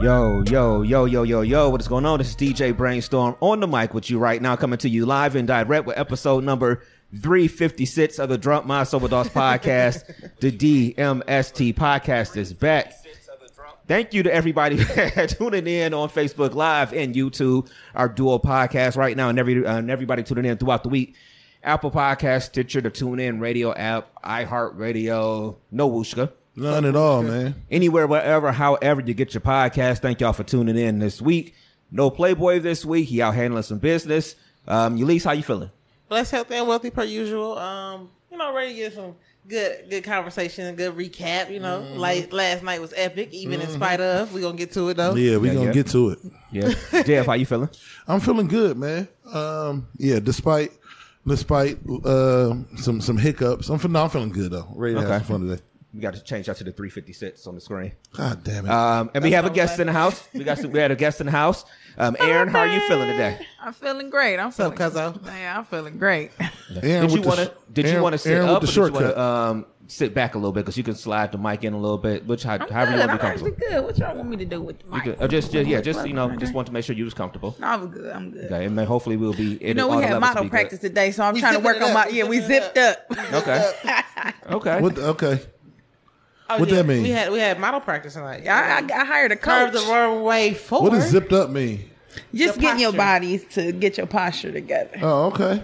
Yo, yo, yo, yo, yo, yo, what is going on? This is DJ Brainstorm on the mic with you right now, coming to you live and direct with episode number 356 of the Drunk Mind Sober Thoughts Podcast. the DMST podcast is back. Thank you to everybody tuning in on Facebook Live and YouTube, our dual podcast right now, and every uh, and everybody tuning in throughout the week. Apple Podcast, Stitcher, the Tune In Radio app, iHeartRadio, No Wooshka. None at all, man. Anywhere, wherever, however you get your podcast. Thank y'all for tuning in this week. No Playboy this week. He out handling some business. Um, Eulise, how you feeling? Blessed, healthy, and wealthy per usual. Um, you know, ready to get some good, good conversation and good recap. You know, like last night was epic, even in spite of. We gonna get to it though. Yeah, we Yeah, gonna yeah. get to it. Yeah. Jeff, how you feeling? I'm feeling good, man. Um, yeah, despite despite uh, some some hiccups, I'm, fe- no, I'm feeling good though. Ready to Okay. have some fun today. We got to change that to the 356 on the screen. God damn it! Um, and we have a what I'm guest in the house. We got some, we had a guest in the house. Um, Erin, how are you feeling today? I'm feeling great. I'm up, feeling, cuzzo? Yeah, I'm feeling great. Erin Did you with the want to? sh- Did you Erin- want to sit Erin up, or with did you want shortcut? to um, sit back a little bit because you can slide the mic in a little bit? Which how, I'm however you good. want to I'm be actually comfortable. good. What y'all want me to do with the mic? could, uh, just, just yeah, just you know, Okay. just want to make sure you was comfortable. No, I'm good. I'm good. Okay, and then hopefully we'll be. You know, we had model practice today, so I'm trying to zipping work it on up. my. We Yeah, we zipping it zipped up. Okay. Okay. What? Okay, Oh, What that mean? We had we had model practice tonight. I, I, I hired a curve the wrong way forward. what does zipped up mean? Just Your getting your bodies to get your posture together. Oh, okay.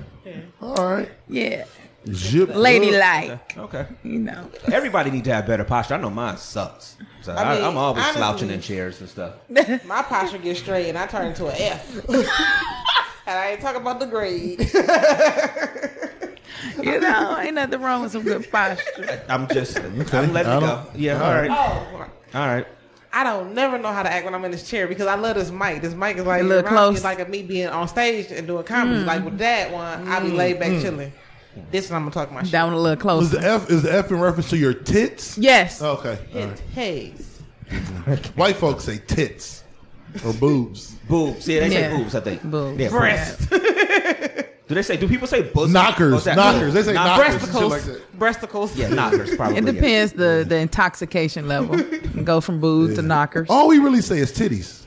All right. Yeah, Zip ladylike. Okay. You know. Everybody need to have better posture. I know mine sucks. So I mean, am always honestly- slouching in chairs and stuff. My posture gets straight, and I turn into an F. and I ain't talking about the grade. You know, ain't nothing wrong with some good posture. I'm just. I'm letting I it go. Yeah. All right. oh, All right. I don't never know how to act when I'm in this chair because I love this mic. This mic is like A little around me, close. like me being on stage and doing comedy. Like with that one, I be laid Mm. back chilling. This one I'm gonna talk my shit. Down a little close. Is the F is the F in reference to your tits? Yes. Okay. All right. pays. White folks say tits or boobs. Boobs. Yeah, they say boobs. I think. Boobs. Yeah, Breast. Do they say? Do people say bosom? Knockers. That? Knockers. They say Knock- knockers. Breasticles. like that. Breasticles. Yeah, knockers. Probably. It yeah. depends the the intoxication level. Go from boobs to knockers. All we really say is titties.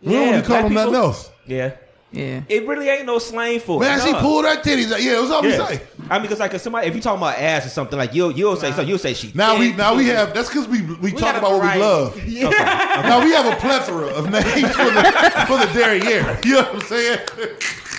We don't Yeah, really call black them nothing else. Yeah. Yeah. It really ain't no slang for it. Man, it. she no. pulled her titties out. Yeah, that's all we say. I mean, because like if somebody, if you talking about ass or something, like you'll you'll say so you'll say she. Now we now we have that's because we we, talk about what we love. Yeah. Now we have a plethora of names for the for the derriere. You know what I'm saying?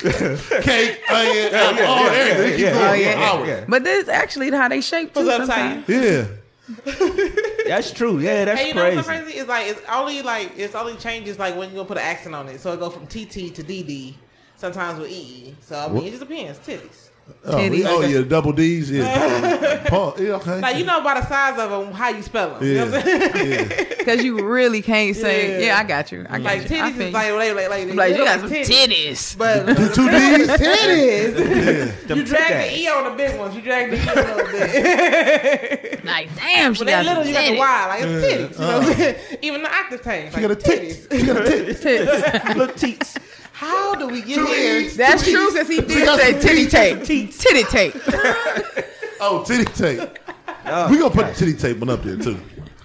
Cake, onion, Yeah, yeah, all yeah, everything. yeah, Keep yeah, going Oh, for yeah. hours. But this is actually how they shape too. What's up, sometimes. Yeah. That's true. Yeah, that's And you know crazy. what's so crazy? It's like it's only like it's only changes like when you gonna put an accent on it. So it go from TT to DD. Sometimes with EE. So I mean, it just depends. Titties. Oh, we- Titties. oh yeah, double D's. Yeah. Paul, yeah, okay. Like you know by the size of them, how you spell them. Yeah. what I'm saying? yeah. Because you really can't say, Yeah. yeah, I got you. I got Like you. I titties feel is like like like, like, like, you look got some like titties. But Two D's. titties. Them you drag tit the E on the big ones. You drag the E a little bit. Like, damn, she But they got some literally got the titties. Y, like it's titties. You know what uh-huh. Even the octave change. She Like got a titties. She got a tit. Tits. Look teats. How do we get Two here? E's. That's true E's. because he did got say titty teeth. tape. Titty tape. Oh, titty tape. Oh, we gonna put the titty tape one up there too.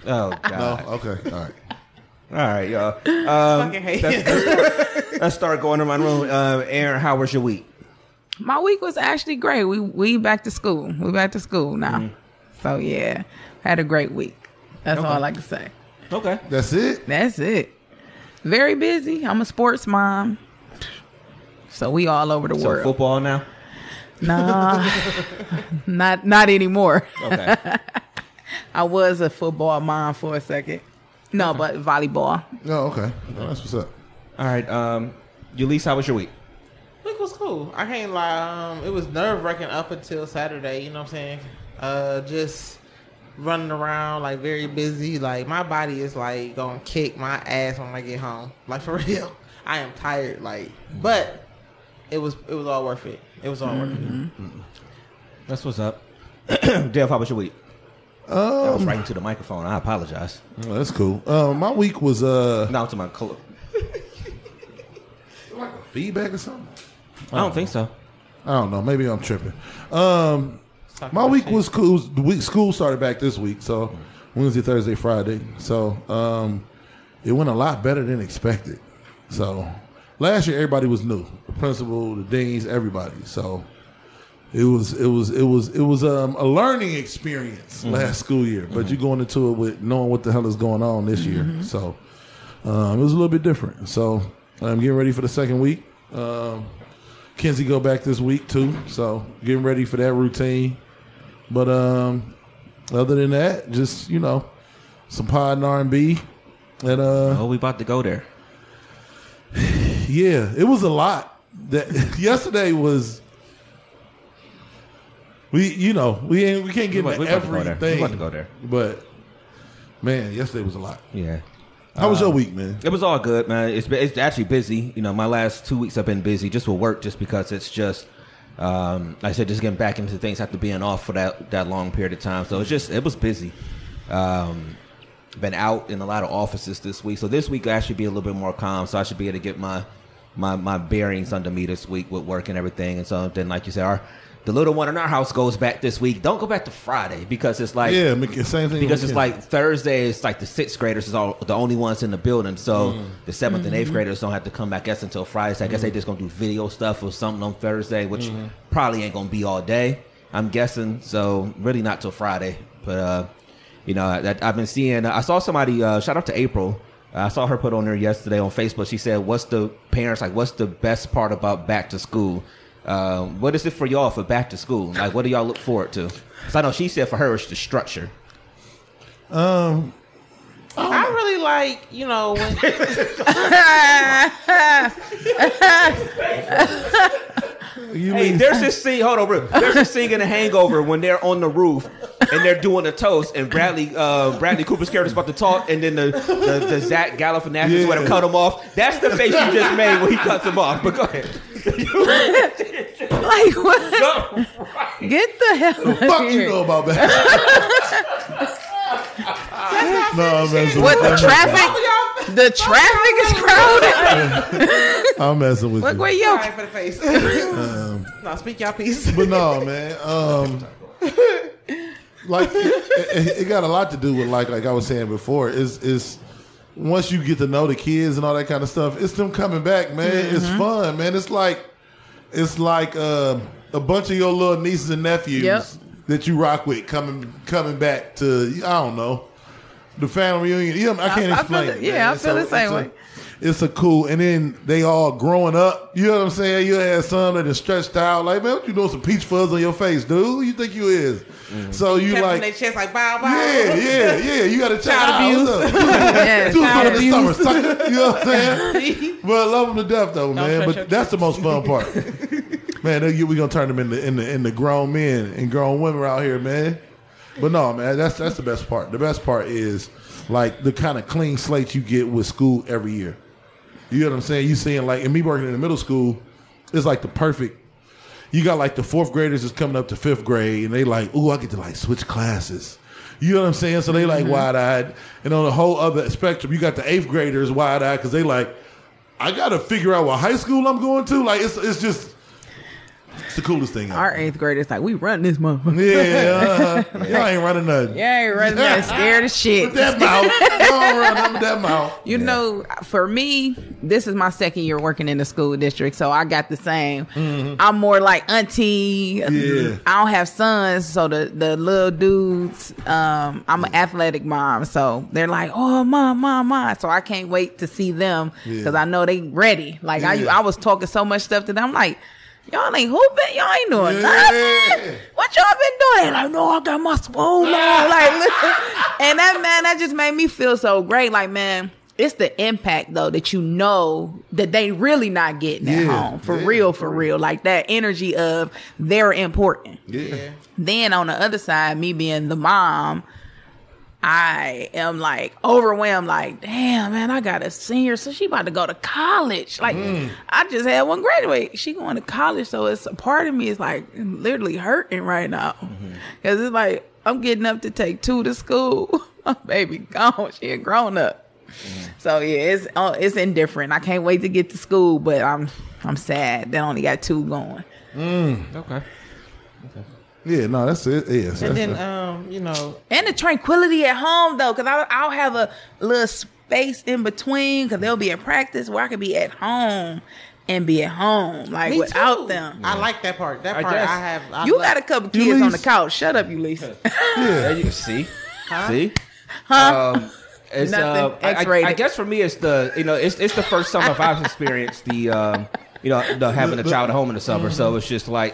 Oh god. No, okay, all right. All right, y'all. Um, Fucking hate let's, it. let's start going around the room. Uh, Erin, how was your week? My week was actually great. We we back to school. We back to school now. Mm-hmm. So yeah, had a great week. That's all I like to say. Okay. That's it. That's it. Very busy. I'm a sports mom. So we all over the So world. football now. Nah, not not anymore. Okay. I was a football mom for a second. No, but volleyball. Oh, okay. That's what's up. All right. Um, Eulise, how was your week? Week was cool. I can't lie. Um, it was nerve wracking up until Saturday. You know what I'm saying? Uh, just running around like very busy. Like my body is like gonna kick my ass when I get home. Like for real. I am tired. Like, but it was it was all worth it. It was all worth it. That's what's up. Dev, how was your week? I was right into the microphone. I apologize. Oh, that's cool. Uh, my week was uh Now to my color. like a feedback or something. I don't think so. I don't know. Maybe I'm tripping. Um, Talk my about week shit. was cool. The week school started back this week, so Wednesday, Thursday, Friday. So um, it went a lot better than expected. So last year everybody was new, the principal, the deans, everybody. So it was it was it was it was um, a learning experience last school year. But you're going into it with knowing what the hell is going on this year. So um, it was a little bit different. So I'm getting ready for the second week. Um, Kenzie go back this week too, so getting ready for that routine. But um, other than that, just you know, some pod and R and B, and uh, Oh, we about to go there. Yeah, it was a lot. That yesterday was. We, you know, we ain't, we can't get We into we about to go there. everything. We about to go there. But man, yesterday was a lot. Yeah. How was your week, man? It was all good, man. It's been, it's actually busy. You know, my last two weeks have been busy just with work, just because it's just, um, like I said, just getting back into things after being off for that that long period of time. So it's just it was busy. Um, been out in a lot of offices this week, so this week I should be a little bit more calm. So I should be able to get my my my bearings under me this week with work and everything. And so then, like you said, our the little one in our house goes back this week. Don't go back to Friday because it's like Yeah, same thing. because it's like Thursday is like the sixth graders is all the only ones in the building, so Mm-hmm. the 7th and eighth graders don't have to come back guess until Friday. So I guess they just gonna do video stuff or something on Thursday, which Mm-hmm. probably ain't gonna be all day. I'm guessing, so really not till Friday. But uh, you know, that I've been seeing. I saw somebody. Uh, shout out to April. I saw her put on there yesterday on Facebook. She said, "What's the parents like? What's the best part about back to school? Uh, what is it for y'all for back to school? Like, what do y'all look forward to?" Because I know she said for her it's the structure. um, I really like, you know, when you Hey, mean there's this scene. Hold on, bro. There's this scene in The Hangover when they're on the roof and they're doing a toast, and Bradley uh, Bradley Cooper's character's about to talk, and then the the, the Zach Galifianakis Yeah. where to cut him off. That's the face you just made when he cuts him off. But go ahead. Like what? Go. Get the hell out fuck of you know about that? no, I'm messing What with the traffic? The traffic is crowded. I'm messing with Look you. where you. sorry for the face. no, speak y'all piece. But no, man. Um, like it, it- it got a lot to do with like like I was saying before. Is is once you get to know the kids and all that kind of stuff, it's them coming back, man. It's fun, man. It's like it's like uh, a bunch of your little nieces and nephews Yep. That you rock with coming coming back to I don't know the family reunion. Yeah, I can't I feel explain. it. it, Yeah, man. I feel the it's same a- way. It's a cool, and then they all growing up. You know what I'm saying? You had some that is stretched out. Like, man, what you doing some peach fuzz on your face, dude? Who you think you is? Mm-hmm. So you Kept in like, their chest like bow bow. yeah, yeah, yeah. You got to check Child out. abuse. What's up? Yeah, Do it child for the summer, abuse. sucker. You know what I'm saying? But I love them to death, though, man. trust But your that's the most fun part. man, we gonna turn them into into, into grown men and grown women out here, man. But no, man, that's that's the best part. The best part is like the kind of clean slate you get with school every year. You know what I'm saying? You seeing like, and me working in the middle school, it's like the perfect. You got like the fourth graders is coming up to fifth grade, and they like, ooh, I get to like switch classes. You know what I'm saying? So they like mm-hmm. wide eyed, and on the whole other spectrum, you got the eighth graders wide eyed because they like, I got to figure out what high school I'm going to. Like it's it's just It's the coolest thing. Our Ever. eighth graders like we run this motherfucker. Yeah, uh, y'all ain't running nothing. Yeah, ain't running that scared as shit. With that mouth, y'all run with that mouth. You know, for me, this is my second year working in the school district, so I got the same. I'm more like auntie. Yeah. I don't have sons, so the the little dudes. Um, I'm an athletic mom, so they're like, "Oh, mom, mom, mom." So I can't wait to see them because Yeah. I know they ready. Like Yeah. I, I was talking so much stuff to them. I'm like. Y'all ain't hooping. Y'all ain't doing Yeah. nothing. What y'all been doing? Like, no, I got my swole now. Like, look. and that man, that just made me feel so great. Like, man, it's the impact though that you know that they really not getting at home for Yeah, real, for real. Like that energy of they're important. Yeah. Then on the other side, me being the mom, I am like overwhelmed. Like, damn, man, I got a senior, so she about to go to college. Like, mm. I just had one graduate. She going to college, so it's a part of me is like literally hurting right now mm-hmm. because it's like I'm getting up to take two to school. My baby gone. She a grown up. Mm. So yeah, it's uh, it's indifferent. I can't wait to get to school, but I'm I'm sad. They only got two going. Mm. Okay. Yeah, no, that's it. Yes, And that's then, it. um, you know, And the tranquility at home though, because I'll, I'll have a little space in between because they'll be at practice where I could be at home and be at home like me without too. them. I like that part. That I part guess. I have. I you love- got a couple You kids on the couch. Shut up, you Lisa. There you see. See? Um, it's, Nothing. uh, I- I, I X-rated. guess for me, it's the you know it's it's the first summer I've experienced the um, you know the having a child at home in the summer. So it's just like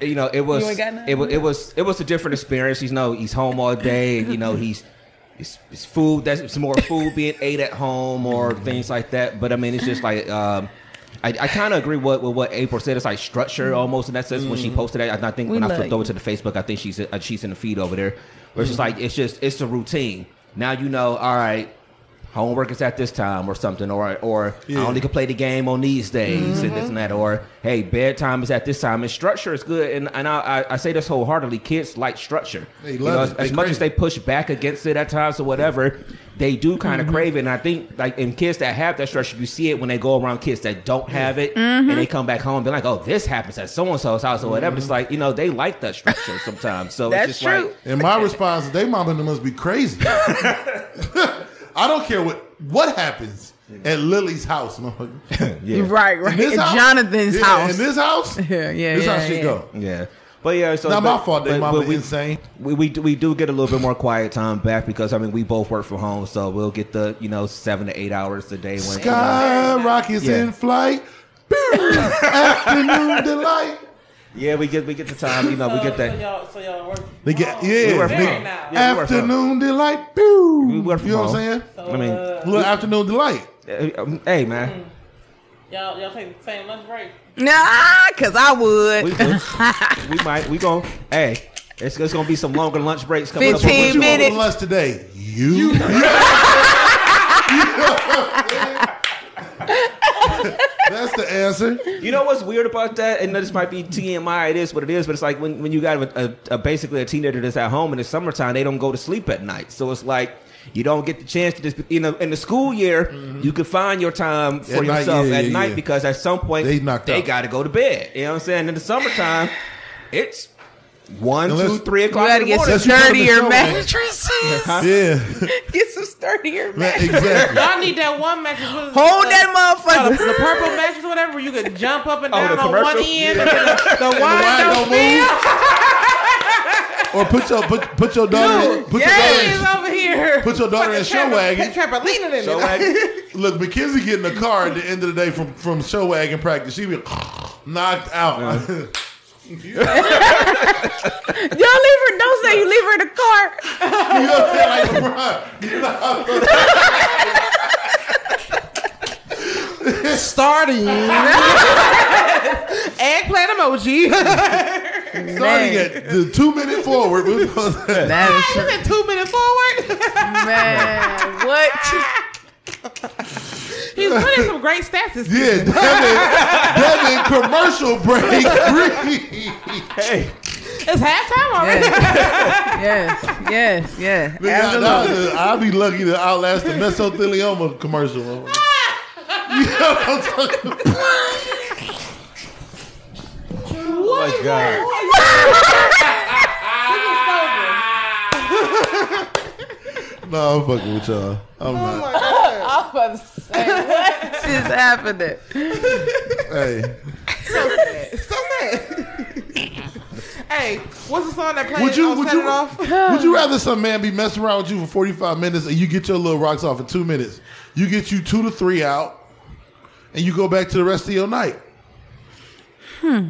you know it was You ain't got nothing? it was it was it was a different experience. You know he's home all day, and you know he's. It's, it's food. That's it's more food being ate at home or things like that. But I mean, it's just like um, I, I kind of agree with, with what April said. It's like structure almost in that sense when she posted that. I, I think We when I love flipped you. over to the Facebook, I think she's uh, she's in the feed over there. Where it's just like it's just it's a routine. Now you know. All right, homework is at this time or something, or or Yeah. I only can play the game on these days and this mm-hmm. and that, or hey, bedtime is at this time. And structure is good, and and I, I, I say this wholeheartedly. Kids like structure. They You know, it. as, They as much as they push back against it at times or whatever, they do kind of Mm-hmm. crave it. And I think like in kids that have that structure, you see it when they go around kids that don't have it, and mm-hmm. they come back home, they're like, oh, this happens at so and so's house or whatever. It's mm-hmm. like you know they like that structure sometimes. So That's it's just true. like And my response is, they mama them must be crazy. I don't care what what happens at Lily's house, motherfucker. yeah, Right, right. In house? Jonathan's Yeah, house. In this house? Yeah, yeah, This yeah, how shit yeah. go. yeah. But yeah, so Not but- my fault. They but- but we, insane. we we do, we do get a little bit more quiet time back because I mean we both work from home, so we'll get the you know seven to eight hours a day when Sky rockets Yeah. in flight. Afternoon delight. Yeah we get we get the time you know we get So that y'all, so y'all work. They get yeah. We work from home. now. Yeah, we work from home. afternoon delight. Pew. We work from you know what I'm home. saying? I mean, Uh, Little afternoon delight. uh, um, hey man, y'all, y'all take the same lunch break. Nah, cause I would. we we, we might we gon' hey. It's, it's gonna be some longer lunch breaks coming up. 15 What you want minutes. lunch today? You. That's the answer. You know what's weird about that? And this might be TMI. It is what it is. But it's like when, when you got a, a, basically a teenager that's at home in the summertime, they don't go to sleep at night. So it's like you don't get the chance to just you know in the school year mm-hmm. you can find your time for At night, yourself yeah, at yeah, night yeah. because at some point They out. got to go to bed. You know what I'm saying? In the summertime, it's one, Unless- two, three You gotta get some morning. Unless you put 'em in sturdier show, man. mattresses. Yeah. Get some sturdier Man, mattresses. exactly. Y'all need that one mattress. Hold the, that uh, the, motherfucker. the purple mattress, or whatever, you can jump up and Oh, down the on one end. Yeah. The, the The wine wine don't don't move. Or put your put, put your daughter in, put yes. your He's daughter over here. Put your daughter in show wagon. Trampolining in So it. Look, Mackenzie get in the car at the end of the day from from show wagon practice. She be knocked out. Y'all leave her. Don't say you leave her in the car. you know what I'm saying? Like LeBron. You know how- Starting. Eggplant emoji. starting at the two minute forward. That is You said two minutes forward. man. What? He's putting some great stats this yeah, season. Devin, Devin commercial break. hey, It's halftime already. Yes. Yes. Yes. Nigga, Absolutely. I, will be lucky to outlast the mesothelioma commercial. you know what I'm talking about? my god. No, I'm fucking with y'all. I'm oh not. I'm about to say, what is happening? Hey, So sad. hey, what's the song that plays? would you on would Set you It Off? would you rather some man be messing around with you for 45 minutes and you get your little rocks off in two minutes? You get you two to three out, and you go back to the rest of your night. Hmm.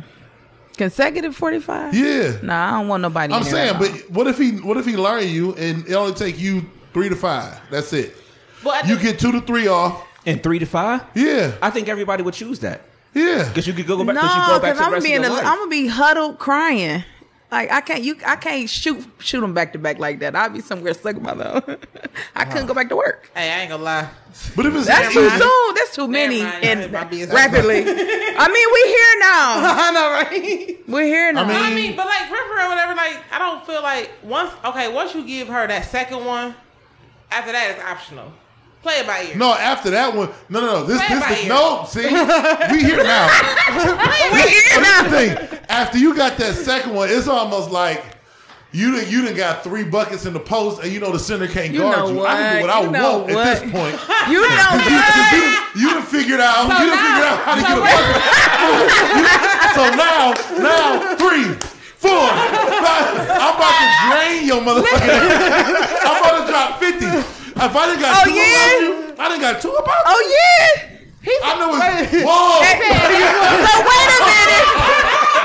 Consecutive 45? Yeah. Nah, I don't want nobody. I'm saying, but what if he what if he learn you and it only take you three to five? That's it. But You get two to three off. And three to five? Yeah, I think everybody would choose that. yeah. Because you could go back, no, cause you go back because to I'm rest being, of a, your life. I'm gonna be huddled crying. Like I can't, you, I can't shoot shoot them back to back like that. I'd be somewhere stuck in my though. I couldn't go back to work. hey, I ain't gonna lie. But if it's That's too mind. soon. That's too many mind. and My rapidly. I mean, we here now. I know, right? We're here now. I mean- I mean, but like for real, whatever. Like, I don't feel like once. Okay, once you give her that second one, after that it's optional. Play it by ear. No, after that one, no, no, no. This, Play it this, by this ear. no. See, we here now. we here now. The thing. After you got that second one, it's almost like you done, you done got three buckets in the post, and you know the center can't You guard you. I can do what I You want what? at this point. You know what? you, you you you done figured out. So you done now- figured out how to so get a bucket. so now, now three. Four. I'm about to drain your motherfucker. I'm about to drop 50. I didn't got Oh, two yeah? about you, I didn't got two about oh, you. Oh yeah. I know it's whoa. So wait a minute.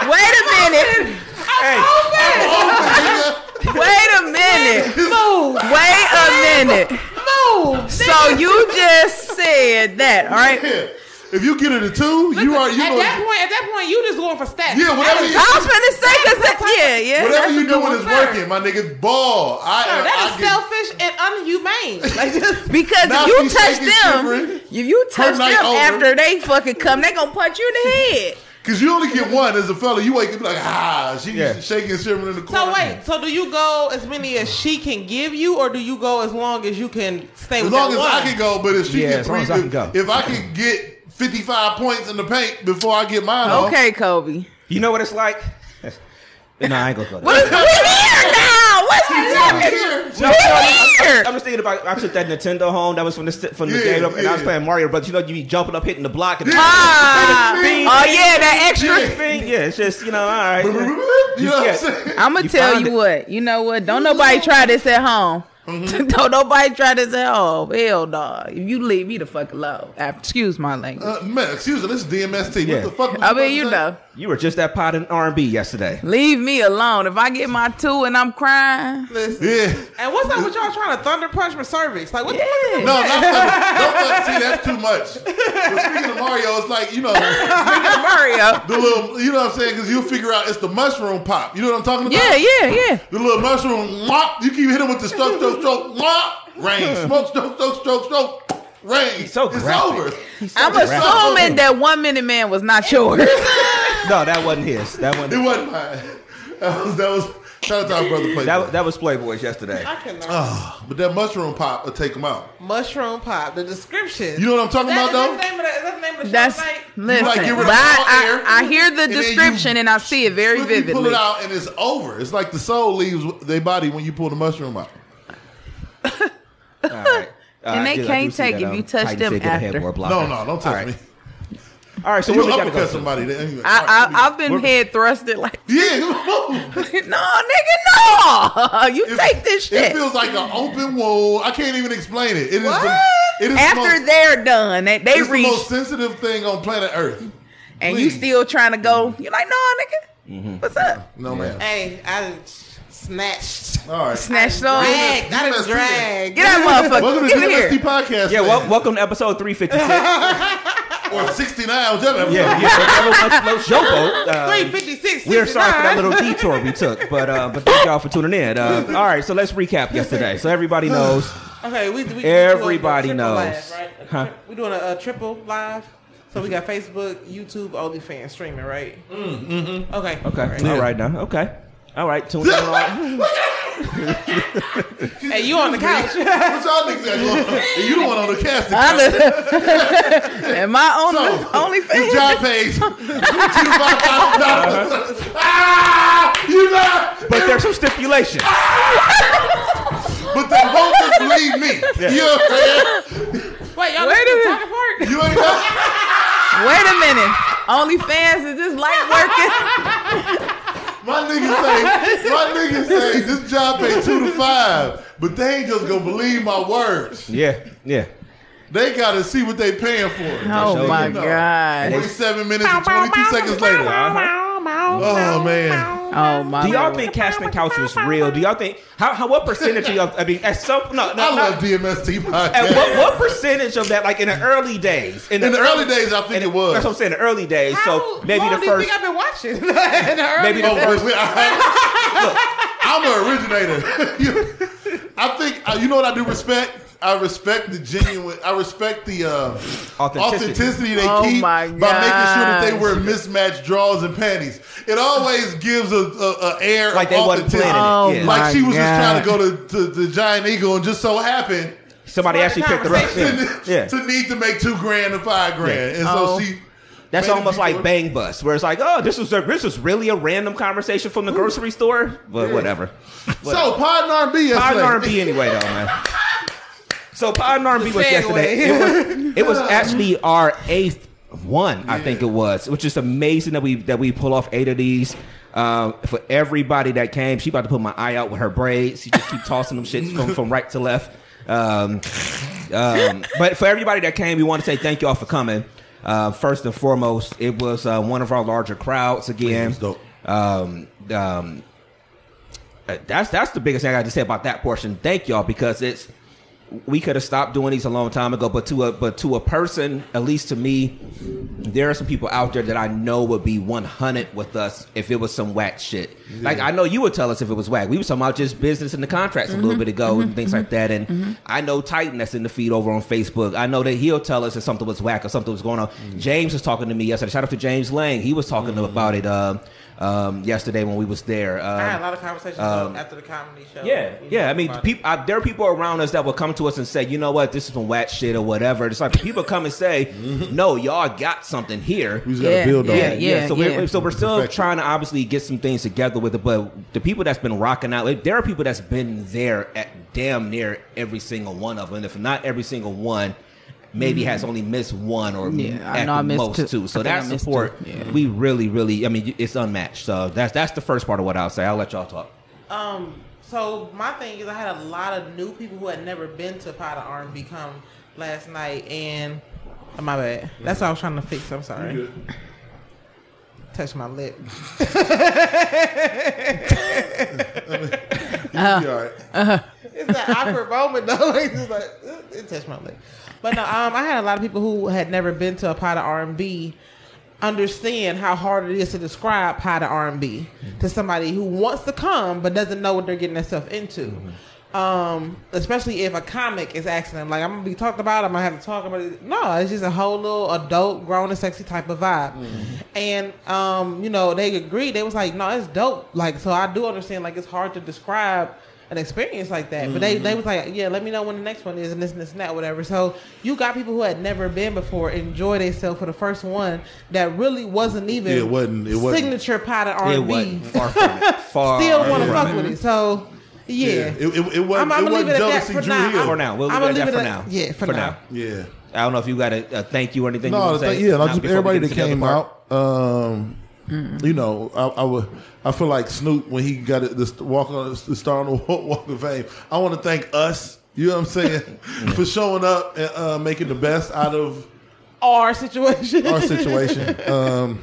Wait a minute. Hey, oh, oh, Wait a minute. Move, Wait a minute. move. So you just said that, all right? If you get it a two, you are you at know that point, at that point, you just going for stats. Yeah, whatever you- I was finna say, cause yeah, yeah. whatever you doing one. is sir. working, my nigga. Ball. I, Sir, I, that I is get- selfish and unhumane. Like just Because if you touch them, shivering. if you touch them over. after they fucking come, they gonna punch you in the head. Cause you only get one as a fella. You wake up like ah, she Yeah. shaking and shivering in the corner. So wait, so do you go as many as she can give you, or do you go as long as you can stay as with long that as one? I can go, but if she Yeah, get as long three, as I can go. if I can get fifty five points in the paint before I get mine off, Okay, Kobe. You know what it's like? no, I ain't gonna go What there. is we here now? What's happening? No, no, We I'm, here. I'm just thinking about. I took that Nintendo home. That was from the from the Yeah, game, and I was yeah. playing Mario. But you know, you be jumping up, hitting the block, and Ah, oh bing, yeah, that extra. Yeah. thing. Yeah, it's just you know, all right. you know what I'm saying? I'm gonna You tell found you it. what. You know what? Don't nobody try this at home. Mm-hmm. Don't nobody try this at home. Hell no. If you leave me the fuck alone. After, excuse my language. Uh, man, excuse me, this is DMST. Yeah. What the fuck? I mean, you say? know. You were just that pod and R and B yesterday. Leave me alone. If I get my two and I'm crying, Listen. Yeah. And what's up with y'all trying to thunder punch my cervix? Like what the fuck? yeah. No, not fucking, don't fucking see that's too much. But speaking of Mario, it's like you know Mario. the little, you know what I'm saying? Because you'll figure out it's the mushroom pop. You know what I'm talking about? Yeah, yeah, yeah. The little mushroom, mwah, you keep hitting with the stroke, stroke, stroke, mwah, rain, smoke, stroke, stroke, stroke, stroke, rain. so it's graphic. over. I'm graphic. assuming that one minute man was not yours. No, that wasn't his. That It wasn't. wasn't mine. That was that was shout out to our brother Playboy. That, that was Playboy's yesterday. I cannot. Ah, but that mushroom pop will take him out. Mushroom pop. The description. You know what I'm talking that, about though? that the name of the, is the name of the That's show tonight? listen. like, get rid of but I, I, I hear the and description and I see it very Quickly vividly. pull it out and it's over. It's like the soul leaves their body when you pull the mushroom out. All right. Uh, And I they can't take that, if um, you touch Titan them said get a after. No, no, don't touch right. me. All right, so You what we got to go uppercut to? somebody. Anyway, I, all I, right, I've been We're- head thrusted like, yeah, no, nigga, no. You It- take this It feels like an open wound. I can't even explain it. It is What? the it is the After most, they're done, they, they it's the reach, most sensitive thing on planet Earth. and you still trying to go. You're like, no, Mm-hmm. nigga, what's up? No man. Hey, I done snatched. All right. Snatch those. Drag. I done DMST. drag. Get that motherfucker. Welcome to Get DMST here. podcast. Yeah, man. well, welcome to episode 356. or sixty nine, whichever. episode. yeah, yeah, whatever one floats your boat. Uh, 356. We're sorry for that little detour we took, but uh, but thank y'all for tuning in. Uh, all right, so let's recap yesterday. So everybody knows. Okay, we, we we Everybody doing a triple knows. Live, right? Huh? tri- We doing a, a triple live. So we got Facebook, YouTube, OnlyFans streaming, right? Mm, mm-hmm. Okay. Okay, All right. all right now. Okay, All right, tune in. on- Hey, you on the couch? what y'all niggas got going on? And you the one on the casting. couch. and my own So, only the fan. job page. Two five five dollars. Ah, you know. But there's some stipulations. But they won't just believe me. You know what I'm saying? Wait, y'all Wait a to minute. talking part? You ain't know. Wait a minute. OnlyFans is this light working? My niggas say, my niggas say this job pay two to five, but they ain't just gonna believe my words. Yeah, yeah. They gotta see what they paying for. Oh my No. god. 47 minutes and 22 seconds later. Uh-huh. Oh man. Oh my. Do y'all God. think Casting Couch was real? Do y'all think how, how what percentage of y'all? I mean, at some no no. I no love DMST at what, what percentage of that, like in the early days? In the early days, I think in it was. That's what I'm saying. The early days. So maybe long the do you first. think I've been watching? In the early Maybe the Oh, first. wait, wait, I, I'm an originator. I think uh, you know what I do respect. I respect the genuine. I respect the uh, Authenticity. authenticity they Oh keep my by making sure that they wear mismatched drawers and panties. It always gives a, a, a air Like of they authenticity. Oh yeah. like she was just trying to go to, to the Giant Eagle and just so happened Somebody Smart actually picked her up. conversation. Yeah. yeah. to need to make two grand and five grand, and Oh. she. That's almost like Bang Bus, where it's like, oh, this was a, this was really a random conversation from the grocery store, but whatever. So pod and R&B yesterday. Pod and R&B anyway, though, man. So Pod and R&B was yesterday. It was it was actually our eighth one, I think it was, which is amazing that we that we pull off eight of these. Um, for everybody that came, she about to put my eye out with her braids. She just keep tossing them shits from, from right to left. Um, um, but for everybody that came, we want to say thank you all for coming. Uh, first and foremost, it was uh, one of our larger crowds again. Um, um, uh, that's that's the biggest thing I got to say about that portion. Thank y'all because it's we could have stopped doing these a long time ago, but to a but to a person, at least to me, there are some people out there that I know would be one hundred with us if it was some whack shit. Like I know you would tell us if it was whack. We were talking about just business and the contracts a little mm-hmm. bit ago and mm-hmm. things like that. And mm-hmm. I know Titan that's in the feed over on Facebook. I know that he'll tell us if something was whack or something was going on. Mm. James was talking to me yesterday. Shout out to James Lang. He was talking about it um, um, yesterday when we was there. Um, I had a lot of conversations um, after the comedy show. yeah, yeah. I mean, people. I, there are people around us that will come to us and say, "You know what? This is some whack shit or whatever." It's like people come and say, "No, y'all got something here." We just gotta Yeah, build on yeah, it. yeah. so we're so we're still Perfect. trying to obviously get some things together with it. But the people that's been rocking out, there are people that's been there at damn near every single one of them. If not every single one. Maybe mm-hmm. has only missed one or Yeah, I at know I the missed most two. two. So I that support. Yeah. we really, really. I mean, it's unmatched. So that's that's the first part of what I'll say. I'll let y'all talk. Um, so my thing is, I had a lot of new people who had never been to Pod and R&B come last night, and oh, my bad. That's what I was trying to fix. I'm sorry. Touch my lip. You all right. Uh-huh. Uh-huh. It's an awkward moment though. It's just like "Uh, it touched my leg. But no, um, I had a lot of people who had never been to a pod and R and B understand how hard it is to describe pod and R and B to somebody who wants to come but doesn't know what they're getting themselves into. Um, especially if a comic is asking them, like, I'm gonna be talked about, I'm gonna have to talk about it. No, it's just a whole little adult, grown and sexy type of vibe. And um, you know, they agreed. They was like, no, it's dope. Like, so I do understand. Like, it's hard to describe an experience like that. But they they was like, yeah, let me know when the next one is, and this and this and that, whatever. So you got people who had never been before enjoy themselves for the first one that really wasn't even Yeah, it wasn't- it wasn't- signature pod and R&B. wasn't far from it. Far Still want to fuck with it. So yeah. It, it, it wasn't, I'm, I'm it gonna leave wasn't it at that jealousy for Drew now. Hill. For now, we'll I'm leave gonna it at that for at- now. Yeah, for, For now. now. Yeah. I don't know if you got a, a thank you or anything. No, wanna th- say yeah, just everybody that came out. Um, You know, I, I would. I feel like Snoop when he got it, this walk on the star on the walk of fame. I want to thank us. You know what I'm saying for showing up and uh, making the best out of Our situation. our situation. Um,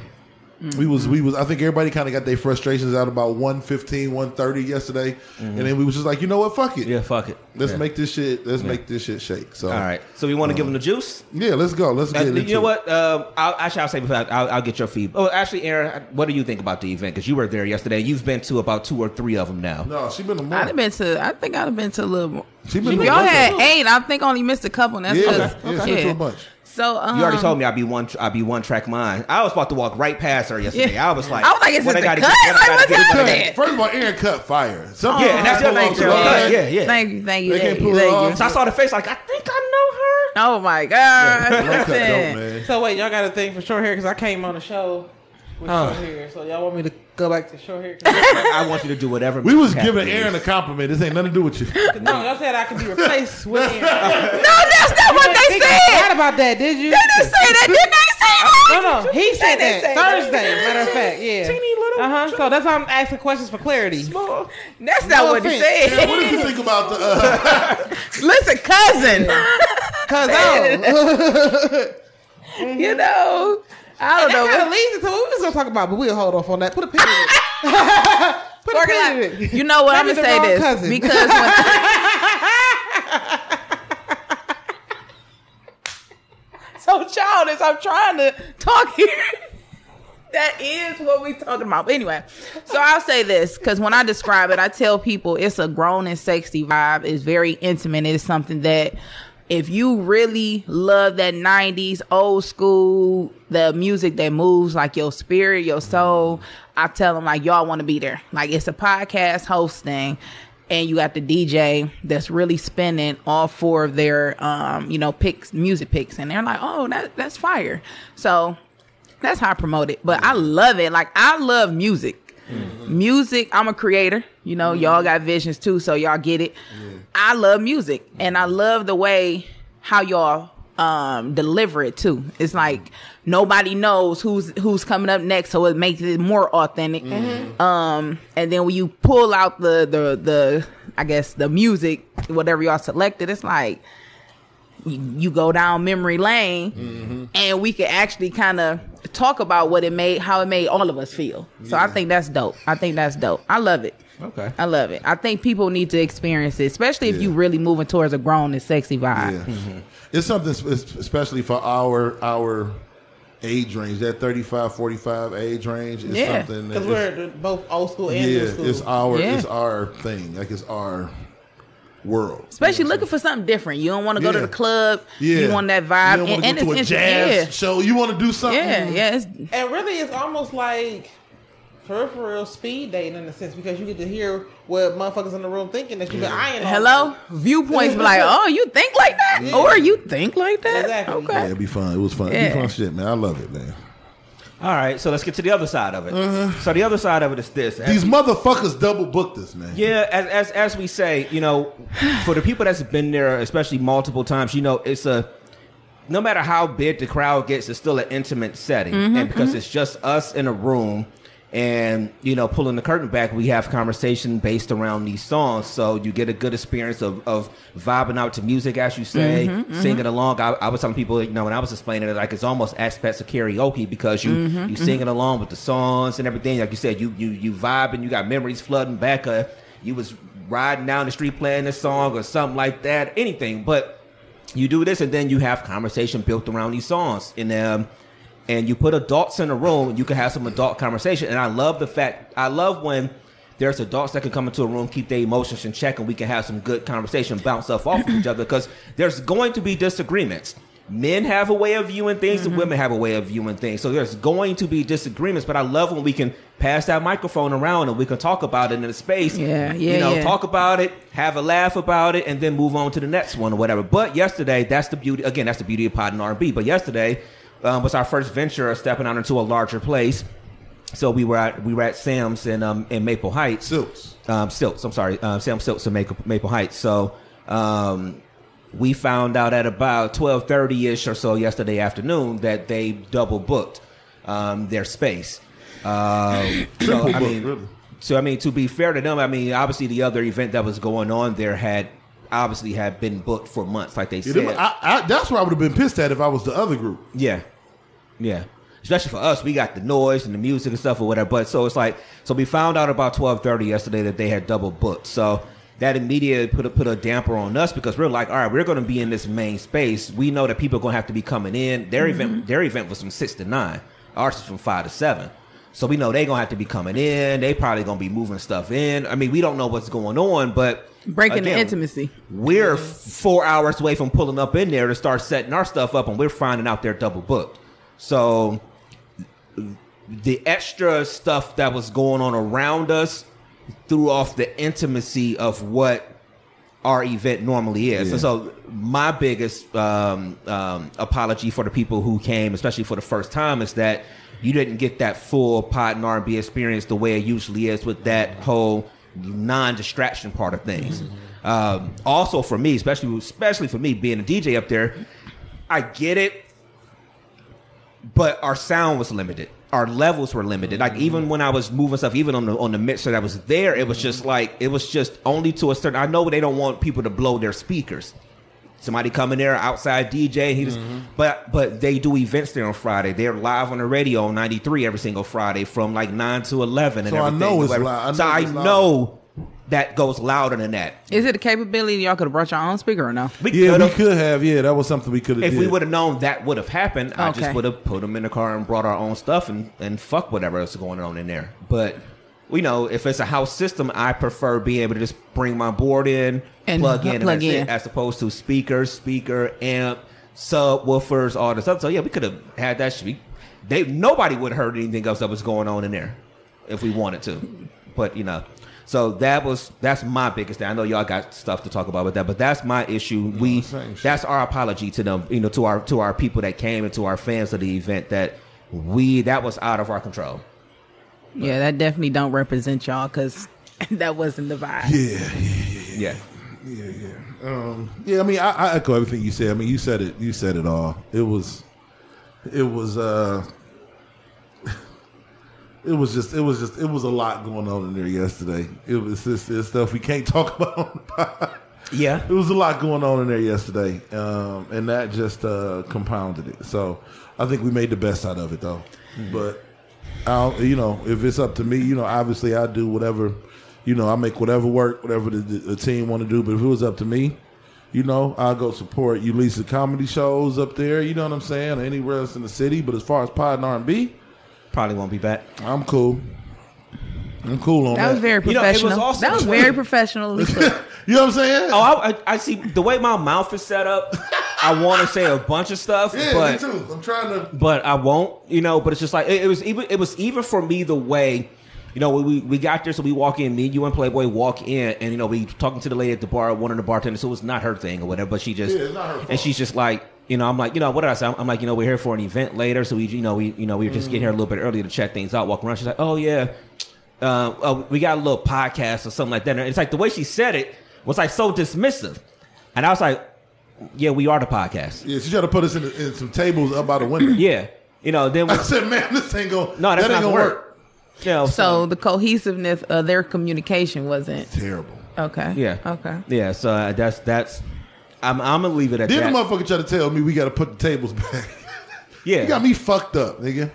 we was we was I think everybody kind of got their frustrations out about 115, 130 yesterday, and then we was just like, you know what, fuck it, Yeah, fuck it. let's Yeah. make this shit, let's make this shit shake. So All right. So we want to give them the juice. yeah, let's go, let's Uh, get you know what? Um, I'll, actually, I'll say before I- I'll, I'll get your feedback. Oh, actually, Erin, what do you think about the event? Because you were there yesterday. You've been to about two or three of them now. No, she been a I'd month. have been to. I think I'd have been to a little more. She been If to y'all had eight, I think I only missed a couple. And that's Yeah, because yeah, she been to a bunch. So um, You already told me I'd be one. I'd be one track mind. I was about to walk right past her yesterday. Yeah. I was like, I was like, is what this I the cut? get- what Like, what's get- happening? First of all, Erin cut fire. Some Yeah, and that's the people other pull thing, off too. the Yeah, yeah. Thank you, thank you, They thank you, thank you. So I saw the face, like I think I know her. Oh my god! Low cut dope, man. So wait, y'all got a thing for short hair because I came on the show with short hair. So y'all want me to go back to short hair? I want you to do whatever. We was giving. Erin a compliment. This ain't nothing to do with you. no, y'all said I could be replaced with Erin. no, that's not what they Think bad said. about that, did you? They didn't say that. Didn't they say No, that? no, he said They that say that. Thursday. Matter of fact, yeah. Teeny little- Uh huh. So that's why I'm asking questions for clarity. Small. That's not No what he said. Erin, what did you think about the? Uh, Listen, cousin. Cause oh, you know, I don't know. that kind of what- leads into what we was gonna talk about, but we'll hold off on that. Put a pin in it. Put a pin in it. you know what? I'm gonna say this cousin. because when so childish. I'm trying to talk here. that is what we're talking about. But anyway, so I'll say this because when I describe it, I tell people it's a grown and sexy vibe. It's very intimate. It's something that if you really love that 90s old school, the music that moves like your spirit, your soul, I tell them like y'all want to be there. Like it's a podcast hosting and you got the DJ that's really spinning all four of their um, you know, picks, music picks, and they're like, oh, that that's fire. So that's how I promote it. But I love it. Like I love music. Music, I'm a creator. You know, y'all got visions too, so y'all get it. I love music and I love the way how y'all um deliver it too. It's like nobody knows who's who's coming up next, so it makes it more authentic. Um and then when you pull out the the the I guess the music, whatever y'all selected, it's like you, you go down memory lane mm-hmm. and we could actually kind of talk about what it made how it made all of us feel so i think that's dope i think that's dope i love it Okay. i love it i think people need to experience it especially if you Yeah. really moving towards a grown and sexy vibe yeah. Mm-hmm. Mm-hmm. It's something especially for our our age range. That 35, 45 age range is Yeah, something that Because we're both old school and yeah, new school. it's our Yeah. it's our thing. Like it's our world. especially looking for something different you don't want to go to the club Yeah, you want that vibe You don't want and, to and go to a it's jazz yeah. show. You want to do something. yeah yeah it's, and really, it's almost like peripheral speed dating in a sense because you get to hear what motherfuckers in the room thinking that you've been eyeing. all hello viewpoints be like oh you think like that or you think like that Exactly. okay Yeah, it'd be fun. It was fun. It'd be fun shit, man. I love it, man. All right, so let's get to the other side of it. Uh-huh. So the other side of it is this: As. These we- motherfuckers double booked us, man. Yeah, as, as as we say, you know, for the people that's been there, especially multiple times, you know, it's a no matter how big the crowd gets, it's still an intimate setting, mm-hmm, and because mm-hmm. it's just us in a room, and you know, pulling the curtain back, we have conversation based around these songs, so you get a good experience of of vibing out to music, as you say, singing along. I, I was telling people, you know, when I was explaining it, like it's almost aspects of karaoke because you you singing along with the songs and everything. Like you said, you you you vibing, you got memories flooding back. Uh, you was riding down the street playing this song or something like that, anything, but you do this and then you have conversation built around these songs and um and you put adults in a room you can have some adult conversation and i love the fact i love when there's adults that can come into a room keep their emotions in check and we can have some good conversation bounce stuff off of each other because there's going to be disagreements men have a way of viewing things Mm-hmm. and women have a way of viewing things so there's going to be disagreements but i love when we can pass that microphone around and we can talk about it in a space Yeah, yeah, you know yeah. talk about it, have a laugh about it, and then move on to the next one or whatever. But yesterday, that's the beauty. Again, that's the beauty of pod and R&B. But yesterday um, was our first venture of stepping out into a larger place. So we were at we were at Sam's in um in Maple Heights. Silks. Um, Silks. I'm sorry, um, Sam Silks in Maple, Maple Heights. So um, we found out at about twelve thirty ish or so yesterday afternoon that they double booked um, their space. Um, so I mean, really? so I mean, to be fair to them, I mean, obviously the other event that was going on there had obviously had been booked for months, like they Yeah, said. I, I, that's where I would have been pissed at if I was the other group. Yeah. Yeah. Especially for us, we got the noise and the music and stuff or whatever. But so it's like, so we found out about twelve thirty yesterday that they had double booked. So that immediately put a, put a damper on us because we're like, all right, we're going to be in this main space. We know that people are going to have to be coming in. Their event, mm-hmm. their event was from six to nine. Ours is from five to seven. So we know they're gonna have to be coming in. They probably gonna be moving stuff in. I mean, we don't know what's going on, but Breaking the intimacy. We're four hours away from pulling up in there to start setting our stuff up, and we're finding out they're double booked. So the extra stuff that was going on around us threw off the intimacy of what our event normally is. Yeah. And so my biggest um, um, apology for the people who came, especially for the first time, is that you didn't get that full pod and R&B experience the way it usually is with that whole non-distraction part of things. Um, also for me, especially especially for me being a DJ up there, I get it but our sound was limited. Our levels were limited. Like even mm-hmm. when I was moving stuff, even on the on the mixer that was there, it was just mm-hmm. like it was just only to a certain. I know they don't want people to blow their speakers. Somebody coming there outside DJ, he just, mm-hmm. but but they do events there on Friday. They're live on the radio on ninety three every single Friday from like nine to eleven. And So I everything, know it's. I know so I know that goes louder than that. Is it a capability y'all could have brought your own speaker or no? We Yeah, we could've- could have. Yeah, that was something we could have. if we would have known that would have happened, I just would have put them in the car and brought our own stuff and, and fuck whatever else is going on in there. But we know if it's a house system, I prefer being able to just bring my board in, And plug in, and plug that's it, in. as opposed to speakers, speaker, amp, subwoofers, all this stuff. So yeah, we could have had that. Shit. They nobody would have heard anything else that was going on in there if we wanted to. But you know. So that was that's my biggest thing. I know y'all got stuff to talk about with that, but that's my issue. we that's our apology to them, you know, to our to our people that came and to our fans of the event that we that was out of our control. Yeah, that definitely don't represent y'all because that wasn't the vibe. Yeah, yeah, Yeah. yeah, yeah. Um, yeah, I mean, I, I echo everything you said. I mean, you said it. You said it all. It was, it was, uh, it was just, it was just, it was a lot going on in there yesterday. It was this, this stuff we can't talk about on the pod. Yeah. It was a lot going on in there yesterday, um, and that just uh, compounded it. So I think we made the best out of it, though. But I'll, you know, if it's up to me, you know, obviously I do whatever, you know, I make whatever work, whatever the, the, team want to do. But if it was up to me, you know, I'll go support Eulise comedy shows up there. You know what I'm saying? Or anywhere else in the city. But as far as pod and R&B, Probably won't be back. I'm cool. I'm cool on that. That was very You know, it was professional. that was very professional. You know what I'm saying? Oh, I, I, I see the way my mouth is set up. I want to say a bunch of stuff, yeah, but me too. I'm trying to. but I won't. You know, but it's just like it, it was even it was even for me the way. You know, we, we got there, so we walk in. Me, you, and Playboy walk in, and you know, we talking to the lady at the bar, one of the bartenders. So it's not her thing or whatever, but she just Yeah, it's not her fault. and she's just like, you know, I'm like, you know, what did I say? I'm, I'm like, you know, we're here for an event later, so we, you know, we, you know, we were just getting here a little bit earlier to check things out, walk around. She's like, oh yeah, uh, oh, we got a little podcast or something like that. And it's like the way she said it was like so dismissive, and I was like, yeah, we are the podcast. Yeah, she tried to put us in, in some tables up by the window. Yeah, you know, then we, I said, man, this ain't gonna. no, that's that not ain't gonna gonna work. work. You know, so the cohesiveness of their communication wasn't Terrible. okay. Yeah. Okay. Yeah. So uh, that's that's. I'm I'm gonna leave it at Then that. the motherfucker tried to tell me we got to put the tables back. yeah. you got me fucked up, nigga.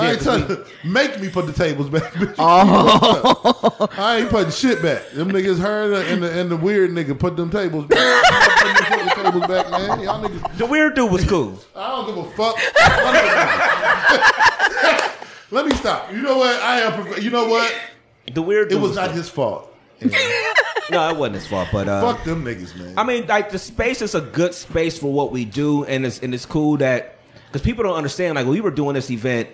I ain't trying to make me put the tables back. bitch. Oh. I ain't putting shit back. Them niggas heard and the and the weird nigga put them tables back. I'm putting the tables back, man. Y'all niggas. the weird dude was cool. I don't give a fuck. Let me stop. You know what? I am. prof- You know what? The weird. It Dude was not cool. his fault. No, it wasn't his fault. But uh, Fuck them niggas, man. I mean, like the space is a good space for what we do, and it's and it's cool that because people don't understand. Like we were doing this event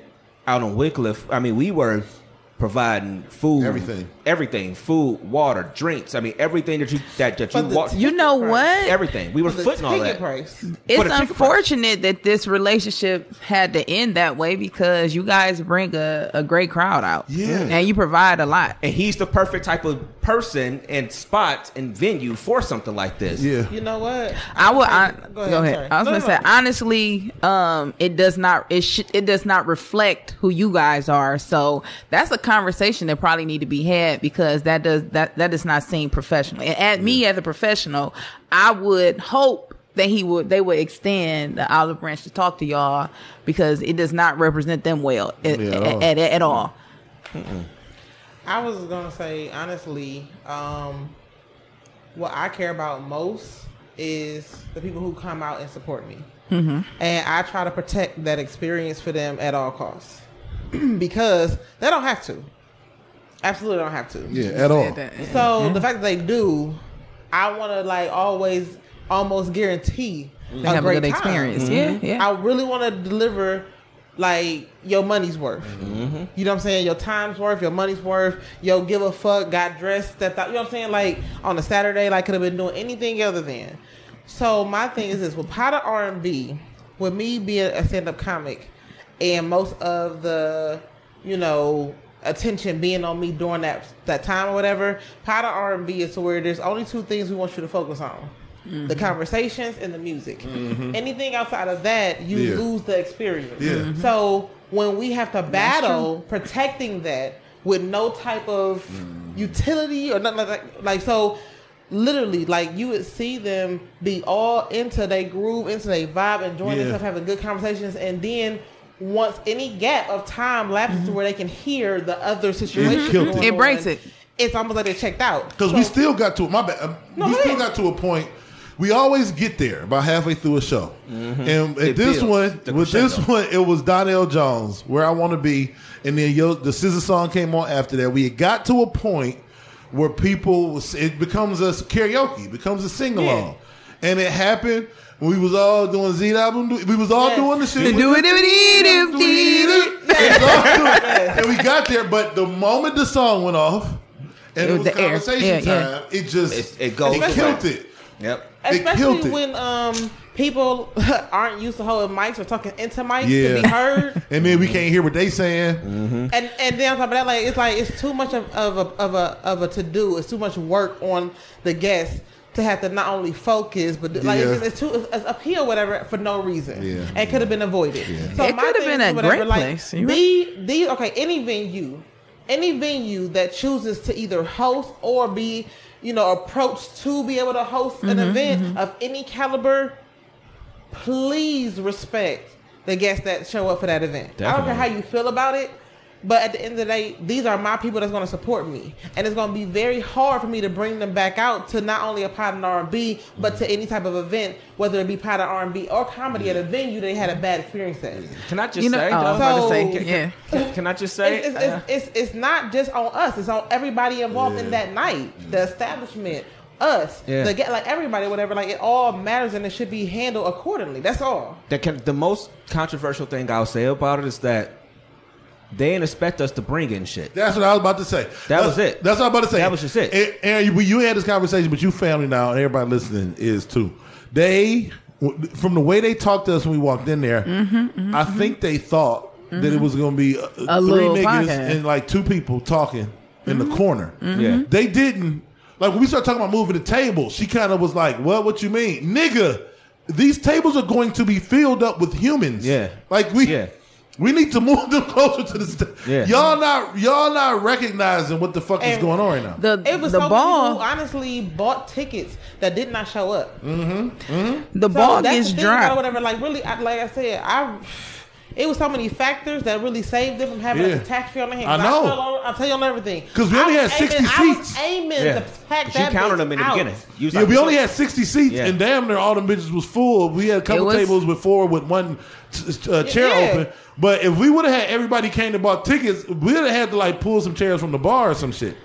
out on Wycliffe. I mean, we were providing food, Everything. everything, food, water, drinks. I mean, everything that you that that you walk. You know what? Everything. We were footing all that. price. It's the ticket unfortunate that this relationship had to end that way because you guys bring a, a great crowd out. Yeah. And you provide a lot. And he's the perfect type of person and spot and venue for something like this. yeah. You know what? I would. I, Go go ahead, ahead. I was No, gonna no, say no. honestly, um, it does not. It sh- it does not reflect who you guys are. So that's a conversation that probably need to be had because that does that that does not seem professional. And at me as a professional, I would hope that he would they would extend the olive branch to talk to y'all because it does not represent them well at, Yeah, at, at, at all. I was gonna say honestly, um, what I care about most is the people who come out and support me, mm-hmm. and I try to protect that experience for them at all costs because they don't have to. absolutely don't have to. Yeah, at all. Said that. So the fact that they do, I want to like always almost guarantee They have a great good time. experience. Mm-hmm. Yeah, yeah. I really want to deliver like your money's worth. Mm-hmm. You know what I'm saying? Your time's worth, your money's worth. Yo, give a fuck. Got dressed, stepped out. You know what I'm saying? Like on a Saturday, like could have been doing anything other than. So my thing is this: with Pod and R&B, with me being a stand-up comic, and most of the, you know, attention being on me during that that time or whatever, Pod and R&B is to where there's only two things we want you to focus on. Mm-hmm. The conversations and the music. Mm-hmm. Anything outside of that, you Yeah. lose the experience. Yeah. Mhm. So when we have to battle protecting that with no type of mm. utility or nothing like that, like so, literally, like you would see them be all into their groove, into their vibe, enjoying Yeah. themselves, having good conversations, and then. Once any gap of time lapses to where they can hear the other situation, killed it. It breaks it. It's almost like they checked out. Because we still got to my bad. um, No, we still ahead. got to a point. We always get there about halfway through a show, and at Mm-hmm. It this one, with this one, it was Donell Jones, "Where I Want to Be," and then yo, the scissor song came on after that. We had got to a point where people it becomes a karaoke, becomes a sing along, and it happened. When We was all doing Z album. We was all Yes. doing the shit. Do it, do it, do it, do it. We was all doing it. and we got there, but the moment the song went off, and it, It was was the air. conversation Yeah, yeah. time, it just It's- it goes it away. killed it. Yep. Especially it. when um people aren't used to holding mics or talking into mics Yeah. to be heard. And then we can't hear what they saying. and and then on top of that, like it's like it's too much of, of a of a of a to do. It's too much work on the guest to have to not only focus, but like Yeah. it's, just, it's too it's, it's uphill whatever for no reason. Yeah. and could have been avoided. So It could have been is a whatever, great like, place. You The the okay any venue, any venue that chooses to either host or be you know approached to be able to host an Mm-hmm, event of any caliber, please respect the guests that show up for that event. I don't care how you feel about it, but at the end of the day, these are my people that's going to support me, and it's going to be very hard for me to bring them back out to not only a pod and R and B, but to any type of event, whether it be pod and R and B or comedy at a venue they had a bad experience at. Can I just You know, say? oh, I was about to say, So- yeah. Can, can I just say? It's, it's, uh, it's, it's, it's not just on us; it's on everybody involved in that night, the establishment. Us, Yeah. the get like everybody, whatever, like it all matters and it should be handled accordingly. That's all. the, can, the most controversial thing I'll say about it is that they didn't expect us to bring in shit. That's what I was about to say. That's- was it. That's what I was about to say. That was just it. And, and you, you had this conversation, but you family now, and everybody listening is too. They, from the way they talked to us when we walked in there, I think they thought that it was going to be uh, Mm-hmm, A three niggas podcast. and like two people talking in Mm-hmm. the corner. Yeah. They didn't. Like when we started talking about moving the table, she kind of was like, "What? What you mean, nigga? These tables are going to be filled up with humans. Yeah. like we." Yeah. We need to move them closer to the stage. Yeah. Y'all not y'all not recognizing what the fuck is going on right now. The It was the so ball people who honestly bought tickets that did not show up. Mm-hmm, mm-hmm. the So ball that's gets the thing about it, dropped. Whatever, like really, I, like I said, I. It was so many factors that really saved them from having Yeah. a catastrophe on their hands. I know. I'll tell you on everything. 'Cause we only had was 60 aiming- I was seats. aiming Yeah. to pack 'Cause that you counted them in the out. beginning. You yeah, like, we only had sixty seats, Yeah. and damn near all the bitches was full. We had a couple was- tables with four with one t- uh, chair Yeah. open. But if we would have had everybody came to bought tickets, we would have had to like pull some chairs from the bar or some shit.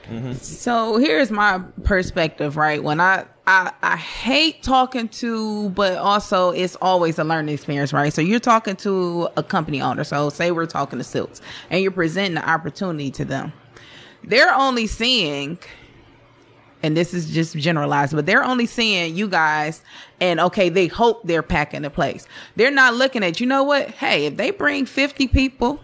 So here's my perspective, right? When I, I I hate talking to, but also it's always a learning experience, right? So you're talking to a company owner. So say we're talking to Silks, and you're presenting the opportunity to them. They're only seeing, and this is just generalized, but they're only seeing you guys, and okay, they hope they're packing the place. They're not looking at, you know what? Hey, if they bring 50 people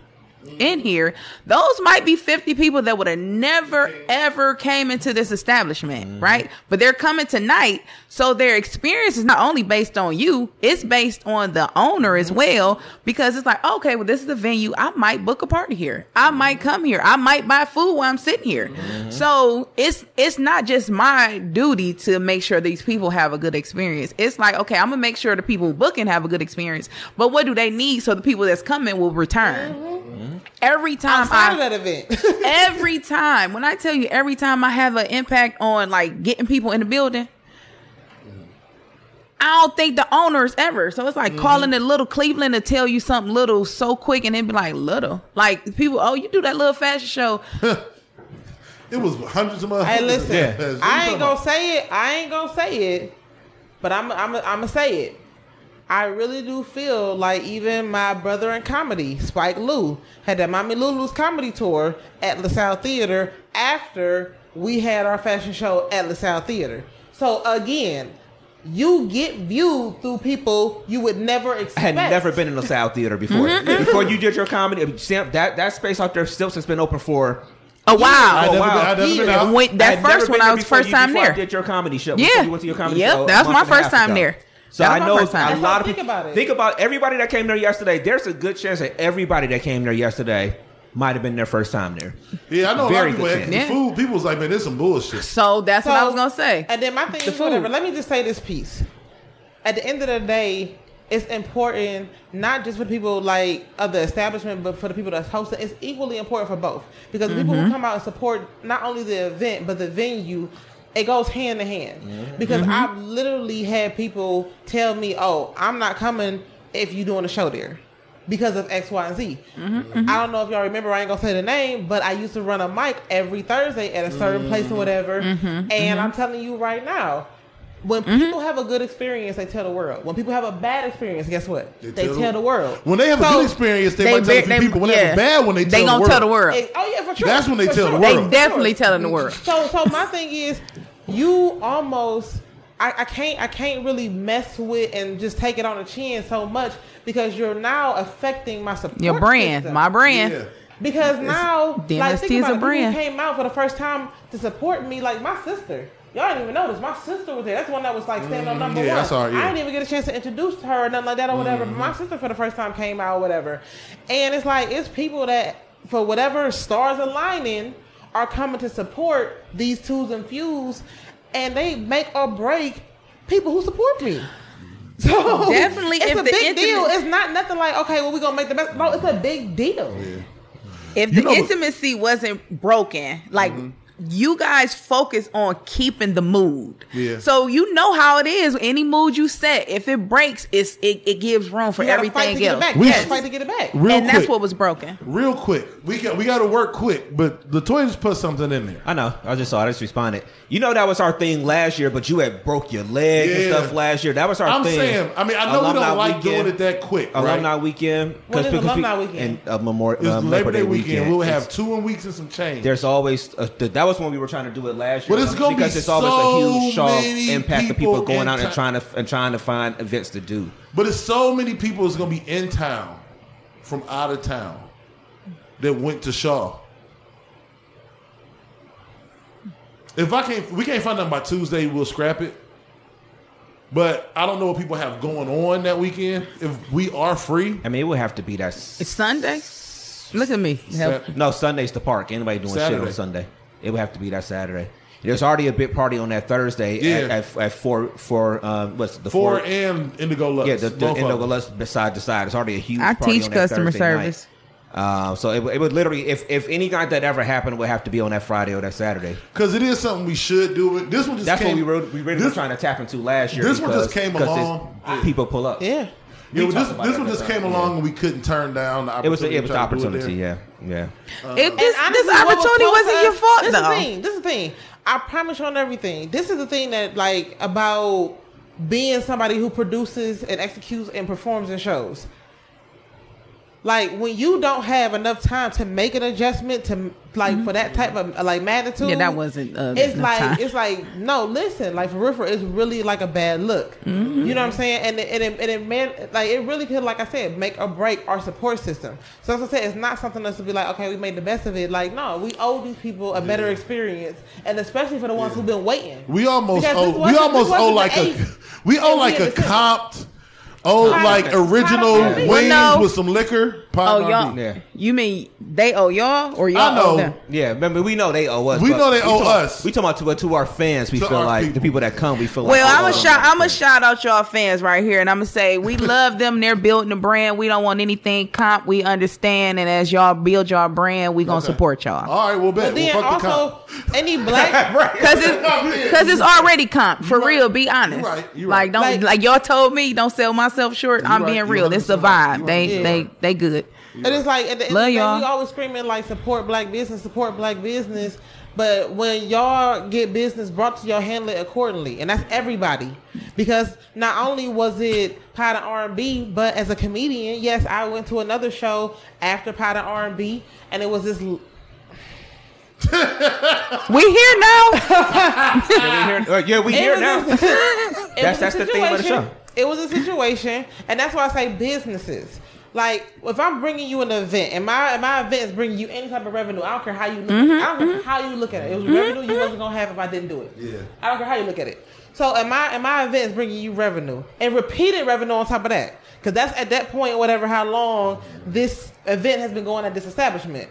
in here, those might be 50 people that would have never ever came into this establishment, mm-hmm. right? But they're coming tonight, so their experience is not only based on you, it's based on the owner as mm-hmm. well because it's like, okay, well this is the venue, I might book a party here. I mm-hmm. might come here. I might buy food while I'm sitting here. Mm-hmm. So, it's it's not just my duty to make sure these people have a good experience. It's like, okay, I'm to make sure the people booking have a good experience, but what do they need so the people that's coming will return? Every time Outside I, of that event, every time when I tell you every time I have an impact on like getting people in the building, I don't think the owners ever. So it's like Mm-hmm. calling the little Cleveland to tell you something little so quick and then be like little. Like people, oh, you do that little fashion show. It was hundreds of motherfuckers. Hey, listen, Yeah. I ain't gonna about? say it. I ain't gonna say it, but I'm I'm I'm gonna say it. I really do feel like even my brother in comedy, Spike Lee, had that Mommy Lulu's comedy tour at LaSalle Theater after we had our fashion show at LaSalle Theater. So again, you get viewed through people you would never I expect. had never been in the South Theater before. Mm-hmm, mm-hmm. Before you did your comedy, that that space out there still has been open for A I while. never, wow. been, been When, that first been one, there I was first time before I there. did your comedy show. Yeah. before you went to your comedy Yep, show. a that was my and a half first time ago. there. So That I know a That's lot how of think people about it. think about everybody that came there yesterday. There's a good chance that everybody that came there yesterday might have been their first time there. Yeah, I know Very a lot of people. good Had, chance. the food, people was like, man, this some bullshit. So that's what I was gonna say. And then my thing The is whatever. food. Let me just say this piece. At the end of the day, it's important not just for people like of the establishment, but for the people that's hosting. It's equally important for both because people Mm-hmm. who come out and support not only the event but the venue. It goes hand in hand because Mm-hmm. I've literally had people tell me, "Oh, I'm not coming if you're doing a show there." Because of X, Y, and Z. Mm-hmm, I don't know if y'all remember. I ain't gonna say the name, but I used to run a mic every Thursday at a certain place or whatever. Mm-hmm, And I'm telling you right now, when people have a good experience, they tell the world. When people have a bad experience, guess what? They, tell tell, the- the world. When they have a So- good experience, they, They might tell be- a few they- people. When they have a bad one, they tell They the gonna world. tell the world. It- oh yeah, for sure. That's when they For tell the world. They For definitely telling the world. So, so my thing is, you almost, I, I can't, I can't really mess with and just take it on the chin so much because you're now affecting my support. Your brand, system. my brand. Yeah. Because now, DMST like, think is about a it, brand. Came out for the first time to support me, like my sister. Y'all didn't even notice. My sister was there. That's the one that was like standing on number Mm, yeah, one. I saw her, yeah. I didn't even get a chance to introduce her or nothing like that or whatever. But my Mm-hmm. sister for the first time came out or whatever. And it's like it's people that for whatever stars aligning are coming to support these twos and fews and they make or break people who support me. So Definitely, it's if a the big deal. It's not nothing like okay, well we're gonna make the best. No, it's a big deal. If You the know- intimacy wasn't broken, like mm-hmm. You guys focus on keeping the mood. Yeah. So you know how it is. Any mood you set, if it breaks, it's it, it gives room for You gotta fight to everything get else. it back. We- You gotta fight to get it back. Real and quick, that's what was broken. real quick. We got we got to work quick, but Latoya just put something in there. I know. I just saw. it. I just responded. You know that was our thing last year, but you had broke your leg and stuff last year. That was our I'm thing. saying. I mean, I know we Alumni don't like weekend. doing it that quick. Alumni right? weekend. When is because Alumni we- weekend? And uh, Memorial It's uh, Labor Day weekend. weekend. We'll It's- have two in weeks and some change. There's always a, th- that was when we were trying to do it last year. But it's gonna because be it's always so a huge show many impact of people people going out and ti- trying to and trying to find events to do. But it's so many people that's gonna be in town from out of town that went to Shaw. If I can't, we can't find them by Tuesday. We'll scrap it. But I don't know what people have going on that weekend. If we are free, I mean, it would have to be that. It's Sunday. Look at me. Sat- No, Sunday's the park. Anybody doing shit on Sunday? It would have to be that Saturday. There's already a big party on that Thursday Yeah. at, at, at four four um what's the four four, and Indigo Lux. yeah the, the both Indigo. Lux beside the side. It's already a huge. I party teach on that customer Thursday night. service. Uh, so it, would- it would literally, if if any night that ever happened, would have to be on that Friday or that Saturday. Because it is something we should do. It. This one just That's came, what we were we really this, were trying to tap into last year. this one just because- came because along. People pull up. Yeah. Yeah, We this this one just came time, along yeah. and we couldn't turn down the It was opportunity. it was to try it opportunity. there. Yeah, yeah. Uh, it, this honestly, this what was opportunity wasn't to your fault this though. Is the thing. This is the thing. I promise you on everything. This is the thing that like about being somebody who produces and executes and performs in shows. Like when you don't have enough time to make an adjustment to like for that type of like magnitude. Yeah, that wasn't, uh, it's like time. it's like no, listen, like for real, for it's really like a bad look. Mm-hmm. You know what I'm saying? And it, and it, and it meant like it really could, like I said, make or break our support system. So as I said, it's not something that's to be like, okay, we made the best of it. Like no, we owe these people a better experience, and especially for the ones who've been waiting. We almost Because owe. We almost owe like a. We owe like a had the comped. Oh, like original kind wings Well, no. with some liquor. Oh, y'all. Yeah. You mean they owe y'all or y'all I know. owe them? Yeah, remember we know they owe us. We but know they owe talking- us. We talking about to, to our fans. We To feel our like the people. people that come. We feel like. Well, like I'm a shout. I'm a shout out y'all fans right here, and I'm gonna say we love them. They're building a brand. We don't want anything comp. We understand, and as y'all build y'all brand, we gonna Okay. support y'all All right, we'll bet. But then we'll fuck the also comp. any black because it's because it's already comp for right. real. Be honest. You right. You Like right. don't Like- like, y'all told me don't sell myself short. You I'm right. being real. It's the 100% right. vibe. They 100% they they good. And it's like at the end Love of the day, y'all. we always screaming like support black business, support black business. But when y'all get business brought to y'all, handle it accordingly, and that's everybody. Because not only was it Pod and R and B, but as a comedian, yes, I went to another show after Pod and R and B, and it was this. l- We here now. Yeah, we here, uh, yeah, we here now. a- it That's- that's the theme of the show. It was a situation, and that's why I say businesses. Like if I'm bringing you an event, and my and my event is bringing you any type of revenue, I don't care how you look. Mm-hmm, At it. I don't care mm-hmm. how you look at it. It was mm-hmm, revenue you mm-hmm. wasn't gonna have if I didn't do it. Yeah. I don't care how you look at it. So and my and my event is bringing you revenue and repeated revenue on top of that, because that's at that point, whatever how long this event has been going at this establishment.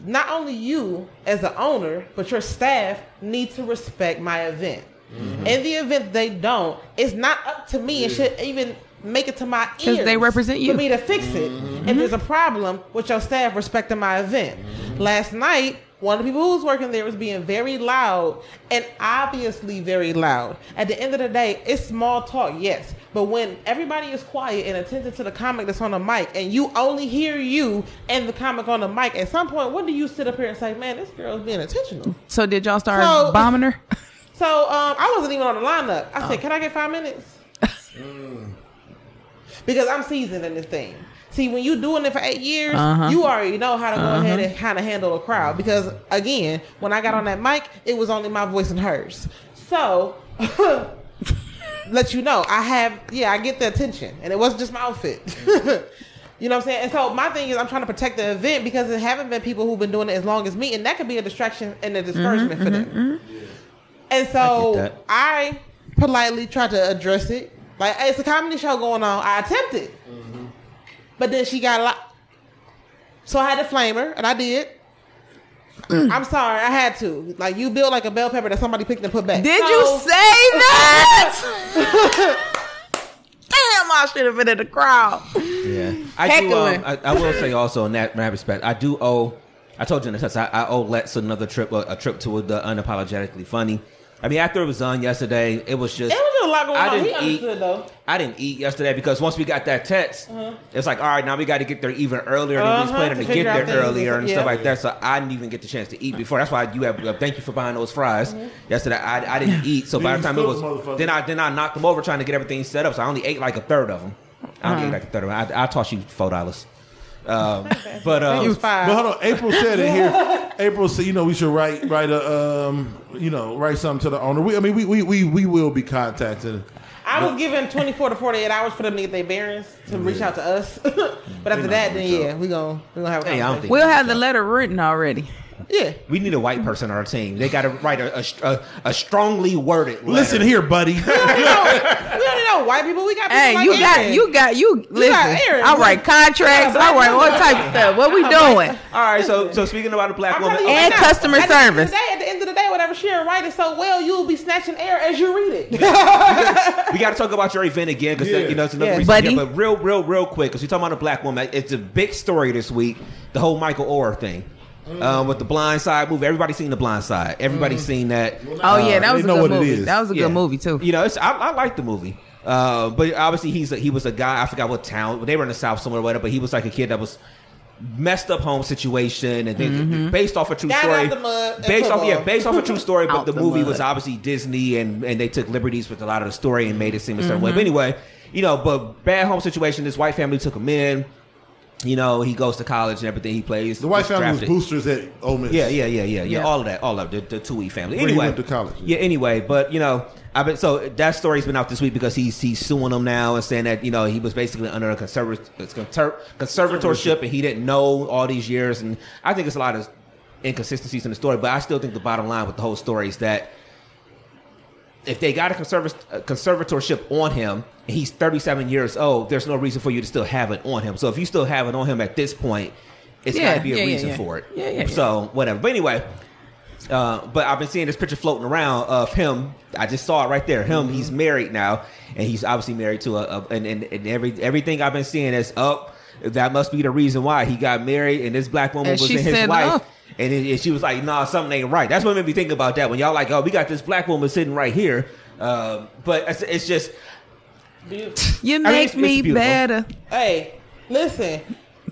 Not only you as the owner, but your staff need to respect my event. Mm-hmm. In the event they don't, it's not up to me. It should even make it to my 'Cause ears they represent you. for me to fix it. If mm-hmm. there's a problem with your staff respecting my event, mm-hmm. last night one of the people who was working there was being very loud and obviously very loud. At the end of the day, it's small talk, yes, but when everybody is quiet and attentive to the comic that's on the mic, and you only hear you and the comic on the mic, at some point, when do you sit up here and say, "Man, this girl's being intentional"? So did y'all start So- bombing her? So um, I wasn't even on the lineup. I said, oh. "Can I get five minutes?" Mm. because I'm seasoned in this thing. See, when you're doing it for eight years, Uh-huh. you already know how to go ahead uh-huh. and kind of handle a crowd. Because again, when I got on that mic, it was only my voice and hers. So. let you know, I have, yeah, I get the attention, and it wasn't just my outfit. you know what I'm saying? And so my thing is, I'm trying to protect the event because there haven't been people who've been doing it as long as me, and that could be a distraction and a discouragement mm-hmm, for them. Mm-hmm, mm-hmm. And so I I, politely tried to address it. Like, hey, it's a comedy show going on. I attempted. But then she got a lot. So I had to flame her, and I did. I'm sorry, I had to. Like, you built like a bell pepper that somebody picked and put back. Did So- you say that? Damn, I should have been in the crowd. Yeah, I do. Um, I, I will say also in that, in that respect, I do owe. I told you in the text, I, I owe Lex another trip, a, a trip to the unapologetically funny. I mean, after it was done yesterday, it was just. It was a lot going I on. He didn't eat. though. I didn't eat yesterday because once we got that text, it's like, all right, now we got to get there even earlier than we was Uh-huh, planning to to get there things earlier and yeah. stuff like that. So I didn't even get the chance to eat before. That's why you have. Uh, thank you for buying those fries yesterday. I, I didn't eat, so by the time it was, stupid motherfucker. then I then I knocked them over trying to get everything set up. So I only ate like a third of them. I only ate like a third of them. I, I tossed you four dollars. Um, but um, It was five. But hold on, April said it here. April said, you know, we should write write a um, you know, write something to the owner. We, I mean, we we we, we will be contacted. I was given 24 to 48 hours for them to get their bearings to reach out to us. but after that, then yeah, we gonna we gonna have a Hey, conversation. We'll have the letter written already. Yeah. we need a white person on our team. They got to write a, a, a, a strongly worded. Letter. Listen here, buddy. we already know white people. We got people Hey, like you got you got you listen. Erin. I write contracts. I write all type of stuff. What we doing? All right, so so speaking about a black I'm woman, And right now, customer at the the service. day- At the end of the day, whatever Sharon write it so well, you'll be snatching air as you read it. we got to talk about your event again because Yeah. you know it's another Yeah. reason. Buddy. here, but real, real, real quick because we talking about a black woman. It's a big story this week. The whole Michael Oher thing. Um, with the Blind Side movie, everybody's seen the Blind Side. Everybody's seen that. Oh yeah, that they was a know good what movie. is. That was a Yeah. good movie too. You know, it's, I, I like the movie. Uh, but obviously he's a, he was a guy. I forgot what town. They were in the South somewhere, or whatever. But he was like a kid that was messed up home situation, and then based off a true Got story. out the mud based off, yeah, based off a true story. But the, the movie mud. was obviously Disney, and and they took liberties with a lot of the story and made it seem a certain Mm-hmm. way. But anyway, you know, but bad home situation. This white family took him in. You know, he goes to college and everything. He plays. The white family was boosters at Ole Miss. Yeah, yeah, yeah, yeah, yeah. Yeah. All of that, all of the, the Tuohy family. Where he Anyway, went to college. Yeah, anyway, but you know, I've been so that story's been out this week because he's he's suing them now and saying that you know he was basically under a conservative conservatorship and he didn't know all these years, and I think it's a lot of inconsistencies in the story. But I still think the bottom line with the whole story is that if they got a, conserv- conservatorship on him he's 37 years old, there's no reason for you to still have it on him. So if you still have it on him at this point, it's Yeah, got to be a yeah, reason yeah. for it. Yeah, yeah. So whatever. But anyway, uh, but I've been seeing this picture floating around of him. I just saw it right there. Him. Mm-hmm. He's married now, and he's obviously married to a, a and, and, and every everything I've been seeing is up. that must be the reason why he got married, and this black woman And was in his. "Oh." And, it, and she was like, "Nah, something ain't right." That's what made me think about that. When y'all like, "Oh, we got this black woman sitting right here," uh, but it's, it's just You mean, make it's- me better. Hey, listen.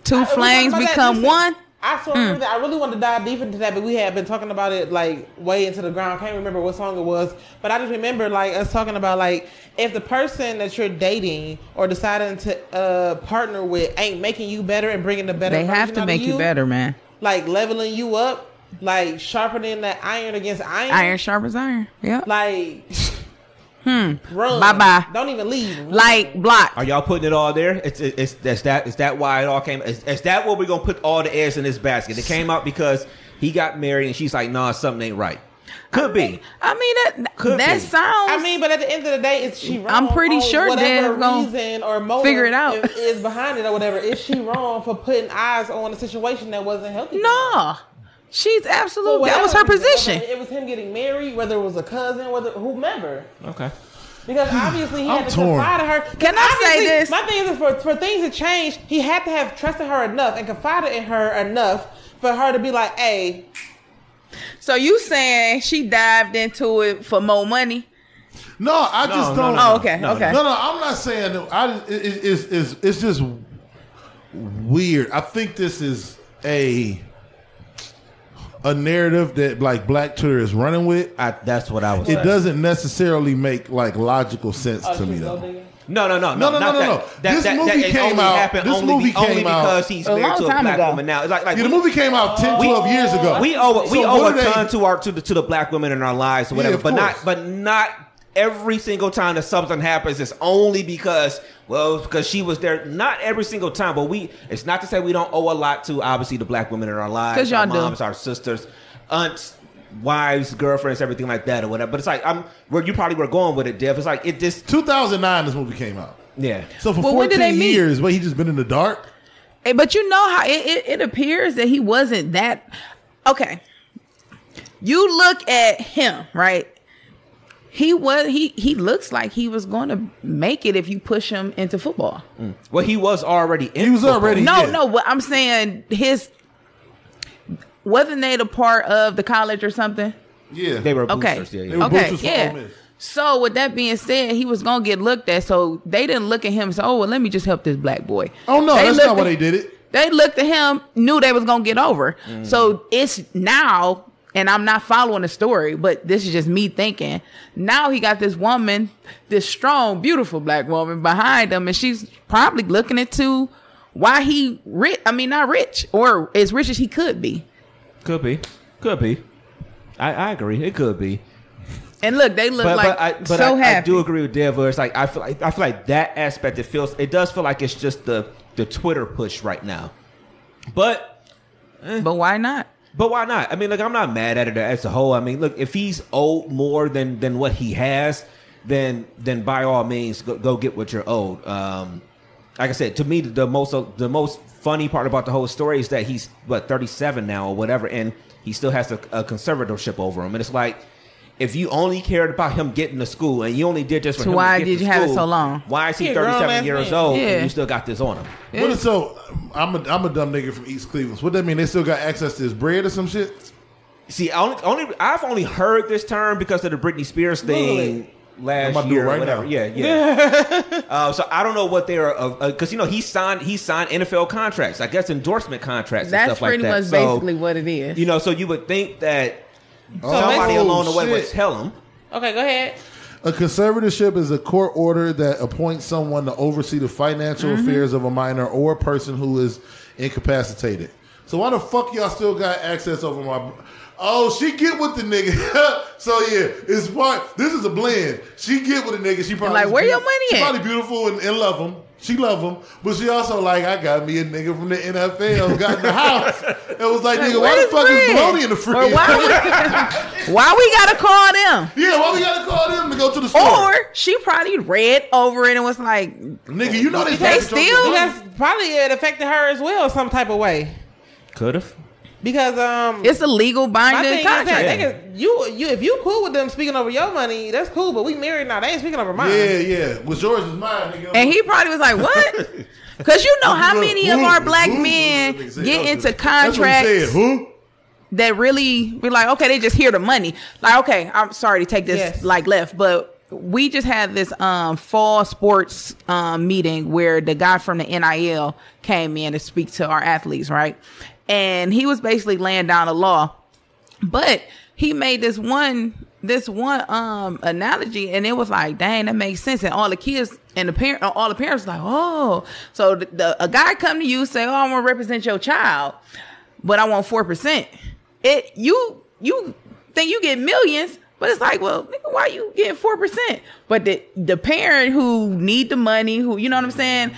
Two I- flames talking become listen, one. I sort of I really want to dive deep into that, but we had been talking about it like way into the ground. Can't remember what song it was, but I just remember like us talking about like if the person that you're dating or deciding to uh, partner with ain't making you better and bringing the better, They have to make you better, man. like leveling you up, like sharpening that iron against iron. Iron sharp as iron. Yeah. Like, hmm, run. Bye-bye. Don't even leave. Run. Like block. Are y'all putting it all there? It's it's, it's that's that is that why it all came? Is, is that where we're gonna put all the eggs in this basket? It came out because he got married and she's like, nah, something ain't right. Could be. I mean that Could that be. sounds. I mean, but at the end of the day, is she wrong? I'm pretty on sure whatever Dad's reason or motive figure it out. Is, is behind it or whatever. Is she wrong for putting eyes on a situation that wasn't healthy? no, she's For absolutely. That was her position. It was him getting married, whether it was a cousin, whether whomever. Okay. Because obviously he I'm had to torn. confide in her. Can I say this? My thing is for for things to change, he had to have trusted her enough and confided in her enough for her to be like, "Hey, So you saying she dived into it for more money? No, I No, just no, don't. no, Oh, okay, no, okay. No, no, I'm not saying that. I it, it, it's, it's it's just weird. I think this is a a narrative that like Black Twitter is running with. I, that's what I was. It saying. doesn't necessarily make like logical sense oh, to me though. gold. No, no, no, No, no, no, no, no. That, This that, movie that, came out- this only, movie be- only came out- because he's married long to a black ago. woman now. It's like, like Yeah, the movie came out 10, 12 years ago. we owe we So owe what a are they- to our to the to the black women in our lives or whatever, of but not but not every single time that something happens. It's only because well because she was there. Not every single time, but we. It's not to say we don't owe a lot to obviously the black women in our lives. 'Cause y'all our do. moms, our sisters, aunts. Wives, girlfriends, everything like that, or whatever. But it's like I'm where you probably were going with it, Dev. It's like it just 2009, this movie came out. yeah. So for Well, when did 14 they meet? years, but he just been in the dark. Eh, But you know how it, it, it appears that he wasn't that. Okay. You look at him, right? He was he he looks like he was going to make it if you push him into football. Mm. Well, he was already in. He was football. already- No, Yeah. no, what I'm saying his wasn't they a part of the college or something? Yeah, They were Okay. boosters. Yeah, yeah. were Okay, boosters yeah. So with that being said, he was gonna get looked at. So they didn't look at him So "Oh, well, let me just help this black boy." Oh no, They that's looked not why they did it. They looked at him, knew they was gonna get over. Mm. So it's now, and I'm not following the story, but this is just me thinking. Now he got this woman, this strong, beautiful black woman behind him, and she's probably looking into why he rich. I mean, not rich or as rich as he could be. Could be. Could be. I, I agree. It could be. And look, they look But, like but, I, but so I, happy. I do agree with Dev. Where it's like I feel like I feel like that aspect. It feels. It does feel like it's just the the Twitter push right now. But eh. But why not? But why not? I mean, look, I'm not mad at it as a whole. I mean, look, if he's owed more than than what he has, then then by all means go, go get what you're owed. Um, like I said, to me, the most the most funny part about the whole story is that he's what 37 now or whatever, and he still has a, a conservatorship over him, and it's like. If you only cared about him getting to school and you only did this for So him, why to get did to you have it so long? Why is he He 37 years man. old Yeah. and you still got this on him? What is so? I'm a I'm a dumb nigga from East Cleveland. So what that mean? They still got access to his bread or some shit? See, I only, only I've only heard this term because of the Britney Spears thing I'm last about to do year it or right whatever. now. Yeah, yeah. uh, so I don't know what they're because you know he signed he signed NFL contracts, I guess endorsement contracts. and That's stuff like pretty that. much So, basically what it is. You know, so you would think that Oh, somebody along the way would shit. tell him. Okay, go ahead. A conservatorship is a court order that appoints someone to oversee the financial Mm-hmm. affairs of a minor or a person who is incapacitated. So why the fuck y'all still got access over my? Oh, she get with the nigga. so yeah, it's part. This is a blend. She get with the nigga. She probably Like, where your money She at? probably beautiful and, and love him. She love him, but she also like I got me a nigga from the NFL got in the house. It was like, nigga, why the Where's fuck is Fred? Bologna in the Or fridge? why, we, why we gotta call them? yeah, why we gotta call them to go to the store? Or she probably read over it and was like, nigga, you know they, They taking still- your money. Because probably it affected her as well, some type of way. Could have. Because um, it's a legal my binding thing is that contract. they can, you you if you cool with them speaking over your money, that's cool. But we married now; they ain't speaking over mine. Yeah, yeah. What's yours is mine, nigga. And he probably was like, "What?" Because you know how many of our black men Who? Nigga said, get into what- that's what contracts. Who? that really be like, okay, they just hear the money. Like, okay, I'm sorry to take this Yes. like left, but we just had this um fall sports um meeting where the guy from the NIL came in to speak to our athletes, right? And he was basically laying down a law. But he made this one this one um analogy and it was like, dang, that makes sense. And all the kids and the parent all the parents like, oh. So the, the a guy come to you say, Oh, I want to represent your child, but I want four percent. It you you think you get millions, but it's like, well, nigga, why you getting four percent? But the the parent who need the money, who you know what I'm saying,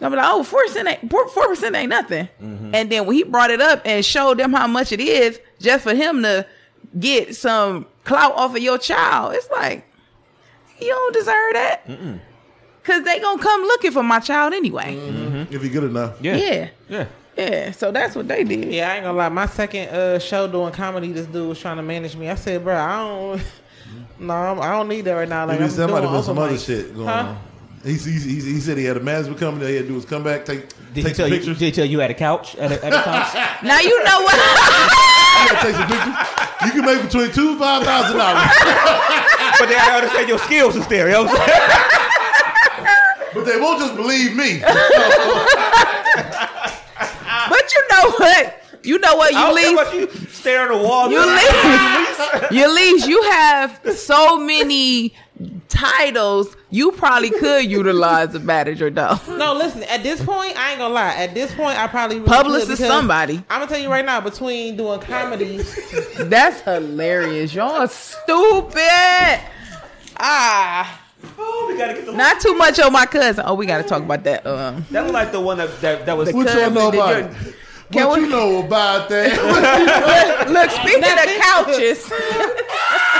I'm like, oh, four percent ain't four percent ain't nothing. And then when he brought it up and showed them how much it is, just for him to get some clout off of your child, it's like you don't deserve that. Cause they gonna come looking for my child anyway. If you're good enough. Yeah. Yeah. Yeah. Yeah. So that's what they did. Yeah, I ain't gonna lie. My second uh, show doing comedy, this dude was trying to manage me. I said, bro, I don't. No, I'm- I don't need that right now. Like, Maybe I'm somebody doing put some other shit going Huh? on. He, he, he, he said he had a management company. All he had to do was come back, take Did take tell some you? pictures. Did he tell you at a couch at a, at a couch? Now you know what? You gotta take some pictures. You can make between two and five thousand dollars, but they gotta understand your skills is there. You know what I'm but they won't just believe me. but you know what? You know what? You I don't care leave. what you stare at the wall. You leave. you leave. You have so many titles. You probably could utilize a manager though. No, listen. At this point, I ain't gonna lie. At this point, I probably really Publicist could because somebody. I'm gonna tell you right now. Between doing comedy, That's hilarious. Y'all are stupid. Ah, Oh, we gotta get the. not too much on my cousin. Oh, we got to talk about that. Um, That was like the one that that, that was. What y'all know about you- it? Can What we- you know about that? look, speaking of couches,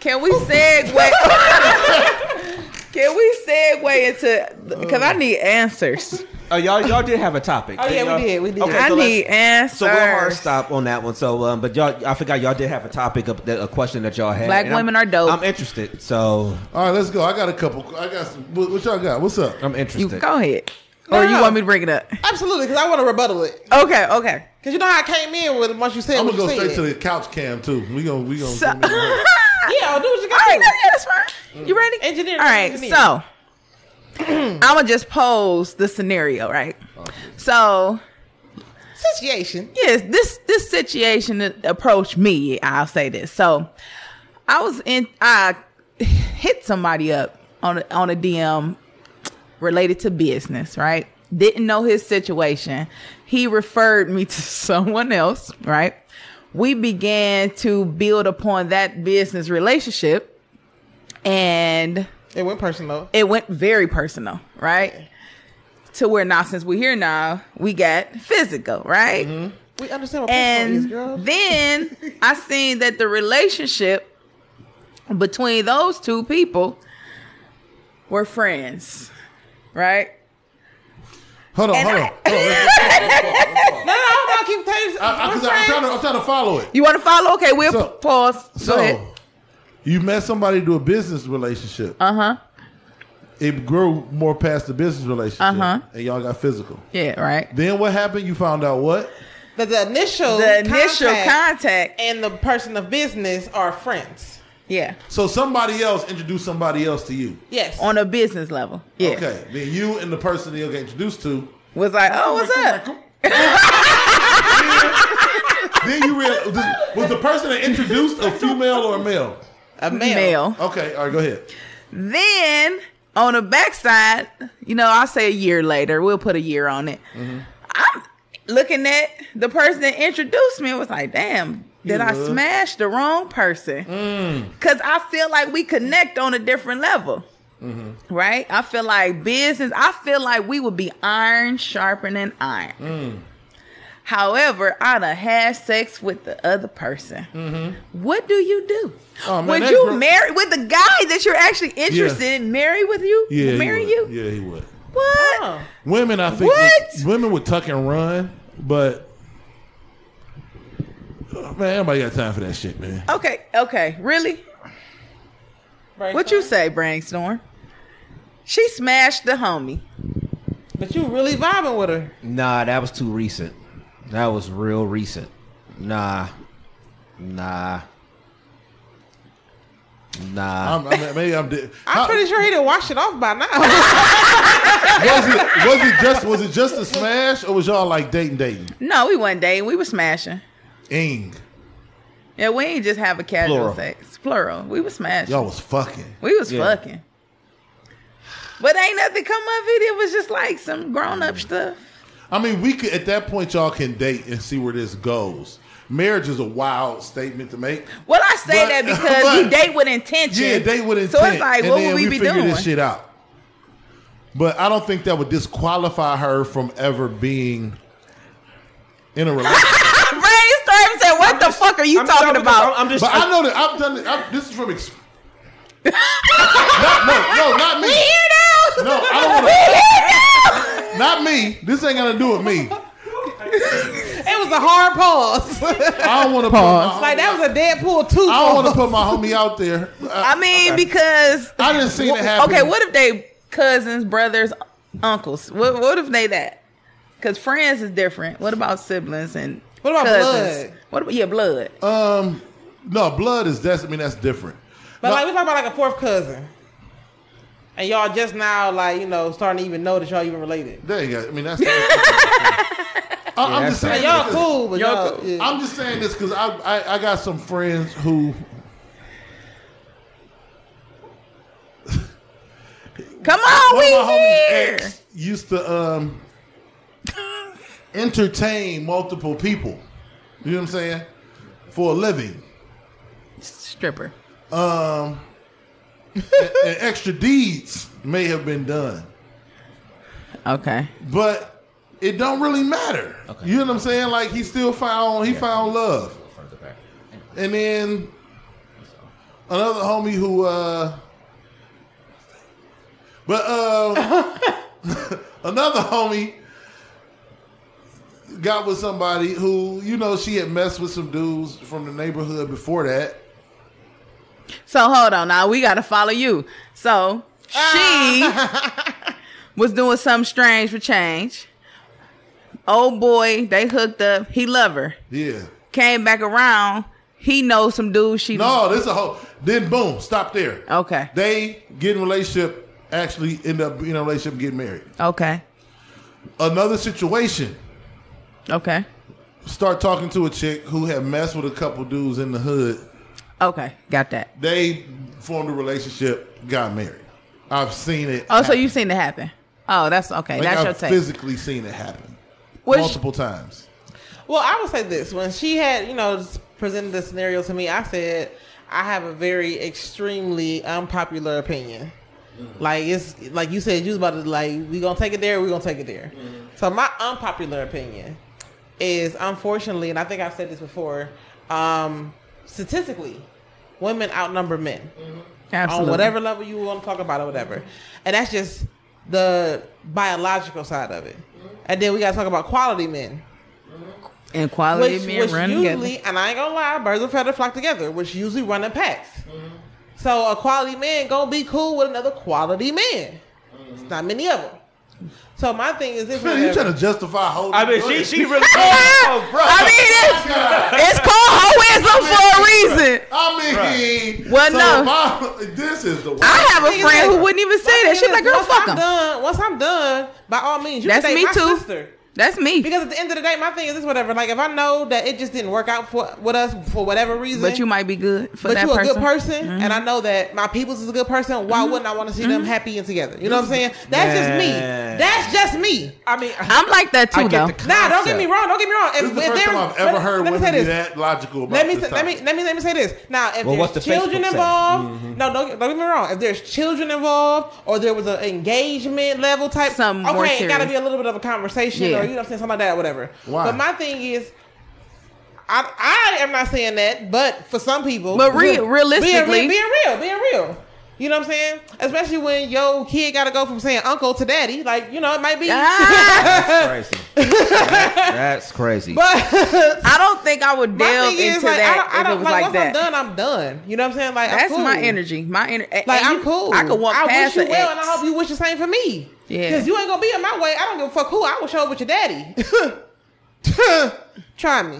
can we segue? can we segue into? Because I need answers. Oh, y'all y'all did have a topic. Oh, yeah, we Y'all- did, we did. Okay, I so need answers. So we'll hard stop on that one. So, um, but y'all, I forgot y'all did have a topic, of a question that y'all had. Black and I'm- women are dope. I'm interested. So All right, let's go. I got a couple. I got some. What, what y'all got? What's up? I'm interested. You interested. go ahead, or you no. want me to bring it up? absolutely, because I want to rebuttal it. Okay, okay. Because you know how I came in with it once you said I'm gonna go you straight said. to the couch cam too. We gonna we gonna. So, give me the- yeah, do what you got right, to yeah, that's fine. You mm. ready? Engineer, All right, engineer. so I'm gonna just pose the scenario, right? So Situation. yes, this this situation approached me. I'll say this. So I was in. I hit somebody up on a, on a DM related to business, right? Didn't know his situation. He referred me to someone else, right? We began to build upon that business relationship, and It went personal. it went very personal, right? To where now, since we're here now, we got physical, right? Mm-hmm. We understand what personal is, And girl. then I seen that the relationship between those two people were friends, right? Hold on, And hold on. Hold on. no, no, hold on. Keep telling I, I, 'cause I'm, trying to, I'm trying to follow it. You want to follow? Okay, we'll So- pause. Go So, ahead. you met somebody to a business relationship. Uh huh. It grew more past the business relationship, Uh-huh. and y'all got physical. Yeah, right. Then what happened? You found out what? That the initial The initial contact contact. and the person of business are friends. Yeah, So somebody else introduced somebody else to you. Yes. on a business level. Yeah. Okay. Then you and the person that you get introduced to. Was like, oh, what's up? Then you real was the person that introduced a female or a male? a male. Male. Okay. All right. Go ahead. Then on the backside, you know, I'll say a year later. We'll put a year on it. Mm-hmm. I'm looking at the person that introduced me and was like, damn, did I Yeah. smash the wrong person? Mm. Because I feel like we connect on a different level. Mm-hmm. Right? I feel like business, I feel like we would be iron sharpening iron. Mm. However, I done had sex with the other person. Mm-hmm. What do you do? Oh, man, would you marry with the guy that you're actually interested Yeah. in? Marry with you? Yeah. marry you? Yeah, he would. What? Oh. Women, I think, What? would- women would tuck and run, but man, everybody got time for that shit, man. Okay, okay, really? What you say, Brainstorm? She smashed the homie. But you really vibing with her. Nah, that was too recent. That was real recent. Nah, nah. Nah. I'm, I'm, maybe I'm. Di- I'm How- pretty sure he didn't wash it off by now. was it was it just was it just a smash or was y'all like dating dating? No, we wasn't dating. We were smashing. Ing, Yeah, we ain't just have a casual Plural. sex. Plural. We was smashing. y'all was fucking. we was Yeah. fucking. But ain't nothing come of it. It was just like some grown up mm. stuff. I mean, we could at that point y'all can date and see where this goes. Marriage is a wild statement to make. Well, I say But- that because but- you date with intention. Yeah, date with intent. So it's like, and what then would we, be figure doing? this shit out. But I don't think that would disqualify her from ever being in a relationship. Brainstorm said, "What the fuck are you I'm talking about?" I'm just. but I know that I've done it. I'm, this is from. Ex- not, no, no, not me. No, I don't want to. Not me. This ain't gonna do with me. it was a hard pause. I don't want to pause. like that was a Deadpool two. I don't want to put my homie out there. Uh, I mean, because I didn't see it happen. okay, what if they cousins, brothers, uncles? What what if they that? Because friends is different. What about siblings and What about cousins? blood? What about yeah, blood? Um, no, blood is that's. I mean, that's different. But No, like we talking about like a fourth cousin, and y'all just now like you know starting to even know that y'all even related. there you go. I mean, that's. I, I'm that's just saying. Y'all this- cool, but Y'all y'all. cool. yeah. I'm just saying this because I, I I got some friends who Come on, one we of my homies' here. ex used to um entertain multiple people. You know what I'm saying? For a living. Stripper. Um, and, and extra deeds may have been done, Okay. but it don't really matter. Okay. You know what I'm saying? Like he still found he found love, and then another homie who uh, but uh, another homie got with somebody who you know she had messed with some dudes from the neighborhood before that. So hold on now, we gotta follow you. So she was doing something strange for change. Old boy, they hooked up. He love her. Yeah. Came back around. He knows some dudes. She No, this a whole. Then boom, stop there. Okay. They get in a relationship. Actually, end up in a relationship, and get married. Okay. Another situation. Okay. Start talking to a chick who had messed with a couple dudes in the hood. Okay. Got that. They formed a relationship, got married. I've seen it. Oh, so you've seen it happen. Oh, that's okay. Like, that's I've your take. physically seen it happen Which- multiple times. Well, I would say this: when she had, you know, presented the scenario to me, I said I have a very extremely unpopular opinion. Mm-hmm. Like it's like you said, you was about to like we gonna take it there, we gonna take it there. Mm-hmm. So my unpopular opinion is, unfortunately, and I think I've said this before, um, statistically, women outnumber men Absolutely. on whatever level you want to talk about or whatever. And that's just the biological side of it. And then we got to talk about quality men. And quality Which, men which run usually, together. and I ain't gonna lie, birds of feather flock together, which usually run in packs. Mm-hmm. So a quality man gonna be cool with another quality man. It's not many of them. So my thing is this: Man, you trying to justify holding? I mean, she she really. oh, bro. I mean, it's, oh it's called hoism for a reason. I mean, Well, so no. my- this is the. I have a friend who wouldn't even say My that. She's like, girl, fuck I'm him. done, once I'm done, by all means, you That's can me my too. sister. That's me. Because at the end of the day, my thing is this: whatever. Like if I know that it just didn't work out for with us for whatever reason, But you might be good for but that you a good person, Mhm. and I know that my people's is a good person. Why wouldn't I want to see them happy and together? You know what I'm saying? That's just me. That's just me. I mean, I'm like that too, get though. Nah, don't get me wrong. Don't get me wrong. If, This is the if first time I've ever let- heard let me women say be this. that logical about Let me this say, let me let me let me say this. Now, if Well, there's what's the children Facebook say? involved, Mhm. no, don't, don't get me wrong. If there's children involved, or there was an engagement level type, Something more okay, it got to be a little bit of a conversation, Yeah. Or you know what I'm saying, something like that, whatever. Why? But my thing is. I, I am not saying that, but for some people, But re- being- realistically- being, being real, being real, you know what I'm saying? Especially when your kid got to go from saying uncle to daddy, like you know, it might be. Ah, crazy. That- that's crazy. but I don't think I would delve thing is, into like, I that don't, I if don't it was like, like once that. I'm done, I'm done. You know what I'm saying? Like, I'm That's cool. my energy. My energy. Like, I'm cool. I could walk I past wish you an well, ex. and I hope you wish the same for me. Yeah. Because you ain't gonna be in my way. I don't give a fuck who. I will show up with your daddy. Try me.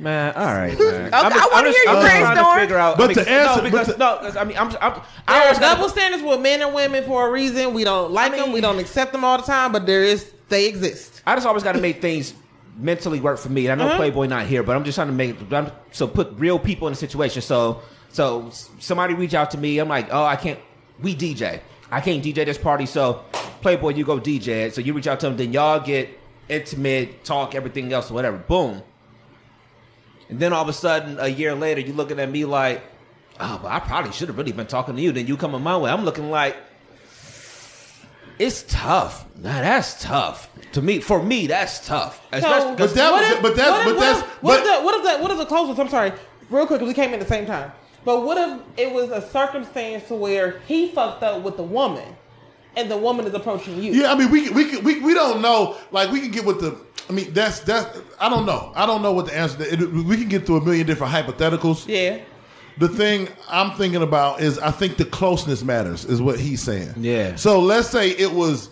Man, all right, man. Okay, I wanna hear you I'm brainstorm. to figure out. But I mean, to 'cause- answer- no, because but to- no, 'cause I mean, I'm, I'm, There I are always gotta- double standards with men and women for a reason. We don't like them. We don't accept them all the time, but there is they exist. I just always got to make things mentally work for me. I know Uh-huh. Playboy not here, but I'm just trying to make I'm, so put real people in the situation. So so somebody reach out to me. I'm like, oh, I can't. We DJ. I can't DJ this party. So Playboy, you go DJ. So you reach out to them. Then y'all get intimate, talk, everything else, whatever. Boom. And then all of a sudden, a year later, you're looking at me like, oh, but I probably should have really been talking to you. Then you coming my way. I'm looking like. It's tough. Now that's tough to me. For me, that's tough. Especially, But that what was- if- but that's- what if- but that's- what if but- the what if the what if the closest? I'm sorry, real quick, we came in at the same time. But what if it was a circumstance to where he fucked up with the woman, and the woman is approaching you? Yeah, I mean, we we can- we we don't know. Like, we can get with the. I mean, that's that's. I don't know. I don't know what the answer. It, we can get through a million different hypotheticals. Yeah. The thing I'm thinking about is I think the closeness matters. Is what he's saying. Yeah. So let's say it was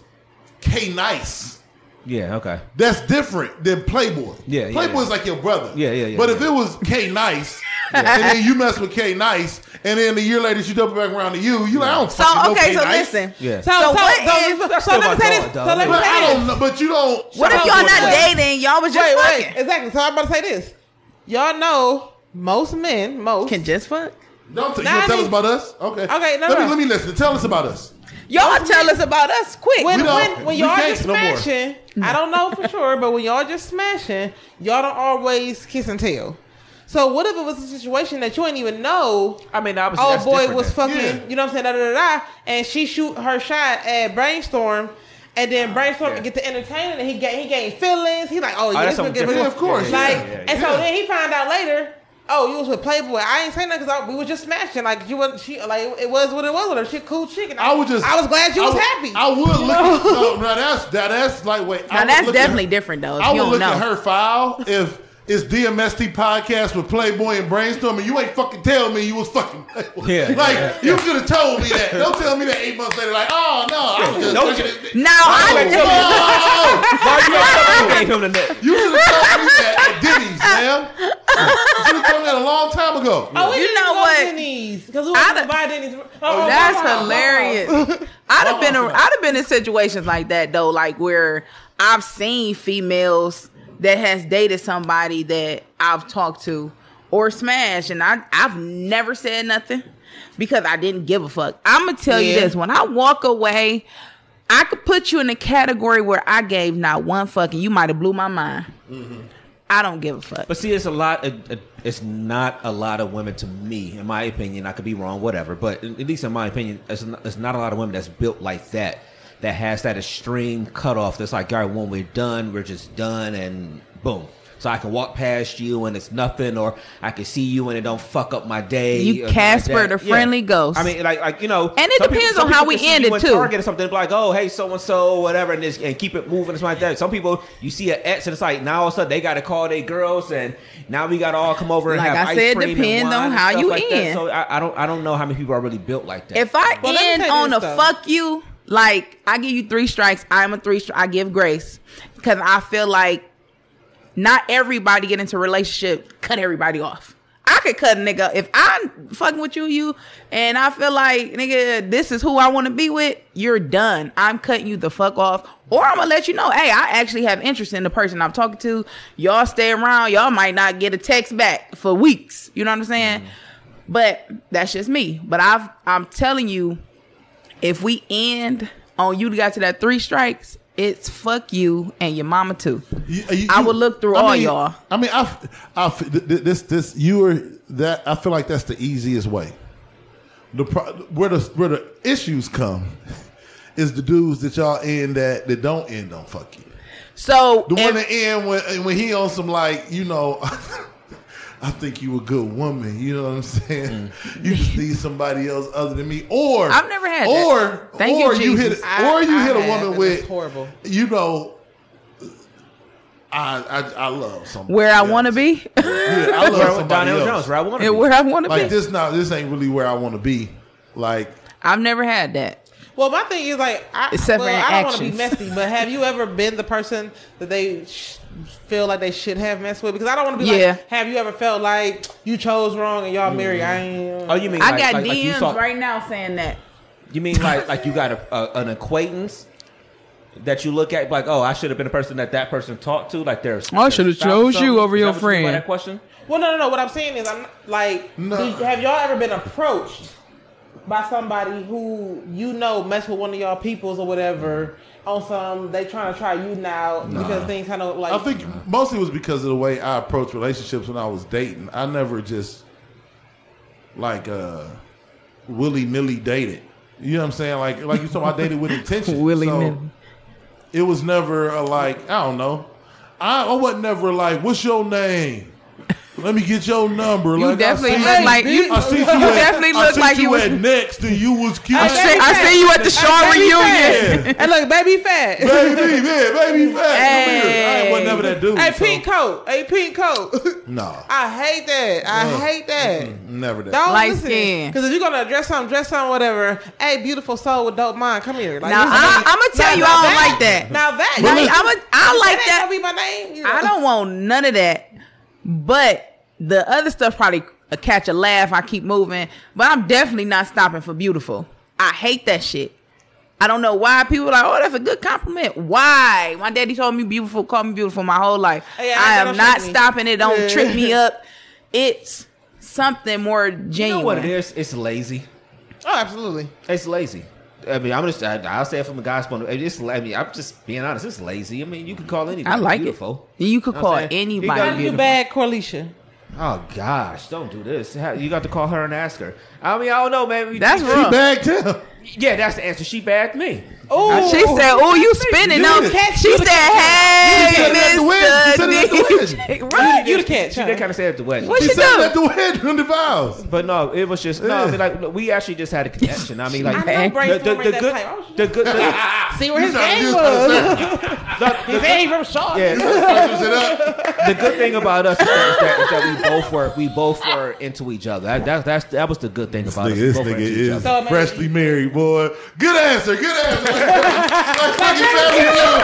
K Nice. yeah, okay. That's different than Playboy. Yeah, yeah, Playboy's yeah. like your brother. Yeah, yeah, yeah, But if it was K Nice, and then you mess with K Nice, and then a year later she double back around to you, you like, I don't So fucking know okay, so listen. Yeah. So, So so, what so, if- so, That's so still let me say this. So let me But say I don't know. But you don't. What if y'all not dating? Y'all was just Wait, fucking. wait, exactly. So I'm about to say this. Y'all know most men, most Can just fuck. Don't t- you gonna tell us about us? Okay. Okay, no, let no. me let me listen. Tell us about us. Y'all tell us about us quick. when when, when y'all can't just no smashing, I don't know for sure, but when y'all just smashing, y'all don't always kiss and tell. So what if it was a situation that you ain't even know? I mean, obviously, Oh that's boy different was then. fucking, Yeah. you know what I'm saying, da, da, da, da, and she shoot her shot at Brainstorm, and then Brainstorm Yeah. get to entertaining, and he get he gained feelings. He like, oh, yeah, oh, that's this one something get different. Yeah, of course. Like, Yeah, yeah, and so then he found out later. Oh, you was with Playboy. I ain't saying that because we was just smashing. Like you was, she like it was what it was with her. She a cool chick. And I was just. I was glad you I was would- happy. I would look. At, no, no, that's that, that's like wait. I Now would that's definitely her- different though. If I you would don't look know. at her file if it's DMST podcast with Playboy and Brainstorm, and you ain't fucking tell me you was fucking Playboy. Yeah, like yeah, you could have told me that. Don't tell me that eight months later. Like, oh no, I was just Don't looking you- at- Now Oh, I oh, oh, oh, oh. Why you gonna gave him the net? you should have told me that at Denny's, man. You should have told me that a long time ago. Oh, we You know what? to Denny's because we I'd- went to buy Denny's. Oh, That's wow, wow, wow. hilarious. I'd have been, a, Wow. I'd have been in situations like that though, like where I've seen females that has dated somebody that I've talked to or smashed, and I, I've never said nothing because I didn't give a fuck. I'm gonna tell you this: when I walk away, I could put you in a category where I gave not one fuck, and you might have blew my mind. Mm-hmm. I don't give a fuck. But see, it's a lot. It- uh, it's not a lot of women, to me, in my opinion. I could be wrong, whatever. But at least in my opinion, it's not, it's not a lot of women that's built like that. That has that extreme cutoff. That's like, all right, when we're done, we're just done, and boom. So I can walk past you and it's nothing, or I can see you and it don't fuck up my day. You Casper like the friendly ghost. I mean, like, like you know, And it depends some on how we end it, too. Target or something like, oh, hey, so and so, whatever, and, this, and keep it moving It's like that. Some people, you see an ex, and it's like now all of a sudden they got to call their girls, and now we got to all come over and Like have I ice said, cream and depends on how stuff you like that. So I, I don't, I don't know how many people are really built like that. If I Well, end on a though. fuck you, like I give you three strikes, I'm a three. Stri- I give grace because I feel like not everybody get into relationship. Cut everybody off. I could cut a nigga if I'm fucking with you, you, and I feel like nigga, this is who I want to be with. You're done. I'm cutting you the fuck off, or I'm gonna let you know, hey, I actually have interest in the person I'm talking to. Y'all stay around. Y'all might not get a text back for weeks. You know what I'm saying? Mm-hmm. But that's just me. But I've I'm telling you, if we end on you got to that three strikes, it's fuck you and your mama too. You- uh, you- I would look through I all mean- y'all. I mean, I, I, th- th- this, this, you are that. I feel like that's the easiest way. The where the where the issues come is the dudes that y'all end that that don't end on fuck you. So The one if- that end when when he on some like you know. I think you a good woman. You know what I'm saying? You just need somebody else other than me, or Mm. I've never had that. or Thank you, or you, hit I- or you I hit a woman and with horrible. You know, I I, I love somebody where I want to be, Yeah, I love where, somebody Donell else. Jones, where I want to be. where I want to Like be. this, not this ain't really where I want to be. Like I've never had that. Well, my thing is like, I, Except well, I don't want to be messy, but have you ever been the person that they sh- feel like they should have messed with? Because I don't want to be Yeah. like, have you ever felt like you chose wrong and y'all married? Mm-hmm. I ain't. Uh, oh, you mean I like, got like, like you DMs saw, right now saying that. You mean like like you got a, a, an acquaintance that you look at like, oh, I should have been the person that that person talked to. Like there's. I should've chose you over your friend. That question. Well, no, no, no. What I'm saying is, I'm not- like, No. do- have y'all ever been approached by somebody who you know mess with one of y'all peoples or whatever on some? They trying to try you now because things kind of like. I think mostly it was because of the way I approached relationships when I was dating. I never just like uh willy nilly dated. You know what I'm saying? Like like you saw, I dated with intention. Willy-nilly. So it was never a like I don't know. I, I wasn't never like, what's your name? Let me get your number. You like, definitely I see look like you. I see you, you at, definitely I look see like you you was. at next, and you was cute. I Hey, see, I see you at the Shaw reunion. Yeah. and look, baby fat. baby, yeah, baby fat. Come here. I ain't wasn't never that dude. Hey, so- pink coat. Hey, pink coat. No, I hate that. I Uh, hate that. never that. Don't Light listen. skin. Because if you're gonna address something, dress something, whatever. Hey, beautiful soul with dope mind, come here. Like, Now, I- gonna be- I'ma tell Now, you, now I don't like that. Now that, Now, I'm a, I like ain't that. be my name. you know. I don't want none of that. But the other stuff probably uh, catch a laugh. I keep moving, but I'm definitely not stopping for beautiful. I hate that shit. I don't know why people are like, oh, that's a good compliment. Why? My daddy told me beautiful, called me beautiful my whole life. Yeah, I am don't not me. stopping it. Don't Yeah. trip me up. It's something more You know genuine. what it is? It's lazy. Oh, absolutely. It's lazy. I mean, I'm just. I, I'll say it from a guy's point of view. It's. I mean, I'm just being honest. It's lazy. I mean, you can call anybody I like beautiful. it. You could Know call I'm saying? You anybody gotta you beautiful. bag Corlicia? Oh gosh, don't do this. You got to call her and ask her. I mean, I don't know, man. That's She- rough. She bagged him. Yeah, that's the answer. She bagged me. Oh, She said, "Oh, you spinning You on?" She said, You said it at the wedding. You said it at the "Hey, wedding. right? You the catch, She huh? did kind of say it at the wedding. What She she said do? it at the wedding on the vows. But no, it was just no. I mean, like we actually just had a connection. I mean, like I know the, the, brainstorming the good, type. I was- the good, the, See where his You trying to- game was. to the, His game from short. yeah, Switch it up. the good thing about us is that, is that, is that we both were we both were into each other. That, that that's that was the good thing about us. Nigga, this nigga is other. So amazing. freshly married, boy. Good answer. Good answer. Like fucking family feud.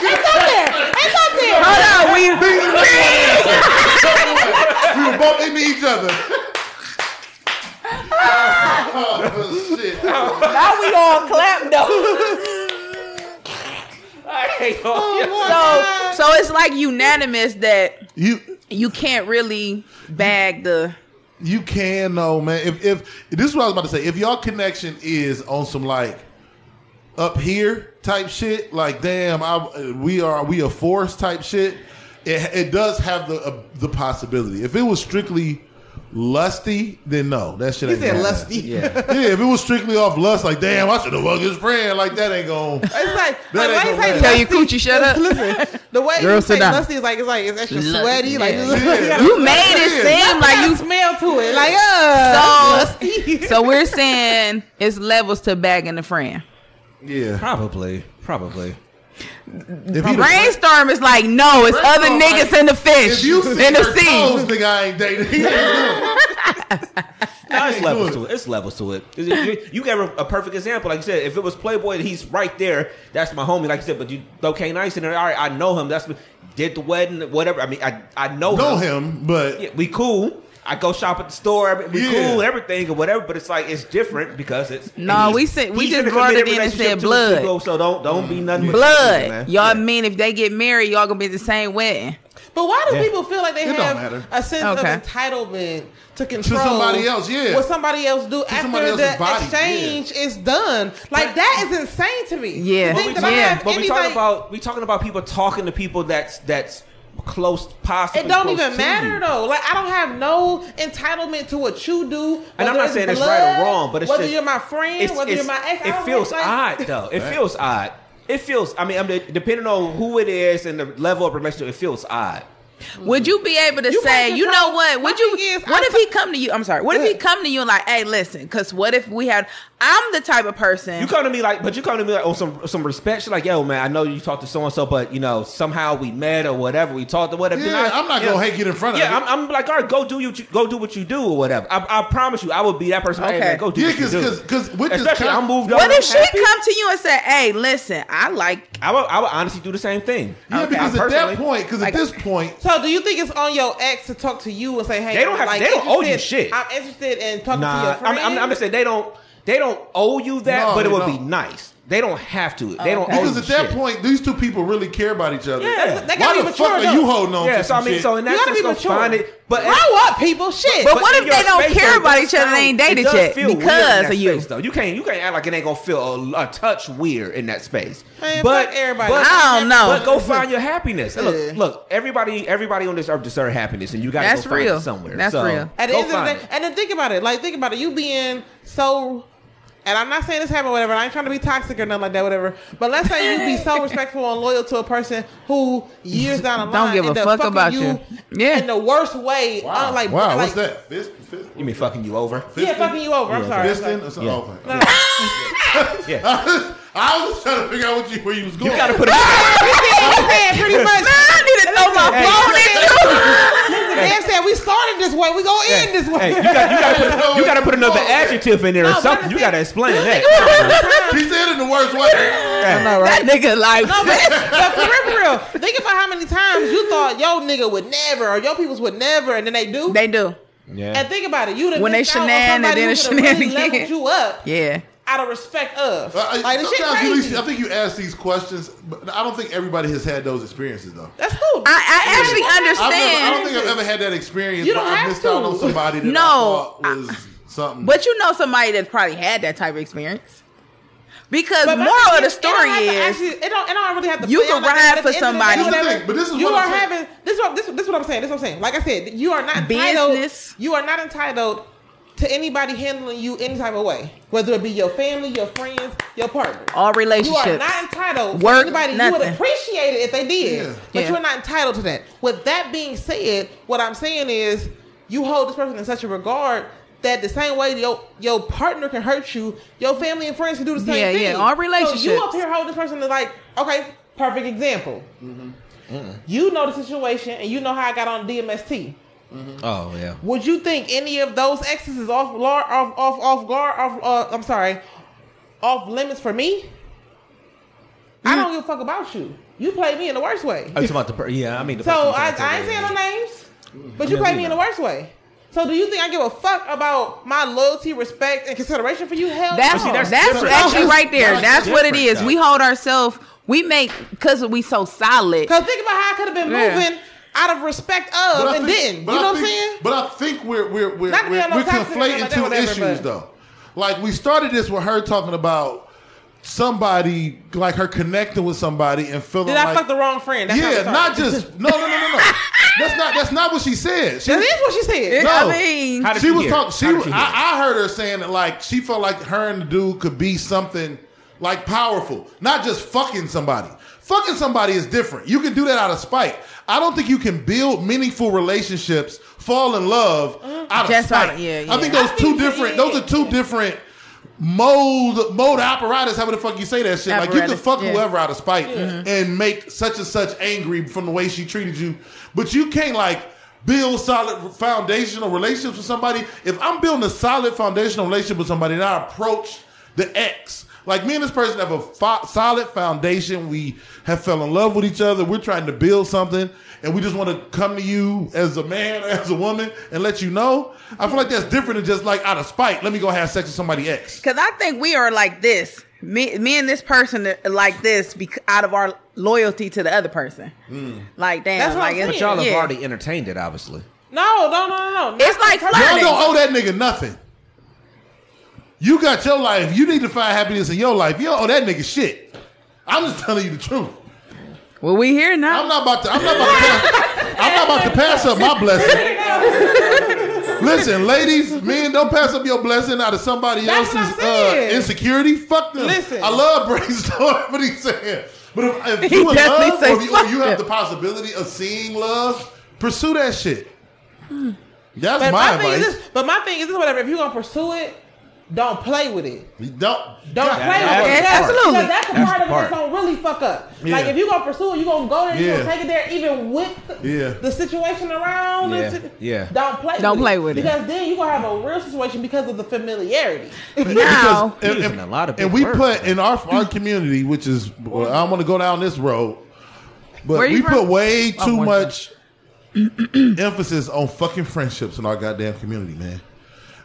It's up there. It's up there. Hold on, we We were bumping into each other. oh, shit. now we all clap though. Oh, So, so it's like unanimous that You you can't really bag the. you can though, man. If if this is what I was about to say. If y'all connection is on some like up here type shit, like damn, I we are we a force type shit. It, it does have the uh, the possibility. If it was strictly lusty, then no, that shit He ain't said gonna lusty. Yeah. Yeah, if it was strictly off lust, like damn, I should have fucked his friend. Like that ain't going. It's like, That like ain't why you gonna say last. Tell your coochie shut up. Listen, the way Girl, you sit say down. lusty is like it's like it's extra Lusty, sweaty. Like yeah. Yeah. You made it seem like you you. smell to it. Like uh, So, lusty. so we're saying it's levels to bagging the friend. Yeah, Probably, probably. if he the- Brainstorm is like, no, it's other niggas like, in the fish, If you see in the her sea. toes, nigga, I ain't dating. He ain't doing it. No, it's ain't levels to it. It's levels to it. You, you- you gave a, a perfect example. Like you said, if it was Playboy, he's right there. That's my homie. Like you said, but you throw K Nice in there. All right, I know him. That's did the wedding, whatever. I mean, I I know, know him. him, but Yeah, we cool. I go shop at the store. We Yeah. cool, everything or whatever. But it's like it's different because it's No, and we said- we just in brought it in and said blood. too, So don't don't be nothing but Blood. man. Y'all Yeah. mean if they get married, y'all gonna be the same wedding? But why do Yeah. people feel like they It have a sense Okay. of entitlement to control somebody else, yeah. what somebody else do somebody after the body, exchange is done? Like that is insane to me. Yeah. But we yeah. have But we talking about we talking about people talking to people that's that's close possibly. It don't even matter you. though. Like I don't have no entitlement to what you do. And I'm whether not saying it's right or wrong, but it's whether just- you're my friend, It's- whether it's- you're my ex. It feels like, odd though. It feels odd. It feels. I mean, I mean, depending on who it is and the level of relationship, it feels odd. Would you be able to You say, you know what? Would you? is, what I- if he come to you? I'm sorry. What if he come to you and like, hey, listen? Because what if we had? I'm the type of person. You come to me like, but you come to me like oh, some some respect. She's like, yo, man, I know you talked to so and so, but you know somehow we met or whatever. We talked or whatever. Yeah, I, I'm not gonna know, hate get in front of Yeah. I'm, I'm like, all right, go do you go do what you do or whatever. I, I promise you, I would be that person. Hey, Okay. man, go do Yeah, what you because do. because with this Especially, I'm moved on. what if she happy. come to you and say, "Hey, listen, I like I would, I would honestly do the same thing. Yeah, Okay, because at that point, because at this point, So, do you think it's on your ex to talk to you and say, "Hey, They don't I'm, have- like, they don't owe you shit. I'm interested in talking to Nah, your I'm, friend." I'm, I'm just saying they don't they don't owe you that, No, but it they would be don't. nice. They don't have to. They don't owe because at that shit. point, these two people really care about each other. Yeah. They gotta Why be the mature fuck are you holding on Yeah, to so I mean, shit? so in that You gotta sense, be mature. find it. But Grow up, people. Shit. But what if they don't care though, about each other they ain't sound- dated does yet feel weird in because of you? space, though. You can't you can't act like it ain't gonna feel a, a touch weird in that space. Man, but everybody. But, I don't know. But go find your happiness. Yeah. Look, look. Everybody, everybody on this earth deserve happiness, and you got to That's go find real. it somewhere. That's So, real. At the go end of the find day, it. and then think about it. Like, think about it. You being so, and I'm not saying this happened, whatever. I ain't trying to be toxic or nothing like that, whatever. But let's say you be so respectful and loyal to a person who years down the line Don't give a fuck about you. Yeah. in the worst way. Wow, uh, like, wow, like, what's that? Fist, fist, You mean fucking you over? Yeah, fucking you over. I'm Yeah, sorry. I'm fisting sorry. or something? Yeah. Okay. No, no. Yeah. I was trying to figure out what you, where you was going. You got to put a. He said pretty much. I need to throw my Hey. phone in Listen, Dan said we started this way. We gonna end this way. Hey, you got you got to put, you got to put another adjective in there or No, but something. I'm You got to explain that. He said it in the worst way. That nigga like No, but, but for real, for real, think about how many times you thought yo nigga would never or your peoples would never, and then they do. they do. Yeah. and think about it, you done When they missed shenan and then who a coulda really shenan again. you up Yeah. Out of respect of. Uh, I- like the shit sometimes you, crazy. I think you ask these questions, but I don't think everybody has had those experiences though. That's cool. I, I actually I've never, I don't think I've ever had that experience You don't I have missed out on somebody that No, I thought was something. But you know somebody that's probably had that type of experience. Because But moral thing of the is, it don't story have is actually, it don't. It don't really have to. You can ride At for the end of the somebody. day, This is whatever, but this is you what are I'm saying. having. This is what this, this is what I'm saying. This is what I'm saying. Like I said, you are not entitled. You are not entitled to anybody handling you any type of way, whether it be your family, your friends, your partner. all relationships. You are not entitled Work, to anybody. You would appreciate it if they did, Yeah. but Yeah. you're not entitled to that. With that being said, what I'm saying is, you hold this person in such a regard that the same way your your partner can hurt you, your family and friends can do the same Yeah, thing. yeah, all relationships. So you up here holding this person to like, okay, perfect example. Mm-hmm. You know the situation, and you know how I got on DMST. Oh yeah. Would you think any of those exes is off lar- off off off guard off uh, I'm sorry off limits for me? I don't give a fuck about you. You played me in the worst way. I was about the per- yeah. I mean, the So I, I ain't saying no names, but you Yeah, played me in the worst way. So do you think I give a fuck about my loyalty, respect, and consideration for you? Hell That's no. that's, that's actually right there. that's That's, what it is. though. We hold ourselves. We make because we so solid. Cause think about how I could have been Yeah. moving out of respect of I and think- didn't. You know I what I'm think- saying? But I think we're we're we're Not we're, no we're toxic or nothing conflating like two whatever, issues but- though. Like we started this with her talking about somebody like her connecting with somebody and feeling Did like I fuck the wrong friend? That's yeah, not just no no no no no. that's not that's not what she said. She That was, is what she said. No. I mean, How did she you was hear? talking. She, How did was, hear? I, I heard her saying that like she felt like her and the dude could be something like powerful, not just fucking somebody. Fucking somebody is different. You can do that out of spite. I don't think you can build meaningful relationships, fall in love mm. out of Just spite. out of- yeah, I think yeah. those I two think- different. yeah. Those are two different mode mode apparatus. However the fuck you say that shit. Like you can fuck yeah. whoever out of spite mm-hmm. and make such and such angry from the way she treated you, but you can't like build solid foundational relationships with somebody. If I'm building a solid foundational relationship with somebody, and I approach the ex. Like me and this person have a fo- solid foundation. We have fell in love with each other. We're trying to build something, and we just want to come to you as a man, as a woman, and let you know. I feel like that's different than just like out of spite. Let me go have sex with somebody ex. Because I think we are like this. Me, me and this person are like this bec- out of our loyalty to the other person. Hmm. Like damn, That's what like I'm it's- But y'all have yeah. already entertained it, obviously. No, no, no, no, no. Not It's like the. Y'all don't owe that nigga nothing. You got your life. You need to find happiness in your life. You don't owe that nigga shit. I'm just telling you the truth. Well, we here now. I'm not about to. I'm not about to. Pass, I'm not about to pass up my blessing. Listen, ladies, men, don't pass up your blessing out of somebody That's else's uh, insecurity. Fuck them. Listen. I love brainstorm, but he's saying. But if, if you in love, or, you, or you have the possibility of seeing love, pursue that shit. That's But my my, advice. this, but my thing is this, whatever. If you're gonna pursue it, don't play with it. You don't Don't God, play that- with it. that's- absolutely. Because that's the That's part the of part. it that's gonna really fuck up. Yeah. Like if you gonna pursue it, you gonna go there, you Yeah. gonna take it there, even with the, Yeah. the situation around. Yeah. the Yeah. Don't play. Don't with play it. with it. because then you gonna have a real situation because of the familiarity. Now, and, and- a lot of and we words. put in our our community, which is well, I don't want to go down this road, but we from? put way Oh, too one much emphasis on fucking friendships in our goddamn community, man.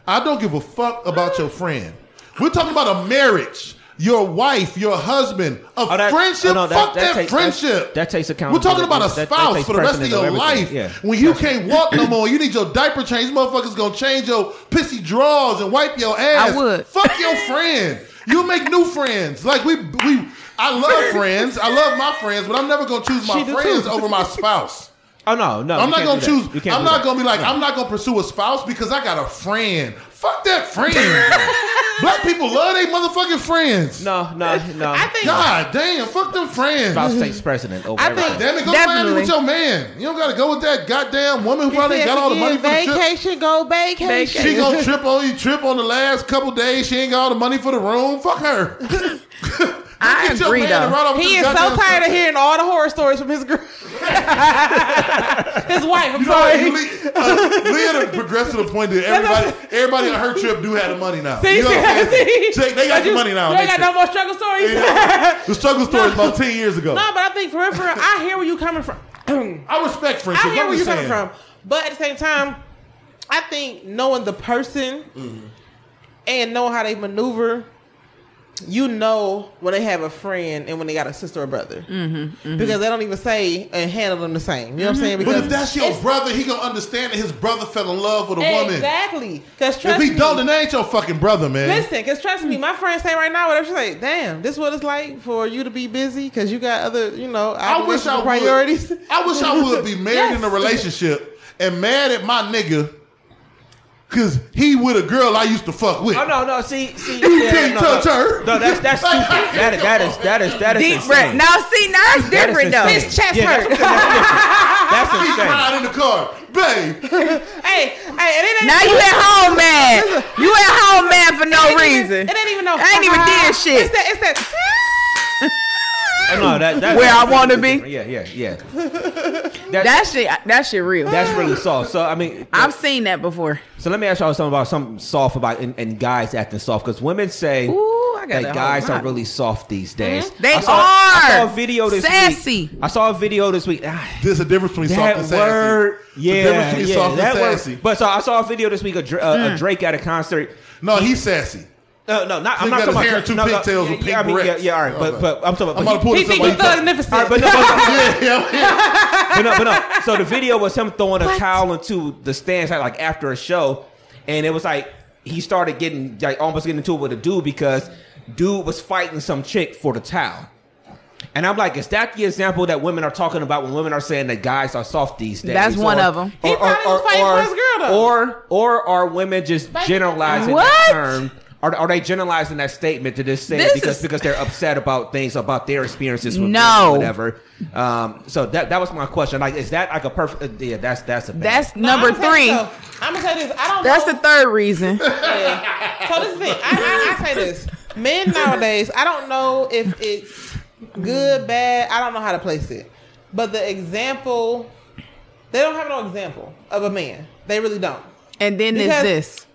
I don't give a fuck about your friend. We're talking about a marriage. Your wife, your husband, a Oh, that- friendship. oh, no, that- fuck that that, takes- friendship. that- takes We're talking about a spouse for the rest of your of life. Yeah. When you can't walk no more, you need your diaper changed. Motherfuckers gonna change your pissy drawers and wipe your ass. I would. Fuck your friend. You make new friends. Like we we. I love friends. I love my friends, but I'm never gonna choose my friends over my spouse. Oh no, no. I'm not gonna choose. I'm not that. gonna be like No. I'm not gonna pursue a spouse because I got a friend. Fuck that friend. Black people love their motherfucking friends. No, no, no. I think God damn, fuck them friends. spouse takes precedent over I everything. think- Damn it, go find it with your man. You don't gotta go with that goddamn woman who probably got all the money get for the trip. vacation, go vacation. She gonna trip on you, trip on the last couple days. She ain't got all the money for the room. Fuck her. I agree, though. run He is so goddamn tired of hearing all the horror stories from his girl. his wife. I'm You know, what, sorry. Le- uh, Leah done progressed to the point that everybody, everybody on her trip do have the money now. See, you know what I'm saying? see, See, they got the money now. They got They- no more struggle stories. the struggle story is about ten years ago. No, but I think for real, for real, I hear where you coming from. I respect friendship. I hear I'm where you just coming from. But at the same time, I think knowing the person Mm-hmm. and knowing how they maneuver, you know when they have a friend and when they got a sister or brother. Mm-hmm, Because they don't even say and handle them the same. You know what I'm saying? But Because if that's your brother, he gonna understand that his brother fell in love with a woman. Exactly. Because If he me, don't, then that ain't your fucking brother, man. Listen, because trust me, my friends say right now, whatever she say, damn, this what it's like for you to be busy because you got other, you know, I wish I priorities. would. I wish I would be married in a relationship and mad at my nigga because he with a girl I used to fuck with. Oh no, no. See, see. You yeah, can't no, touch no. her. No, that's that's stupid. That is that is that is that is deep breath. Now, see, now it's That is different though. His chest yeah, hurt. That's, that's, He that's insane. cried in the car, babe. hey, hey, it ain't Now you at home, man. You at home, man, for no it ain't even- reason. It ain't even no. I ain't even did shit. It's that. It's that. Oh, no, that, that, Where I wanna be. different. Yeah, yeah, yeah. That shit, that shit real. That's really soft. So I mean, I've seen that before. so let me ask y'all something about something soft about and, and guys acting soft because women say Ooh, I that guys are really soft these days. They I saw, I saw a video this Sassy. week. I saw a video this week. Ah, There's a difference between soft that and sassy. word, The yeah, difference between yeah, soft and that word. sassy. But so I saw a video this week of uh, a Drake at a concert. No, he's sassy. No, no, not. I'm not got talking his hair about two no, no, pigtails yeah, with yeah, I pink mean, yeah, yeah, all right, but Okay. but I'm talking about. I'm about to pull He this think up. he thug magnificent. All right, but no, but, yeah, yeah. but no, but no. So the video was him throwing a towel into the stands like after a show, and it was like he started getting like almost getting into it with a dude because dude was fighting some chick for the towel. And I'm like, is that the example that women are talking about when women are saying that guys are soft these days? That's one of 'em. He probably was fighting for his girl, though. Or, or are women just Fighting- generalizing What? that term? Are, are they generalizing that statement to just say This because is- because they're upset about things about their experiences with No. women, whatever? Um, so that that was my question. Like, is that like a perfect? uh, Yeah, that's that's a bad- That's number three. I'm gonna say this. I don't. That's know. the third reason. Yeah. So this is the thing. I, I, I say this. Men nowadays, I don't know if it's good, bad. I don't know how to place it. But the example, they don't have no example of a man. They really don't. And then there's Because- this.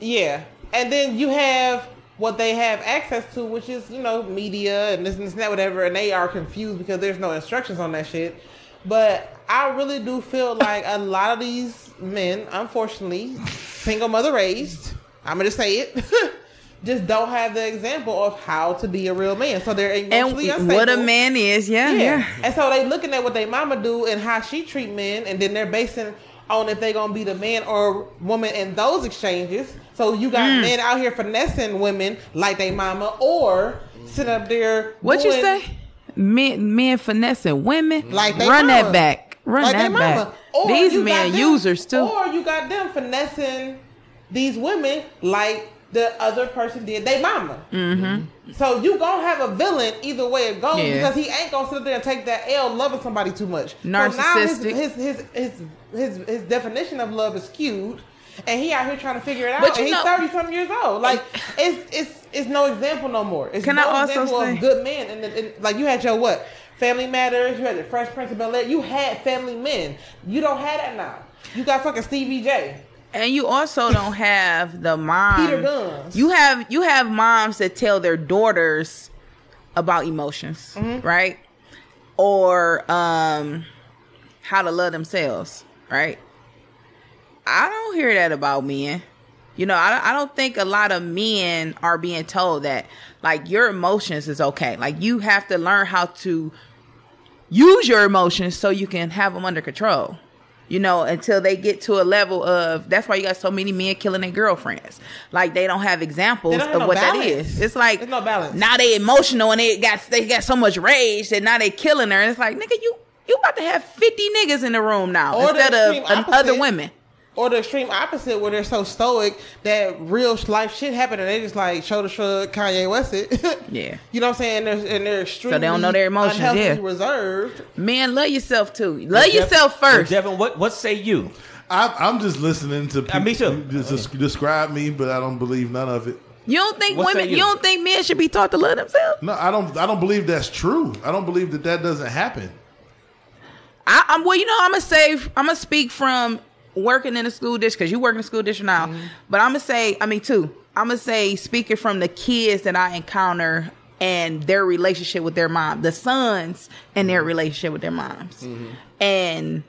Yeah. And then you have what they have access to, which is, you know, media and this and this and that, whatever, and they are confused because there's no instructions on that shit. But I really do feel like a lot of these men, unfortunately, single mother raised, I'm gonna just say it, just don't have the example of how to be a real man. So they're emotionally And unstable. what a man is, yeah, Yeah. yeah. And so they looking at what they mama do and how she treat men, and then they're basing on if they gonna be the man or woman in those exchanges. So you got Mm. men out here finessing women like they mama, or sitting up there. What you say? Men, men finessing women. Like they run mama. that back. Run Like they that mama. back. Or These men them- users too. Or you got them finessing these women like the other person did they mama. Mm-hmm. So you gonna have a villain either way it goes Yeah. because he ain't gonna sit there and take that L loving somebody too much. So now his, Narcissistic. his, his his his his definition of love is skewed. And he out here trying to figure it out. But you and he's thirty something years old. Like it's it's it's no example no more. It's Can I no also example say- of good men. And, and like you had your what? Family Matters. You had the Fresh Prince of Bel Air. You had family men. You don't have that now. You got fucking Stevie J. And you also don't have the mom. Peter Gunz. You have you have moms that tell their daughters about emotions, Mm-hmm. right? Or um how to love themselves, right? I don't hear that about men. You know, I, I don't think a lot of men are being told that like your emotions is okay. Like you have to learn how to use your emotions so you can have them under control. You know, until they get to a level of that's why you got so many men killing their girlfriends. Like they don't have examples don't have of no what that balance. is. It's like There's no balance. now they emotional and they got they got so much rage that now they killing her. It's like nigga, you you about to have fifty niggas in the room now Or instead of other women. Or the extreme opposite, where they're so stoic that real life shit happened, and they just like shoulder shrug Kanye West it. Yeah. you know what I'm saying? And they're, and they're extremely don't know their emotions, unhealthy, yeah. reserved. Man, love yourself too. Love Dev- yourself first. Devin, what what say you? I, I'm just listening to people Uh, me too. just describe me, but I don't believe none of it. You don't think What women? you? You? don't think men should be taught to love themselves? No, I don't. I don't believe that's true. I don't believe that that doesn't happen. I, I'm well. You know, I'm gonna say I'm gonna speak from working in the school district because you work in the school district now. Mm-hmm. But I'm gonna say, I mean, too. I'm gonna say speaking from the kids that I encounter and their relationship with their mom, the sons and their mm-hmm. relationship with their moms, mm-hmm. and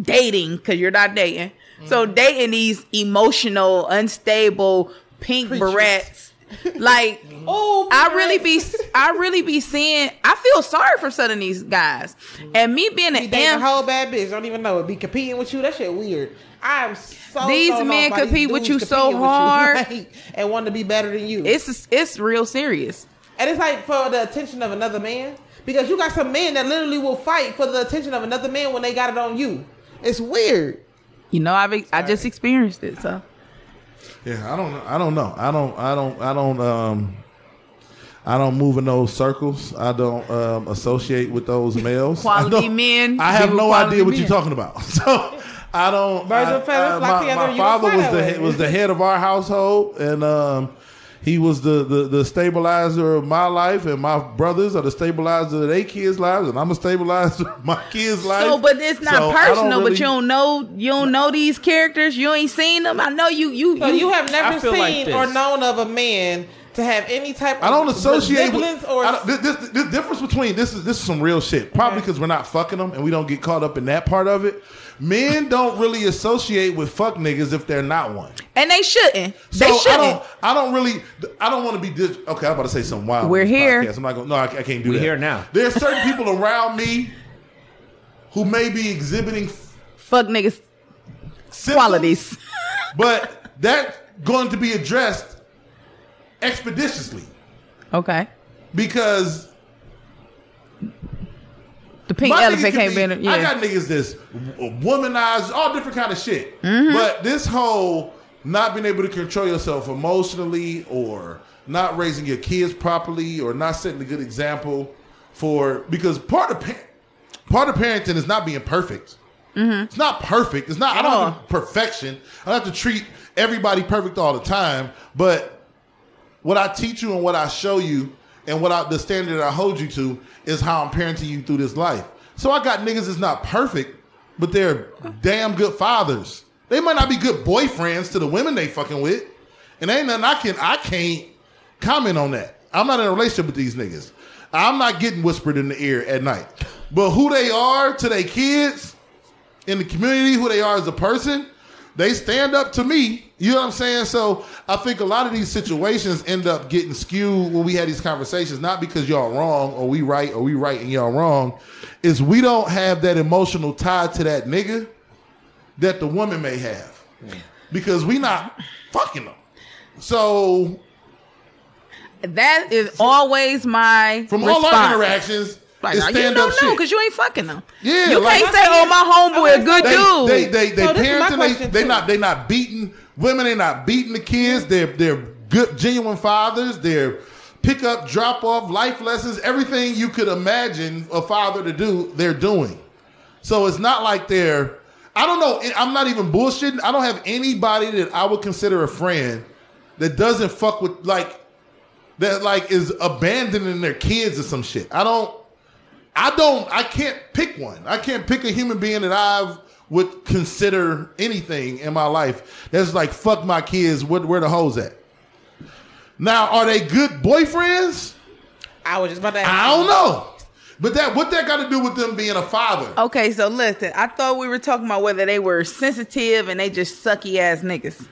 dating because you're not dating. So dating these emotional, unstable pink Creatures. barrettes, like Oh, I really be I really be seeing I feel sorry for some of these guys. And me being be an dating a M, whole bad bitch. Don't even know it. Be competing with you. That shit weird. I am so These men by these compete with you so hard. like, and want to be better than you. it's it's real serious. And it's like for the attention of another man. Because you got some men that literally will fight for the attention of another man when they got it on you. It's weird. You know, I've I just experienced it. So Yeah, I don't. know. I don't know. I don't. I don't. I don't. Um, I don't move in those circles. I don't um, associate with those males. Quality I men, I have no idea what men. you're talking about. So I don't. Birds I- of a I- flock my, together, my you father was the way. was the head of our household, and um, he was the, the the stabilizer of my life, and my brothers are the stabilizer of their kids' lives, and I'm a stabilizer of my kids' life. so, but it's not So personal. really- But you don't know you don't know these characters. You ain't seen them. I know you you So you have never I feel like seen or known of a man to have any type of I don't associate with. resemblance or I don't- this, this, this difference between this is this is some real shit. Probably because we're not fucking them and we don't get caught up in that part of it. Men don't really associate with fuck niggas if they're not one. and they shouldn't. So they I shouldn't. don't. I don't really. I don't want to be. Dis- okay, I'm about to say something wild. We're here. podcast. I'm not going. to No, I, I can't do We that. here now. There's certain people around me who may be exhibiting Fuck niggas symptoms, qualities. but that's going to be addressed expeditiously Okay. because The pink My elephant can can't be- in it. I got niggas that's womanized, all different kind of shit. Mm-hmm. But this whole not being able to control yourself emotionally, or not raising your kids properly, or not setting a good example for because part of part of parenting is not being perfect. It's not perfect. It's not. I don't Mm-hmm. Have perfection. I don't have to treat everybody perfect all the time, but what I teach you and what I show you and what I, the standard I hold you to is how I'm parenting you through this life. So I got niggas that's not perfect, but they're damn good fathers. They might not be good boyfriends to the women they fucking with, and ain't nothing I can I can't comment on that. I'm not in a relationship with these niggas. I'm not getting whispered in the ear at night. But who they are to their kids in the community, who they are as a person, they stand up to me. You know what I'm saying? So I think a lot of these situations end up getting skewed when we had these conversations, not because y'all wrong or we right or we right and y'all wrong, is we don't have that emotional tie to that nigga that the woman may have. Because we not fucking them. So That is always my from response. all our interactions, Like, it's now, you don't know because you ain't fucking them. Yeah, you like- can't say, "Oh, my homeboy a good they, dude." They they they So this is parenting. They, they not they not beating women. They not beating the kids. They're they're good genuine fathers. They're pick up, drop off, life lessons, everything you could imagine a father to do. They're doing. So it's not like they're I don't know. I'm not even bullshitting. I don't have anybody that I would consider a friend that doesn't fuck with like that like is abandoning their kids or some shit. I don't. I don't. I can't pick one. I can't pick a human being that I would consider anything in my life that's like fuck my kids. Where, where the hoes at? Now, are they good boyfriends? I was just about to ask. I don't know. But that what that got to do with them being a father? Okay, so listen, I thought we were talking about whether they were sensitive and they just sucky ass niggas.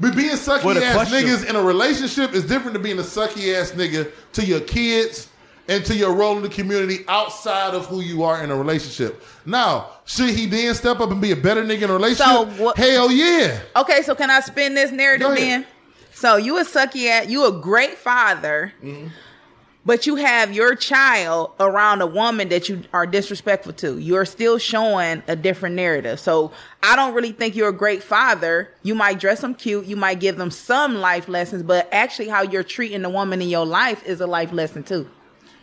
But being sucky ass question- niggas in a relationship is different than being a sucky ass nigga to your kids and to your role in the community outside of who you are in a relationship. Now, should he then step up and be a better nigga in a relationship? So what- Hell yeah. Okay, so can I spin this narrative then? So you a sucky at you a great father, mm-hmm. but you have your child around a woman that you are disrespectful to. You're still showing a different narrative. So I don't really think you're a great father. You might dress them cute, you might give them some life lessons, but actually how you're treating the woman in your life is a life lesson too.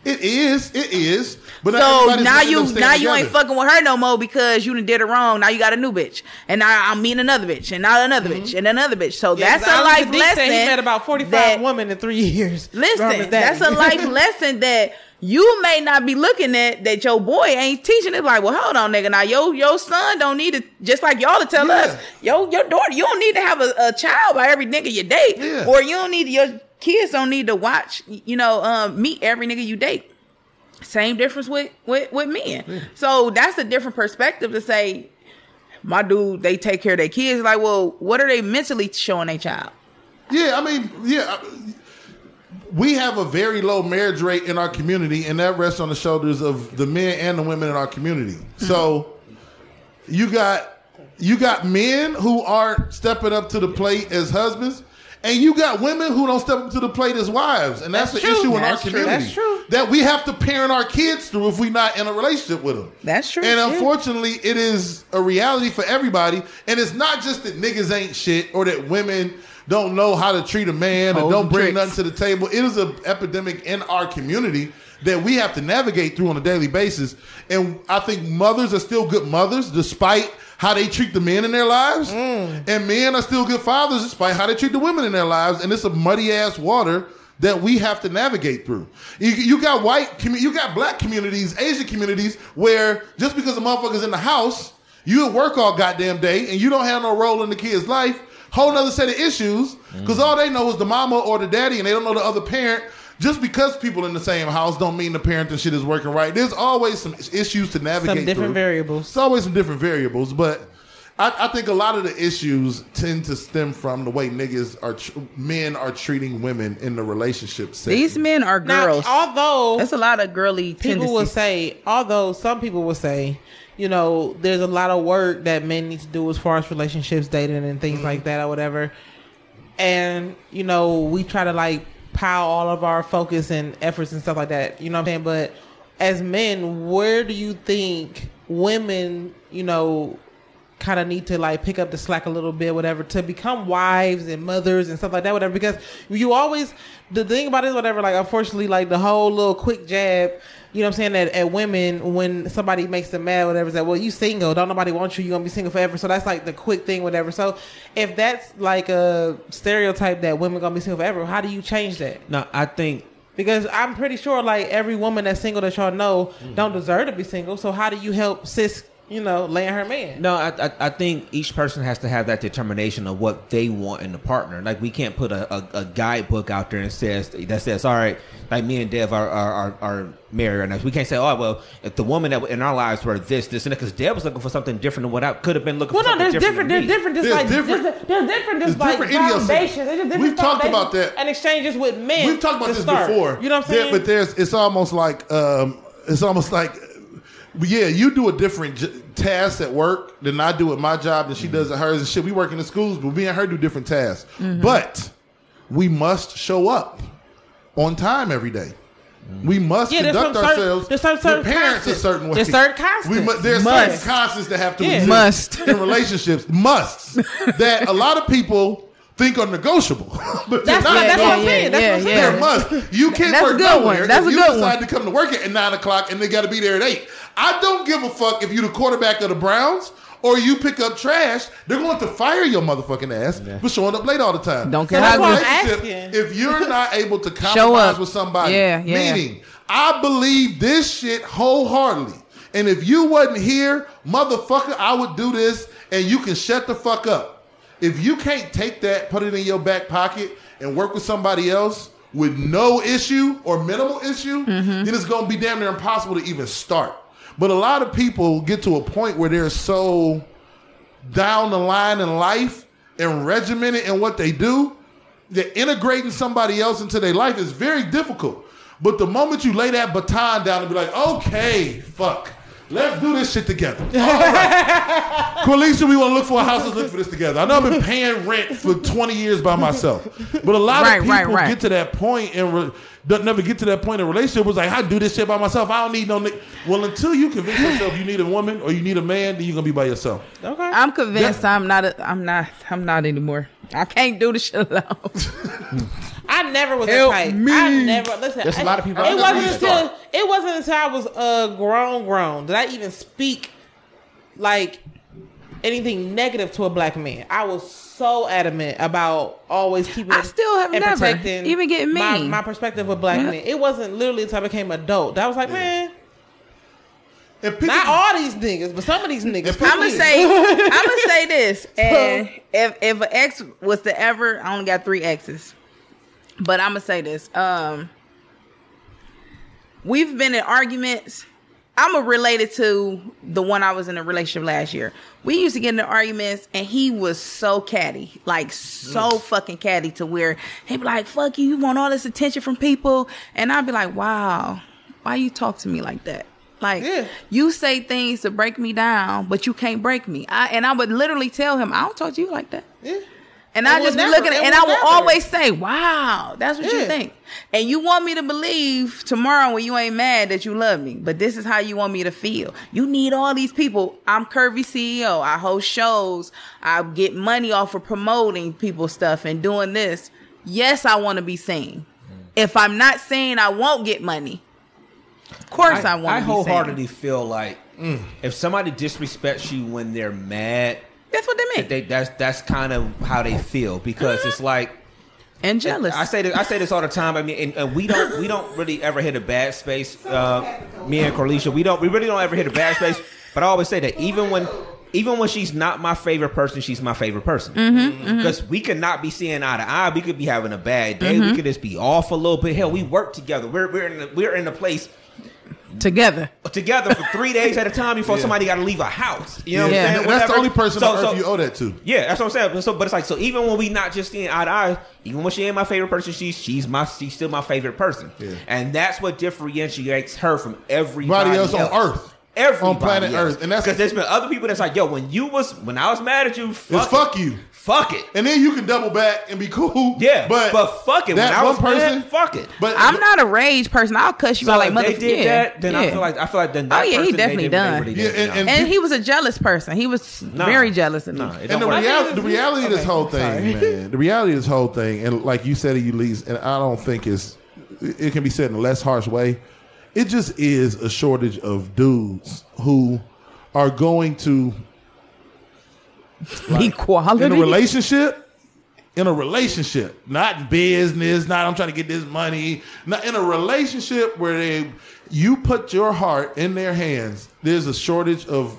It is. It is. But So everybody's now you up staying now you ain't fucking with her no more because you done did it wrong. Now you got a new bitch, and now I'm meeting another bitch, and now another bitch, and another bitch. So Mm-hmm. Yeah, that's 'cause a Alex life Sadiq lesson. He met about forty that- five women in three years. Listen, daddy. that's a life lesson that you may not be looking at that your boy ain't teaching. It's like, well, hold on, nigga. Now your your son don't need to just like y'all to tell Yeah. us, yo, your daughter, you don't need to have a, a child by every nigga you date, Yeah. or you don't need your kids don't need to watch, you know, um, meet every nigga you date. Same difference with with, with men. So that's a different perspective to say, my dude, they take care of their kids. Like, well, what are they mentally showing their child? Yeah, I mean, yeah. We have a very low marriage rate in our community, and that rests on the shoulders of the men and the women in our community. So, you got you got men who aren't stepping up to the plate as husbands, and you got women who don't step up to the plate as wives, and that's, That's the true. issue in That's our true. community. That's true. That we have to parent our kids through if we're not in a relationship with them. That's true. And Yeah. unfortunately, it is a reality for everybody. And it's not just that niggas ain't shit or that women don't know how to treat a man or don't bring tricks. nothing to the table. It is an epidemic in our community that we have to navigate through on a daily basis. And I think mothers are still good mothers despite how they treat the men in their lives. Mm. And men are still good fathers despite how they treat the women in their lives. And it's a muddy ass water that we have to navigate through. You, you got white, you got black communities, Asian communities, where just because a motherfucker's in the house, you at work all goddamn day, and you don't have no role in the kid's life, whole other set of issues, mm. because all they know is the mama or the daddy, and they don't know the other parent. Just because people in the same house don't mean the parenting shit is working right. There's always some issues to navigate. Some different through. variables. It's always some different variables, but I, I think a lot of the issues tend to stem from the way niggas are, tr- men are treating women in the relationship setting. These men are Now, girls. although That's a lot of girly people will say, although some people will say, you know, there's a lot of work that men need to do as far as relationships, dating, and things mm-hmm. like that, or whatever. And you know, we try to like pile all of our focus and efforts and stuff like that. You know what I'm saying? But as men, where do you think women, you know, kind of need to like pick up the slack a little bit, whatever, to become wives and mothers and stuff like that, whatever. Because you always the thing about it is whatever. Like unfortunately, like the whole little quick jab, you know what I'm saying, at, at women when somebody makes them mad, whatever. Is that well, you single, don't nobody want you, you're gonna be single forever. So that's like the quick thing, whatever. So if that's like a stereotype that women gonna be single forever, how do you change that? No, I think Because I'm pretty sure like every woman that's single that y'all know Mm. don't deserve to be single. So how do you help sis, you know, land her man? No, I, I I think each person has to have that determination of what they want in a partner. Like we can't put a, a, a guidebook out there and says that says all right, like me and Dev are are, are, are married right now. We can't say oh well if the woman that in our lives were this this and that because Dev was looking for something different than what I could have been looking Well, for. Well, no, something there's different. There's different. Just There's like different- there's, there's different. Just there's like different foundations. There's just different We've talked about that. and exchanges with men. We've talked about this start. before. You know what I'm There- saying? but there's it's almost like um, it's almost like yeah, you do a different j- task at work than I do at my job, and she does at hers and shit. We work in the schools, but me and her do different tasks. Mm-hmm. But we must show up on time every day. We must Yeah, there's conduct some certain- ourselves. there's some certain parents constants. a certain way. There's certain constants. We mu- there's Must. certain constants that have to Yeah. exist Must. in relationships. Musts that a lot of people think are negotiable, but they're That's not. what, that's what I'm yeah, saying. That's yeah, what I'm yeah. saying. There must. You can't That's a work good nowhere. one. That's if a you good decide one. to come to work at nine o'clock and they got to be there at eight. I don't give a fuck if you the quarterback of the Browns or you pick up trash, they're going to fire your motherfucking ass for showing up late all the time. Don't So care in how a relationship. If you're not able to compromise with somebody, Yeah, yeah. meaning I believe this shit wholeheartedly. And if you wasn't here, motherfucker, I would do this and you can shut the fuck up. If you can't take that, put it in your back pocket, and work with somebody else with no issue or minimal issue, mm-hmm. then it's gonna be damn near impossible to even start. But a lot of people get to a point where they're so down the line in life and regimented in what they do that integrating somebody else into their life is very difficult. But the moment you lay that baton down and be like, okay, fuck, let's do this shit together. All right. Corlicia, we want to look for a house. Let's look for this together. I know I've been paying rent for 20 years by myself. But a lot Right, of people right. get to that point and re- don't never get to that point in a relationship was like, I do this shit by myself. I don't need no nigga. Well, until you convince yourself you need a woman or you need a man, then you're going to be by yourself. Okay. I'm convinced I'm not. A, I'm not. I'm not anymore. I can't do this shit alone. I never was Help that type. me. I never listen. There's a I- lot of people It wasn't who until it wasn't until I was uh grown, grown that I even speak like anything negative to a black man. I was so adamant about always keeping. I still have and never protecting even getting my, my perspective with black Yeah. men. It wasn't literally until I became adult that I was like, man, And people, not all these niggas, but some of these niggas. If I'm gonna say. I'm gonna say this. And if if an ex was to ever, I only got three exes, but I'm gonna say this. Um, we've been in arguments. I'm a related to the one I was in a relationship last year. We used to get into arguments, and he was so catty, like so fucking catty, to where he'd be like, "Fuck you, you want all this attention from people," and I'd be like, "Wow, why you talk to me like that?" Like Yeah. you say things to break me down, but you can't break me. I, and I would literally tell him, "I don't talk to you like that." Yeah. And I just be looking at and I will never. always say, Wow, that's what you think. And you want me to believe tomorrow when you ain't mad that you love me. But this is how you want me to feel. You need all these people. I'm Curvy CEO. I host shows. I get money off of promoting people stuff and doing this. Yes, I want to be seen. Mm. If I'm not saying I won't get money, of course I, want I to be wholeheartedly seen. feel like mm. if somebody disrespects you when they're mad, That's what they that mean. they that's that's kind of how they feel because it's like and jealous. I say this I say this all the time. I mean, and, and we don't we don't really ever hit a bad space. Uh, me and Corlicia, we don't we really don't ever hit a bad space. But I always say that even when even when she's not my favorite person, she's my favorite person. Mm-hmm, Because we could not be seeing eye to eye. We could be having a bad day. Mm-hmm. We could just be off a little bit. Hell, we work together. We're we're in the, we're in a place Together. Uh, together for three days at a time before somebody got to leave a house. You know Yeah. what I'm saying? And that's the only person So- on earth so- you owe that to. Yeah, that's what I'm saying. So, but it's like so. Even when we not just seeing eye to eye, even when she ain't my favorite person, she's she's my she's still my favorite person. Yeah. And that's what differentiates her from everybody Everybody else on Earth. Everybody On planet else. Earth. And that's- because there's been other people that's like, yo, when you was when I was mad at you, fuck, It's fuck you. Fuck it. And then you can double back and be cool. Yeah, but but fuck it. When that I was one person- mad, fuck it. But I'm not a rage person. I'll cuss you So out like if mother. they did yeah, that, then I feel like I feel like then Oh, yeah, he person, they definitely did done. really Yeah, and- and- And he was a jealous person. He was Nah. very jealous of me. Nah, it And the, work. real, the reality of this okay, whole sorry. thing, man, the reality of this whole thing, and like you said, Eulise, and I don't think it's, it can be said in a less harsh way. It just is a shortage of dudes who are going to, Equality. in a relationship, in a relationship, not in business, not I'm trying to get this money, not in a relationship where they, you put your heart in their hands. There's a shortage of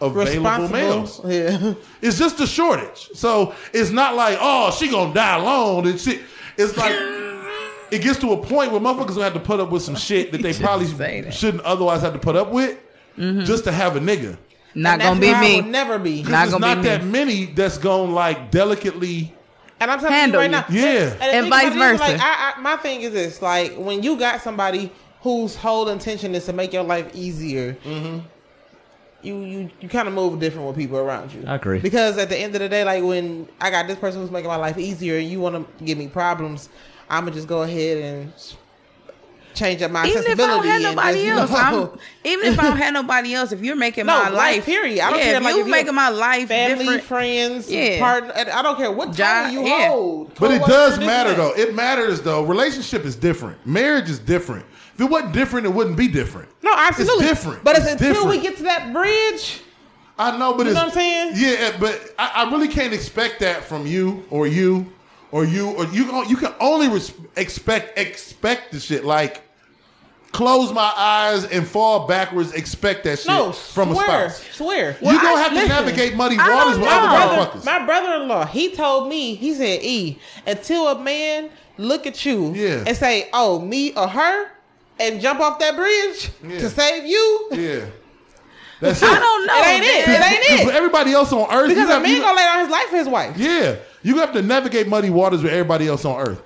available males. Yeah. It's just a shortage. So it's not like, oh, she gonna die alone and shit. It's like it gets to a point where motherfuckers gonna have to put up with some shit that they probably shouldn't otherwise have to put up with just to have a nigga. Not gonna be me. will never be. Not There's gonna not be me. that many that's gonna like delicately. And I'm telling Handle you right you. Yeah. the And thing vice about it is, versa. Like, I, I, my thing is this: like when you got somebody whose whole intention is to make your life easier, Mm-hmm. you you you kind of move different with people around you. I agree. Because at the end of the day, like when I got this person who's making my life easier, and you want to give me problems, I'm gonna just go ahead and change up my Even if I don't have nobody else, you I'm, even if I don't have nobody else, if you're making No, my life, life, period. I don't yeah, care, if like, you if making my life family, different. friends, Yeah. partner. I don't care what Job- you yeah. hold. But it does matter though. It matters though. Relationship is different. Marriage is different. If it wasn't different, it wouldn't be different. No, absolutely. It's different. But it's, It's until we get to that bridge, I know, but You it's, know what I'm saying? Yeah, but I, I really can't expect that from you or you or you or you. You can only res- expect expect the shit like close my eyes and fall backwards. Expect that shit No, from swear, a spouse. swear. you gonna I- have to listen, navigate muddy waters with other brother, motherfuckers. my brother-in-law, he told me, he said, "E, until a man look at you Yeah. and say, oh, me or her, and jump off that bridge Yeah. to save you, yeah, that's it. I don't know. it ain't it. It ain't it. everybody else on earth, Because you a man gonna lay down his life for his wife. Yeah, you have to navigate muddy waters with everybody else on earth.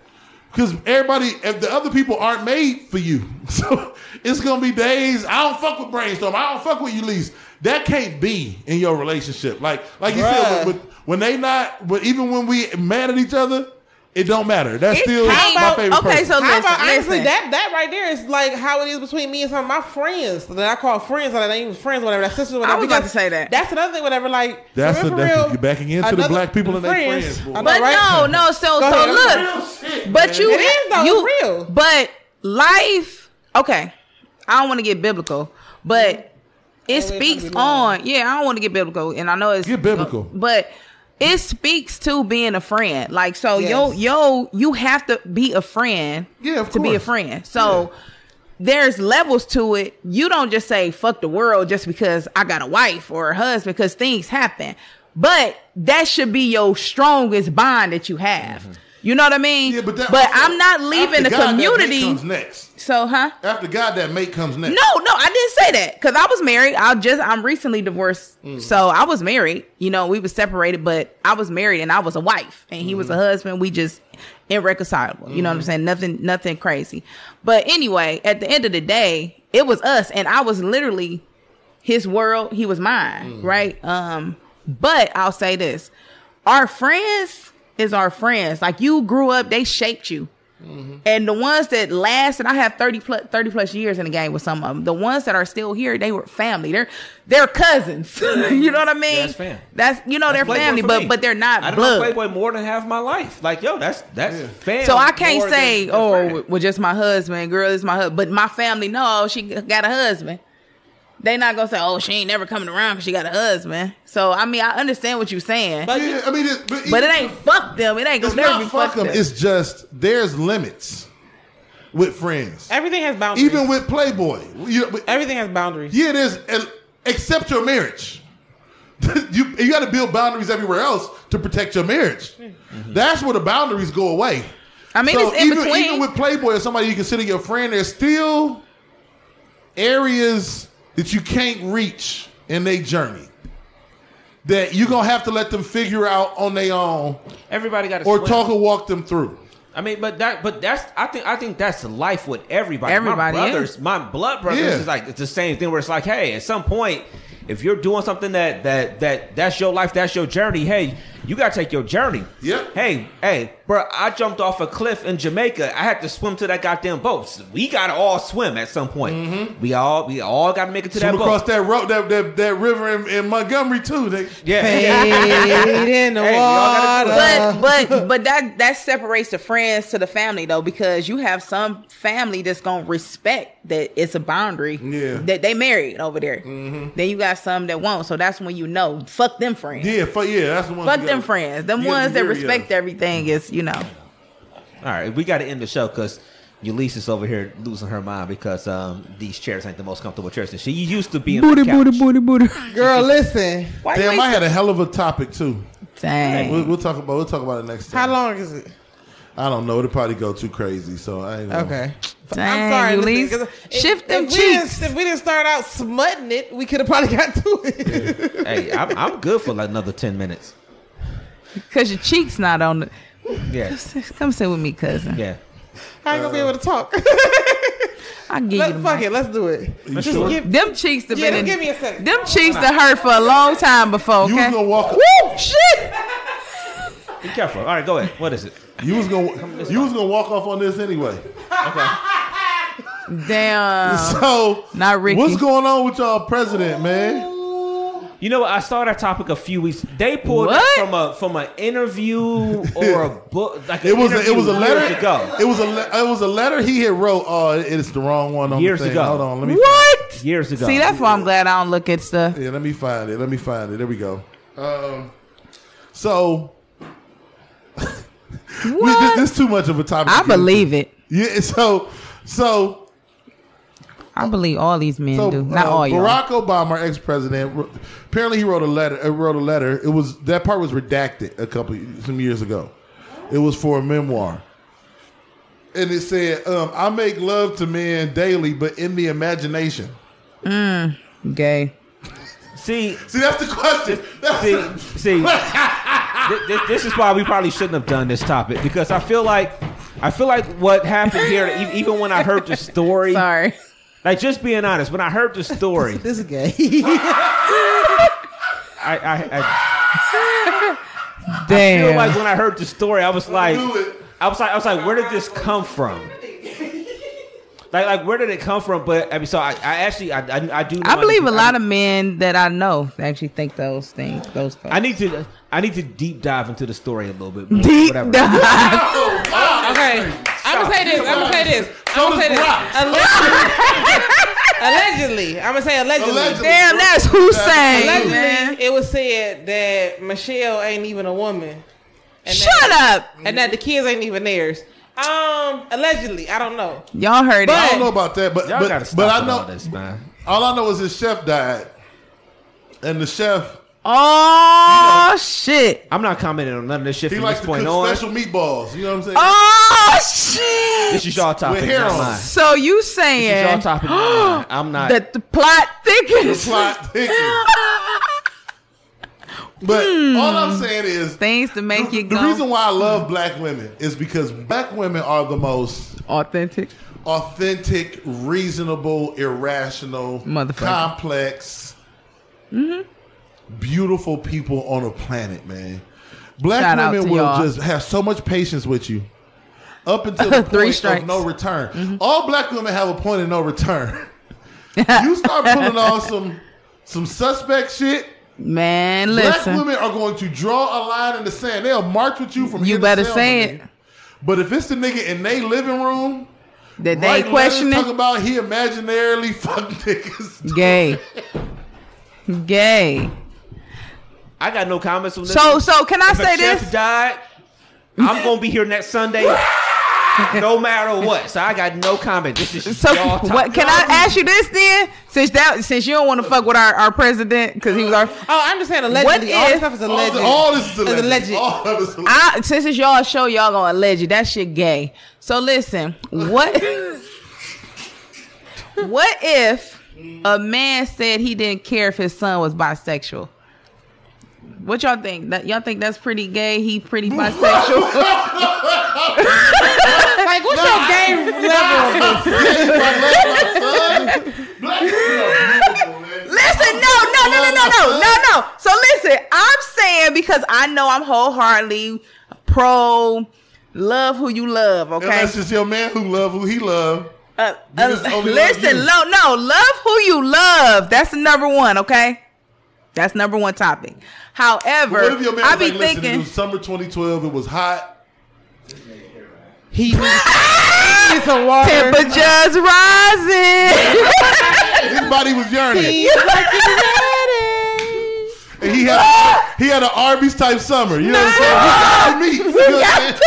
Because everybody, if the other people aren't made for you, so it's gonna be days. I don't fuck with brainstorm. I don't fuck with Eulise. That can't be in your relationship. Like, like you said, Bruh. with, with, when they not, but even when we mad at each other, it don't matter. That's It still can't- my favorite okay, person. so How about listen, honestly listen. that that right there is like how it is between me and some of my friends that I call friends or that ain't even friends, whatever, that sisters, whatever. I was about to say that. That's another thing, whatever. Like That's for the- real, that's for the- backing into the black people and their friends, boy. Know, But right? no, no. So Go so ahead, look, shit, but man. you It is, though. you real. But life, okay. I don't want to get biblical, but it speaks on. Yeah, I don't want to get biblical, and I know it's Get biblical. but it speaks to being a friend. Like so, yo Yes. yo, you have to be a friend. Yeah, to be a friend. So. There's levels to it. You don't just say fuck the world just because I got a wife or a husband because things happen. But that should be your strongest bond that you have. Mm-hmm. You know what I mean? Yeah, but that but I'm not leaving the God, community. comes next. So, huh? After God, that mate comes next. No, no, I didn't say that because I was married. I just I'm recently divorced, mm. so I was married. You know, we were separated, but I was married and I was a wife, and he was a mm-hmm. husband. We just irreconcilable. You know what I'm mm-hmm. saying? Nothing, nothing crazy. But anyway, at the end of the day, it was us, and I was literally his world. He was mine, mm. right? Um, but I'll say this: our friends is our friends. Like you grew up, they shaped you. Mm-hmm. And the ones that lasted, I have 30 plus, 30 plus years in the game with some of them. The ones that are still here, they were family. They're they're cousins. you know what I mean? That's fam. That's you know That's they're Playboy family, but me. but they're not I done blood. known Playboy more than half my life. Like, yo, that's that's fam. So I can't say, than- than oh, friend. well, just my husband, girl, is my husband. But my family, no, she got a husband. They not gonna say, oh, she ain't never coming around because she got a husband. So I mean, I understand what you're saying, but, Yeah, I mean, it, but, it ain't fuck them. It ain't It's gonna never be fuck fuck them. them. It's just there's limits with friends. Everything has boundaries. Even with Playboy, you know, everything has boundaries. yeah, there's except your marriage. you you got to build boundaries everywhere else to protect your marriage. Mm-hmm. That's where the boundaries go away. I mean, So it's even, between. even with Playboy or somebody you consider your friend, there's still areas that you can't reach in their journey that you're gonna have to let them figure out on their own everybody got to or talk or walk them through. I mean, but that, but that's, I think, I think that's life with everybody. Everybody, my yeah. brothers, my blood brothers, Yeah. is like it's the same thing. Where it's like, hey, at some point, if you're doing something that that that that's your life, that's your journey. Hey, you gotta take your journey. Yeah. Hey, hey, bro, I jumped off a cliff in Jamaica. I had to swim to that goddamn boat. We gotta all swim at some point. Mm-hmm. We all, we all gotta make it to Swim that across boat. that road, that, that, that river in, in Montgomery too. They, yeah. Fade in the Hey, we all gotta do water. but but but that that separates the friends to the family though because you have some family that's gonna respect that it's a boundary Yeah. that they married over there mm-hmm. then you got some that won't so that's when you know fuck them friends yeah, fuck, yeah, that's the one. fuck them friends them ones that respect that. everything is you know All right, we got to end the show because Eulise is over here losing her mind because um, these chairs ain't the most comfortable chairs. And she used to be in the couch. booty booty, booty. Girl, listen. Why Damn, I had a hell of a topic too. Dang. We'll, we'll talk about we'll talk about it next time. How long is it? I don't know. It'll probably go too crazy. So I ain't gonna- Okay. Dang, I'm sorry. Eulise. listen, 'cause if- Shift them if we didn't- cheeks. If we didn't start out smutting it, we could have probably got to it. hey, I'm, I'm good for like another 10 minutes. Because your cheeks not on the. Yeah. Come sit with me, cousin. Yeah. I ain't gonna be uh, able to talk. I'll give you Let, the fuck mic. it. Let's do it. You Just sure? give- Them cheeks have Yeah, been. in- give me a second. Them cheeks that hurt for a long time before. You Okay. was gonna walk. Woo! Shit! Be careful. All right, go ahead. What is it? You was gonna. You was gonna walk off on this anyway. Okay. Damn. So Not Ricky. What's going on with y'all president, man? You know. I saw that topic a few weeks. They pulled What? it from a from an interview or a book. Like It was a, it was a letter. ago. It was a le- it was a letter he had wrote. Oh, it's the wrong one on Years the thing. ago. Hold on, let me What? Years ago. See, that's why I'm glad I don't look at stuff. Yeah, let me find it. Let me find it. There we go. Um, so we, this, What? this is too much of a topic. I believe it. Yeah. So so I believe all these men so do. Not uh, all y'all. Barack Obama, our ex-president, apparently he wrote a letter. Uh, wrote a letter. It was that part was redacted a couple some years ago. It was for a memoir. And it said, um, "I make love to men daily, but in the imagination." Gay. See, See, that's the question. That's see, see. Th- th- this is why we probably shouldn't have done this topic because I feel like, I feel like what happened here. e- Even when I heard the story, Sorry. like just being honest, when I heard the story, This is gay. I, I, I Damn. feel like when I heard the story, I was like. I was like, I was like, where did this come from? Like, like where did it come from? But I mean, so I, I actually, I, I, I do. Know I believe a need- lot of men that I know actually think those things. Those thoughts. I need to, I need to deep dive into the story a little bit. More, deep whatever. dive. Oh, okay, I'm gonna say this. I'm gonna say this. So I'm gonna say this. Brock. Allegedly, I'm gonna say allegedly. Allegedly. Damn, that's Hussein, Allegedly, man. it was said that Michelle ain't even a woman. And Shut that, up. And that the kids ain't even theirs. Um, allegedly, I don't know. Y'all heard it. I don't know about that, but Y'all gotta but, stop but I know all this, man. all I know is his chef died, and the chef Oh shit. I'm not commenting on none of this shit he from likes this to cook point on. special meatballs. You know what I'm saying? Oh shit. This is y'all topic, With not So you saying This is y'all saying topic, not. I'm not. that the plot thickens? The plot thickens. But all I'm saying is Things to make the, you the go reason why I love black women is because black women are the most authentic. authentic, reasonable, irrational, complex, Mm-hmm. beautiful people on a planet, man. Black Shout women will y'all. just have so much patience with you. Up until the Three point strikes. of no return. Mm-hmm. All black women have a point of no return. you start pulling off some some suspect shit. Man, listen. Black women are going to draw a line in the sand. They'll march with you from You here to better Selma, say nigga. it. But if it's the nigga in their living room, That they writing ain't questioning. talk about he imaginarily fuck niggas. Gay. Gay. I got no comments on this. So so can I if say a chef this? died, I'm gonna be here next Sunday, no matter what. So I got no comment. This is So y'all what can I ask you this then? Since that since you don't want to fuck with our, our president because he was our Oh, I'm just saying allegedly. What all if- this stuff is All, alleged. all this is It's alleged. alleged. All of this is alleged. I since it's y'all show y'all gonna allege it. That shit gay. So listen, what what if a man said he didn't care if his son was bisexual? What y'all think? That y'all think that's pretty gay? He pretty bisexual? like, what's your gay level of this? Black women are beautiful, man. listen, no, no, no, no, no, no, no, no. So listen, I'm saying because I know I'm wholeheartedly pro love who you love. Okay. Unless it's your man who love who he love. Uh, uh, only love listen, no, no, love who you love. That's the number one, okay? That's number one topic. However, What if your man I was be like, listen, it thinking was summer 2012, it was hot. He needs some water. temperatures rising. His body was yearning. He's fucking ready. And he had he had an Arby's type summer. You know what I'm saying? We got to meet. We got saying? to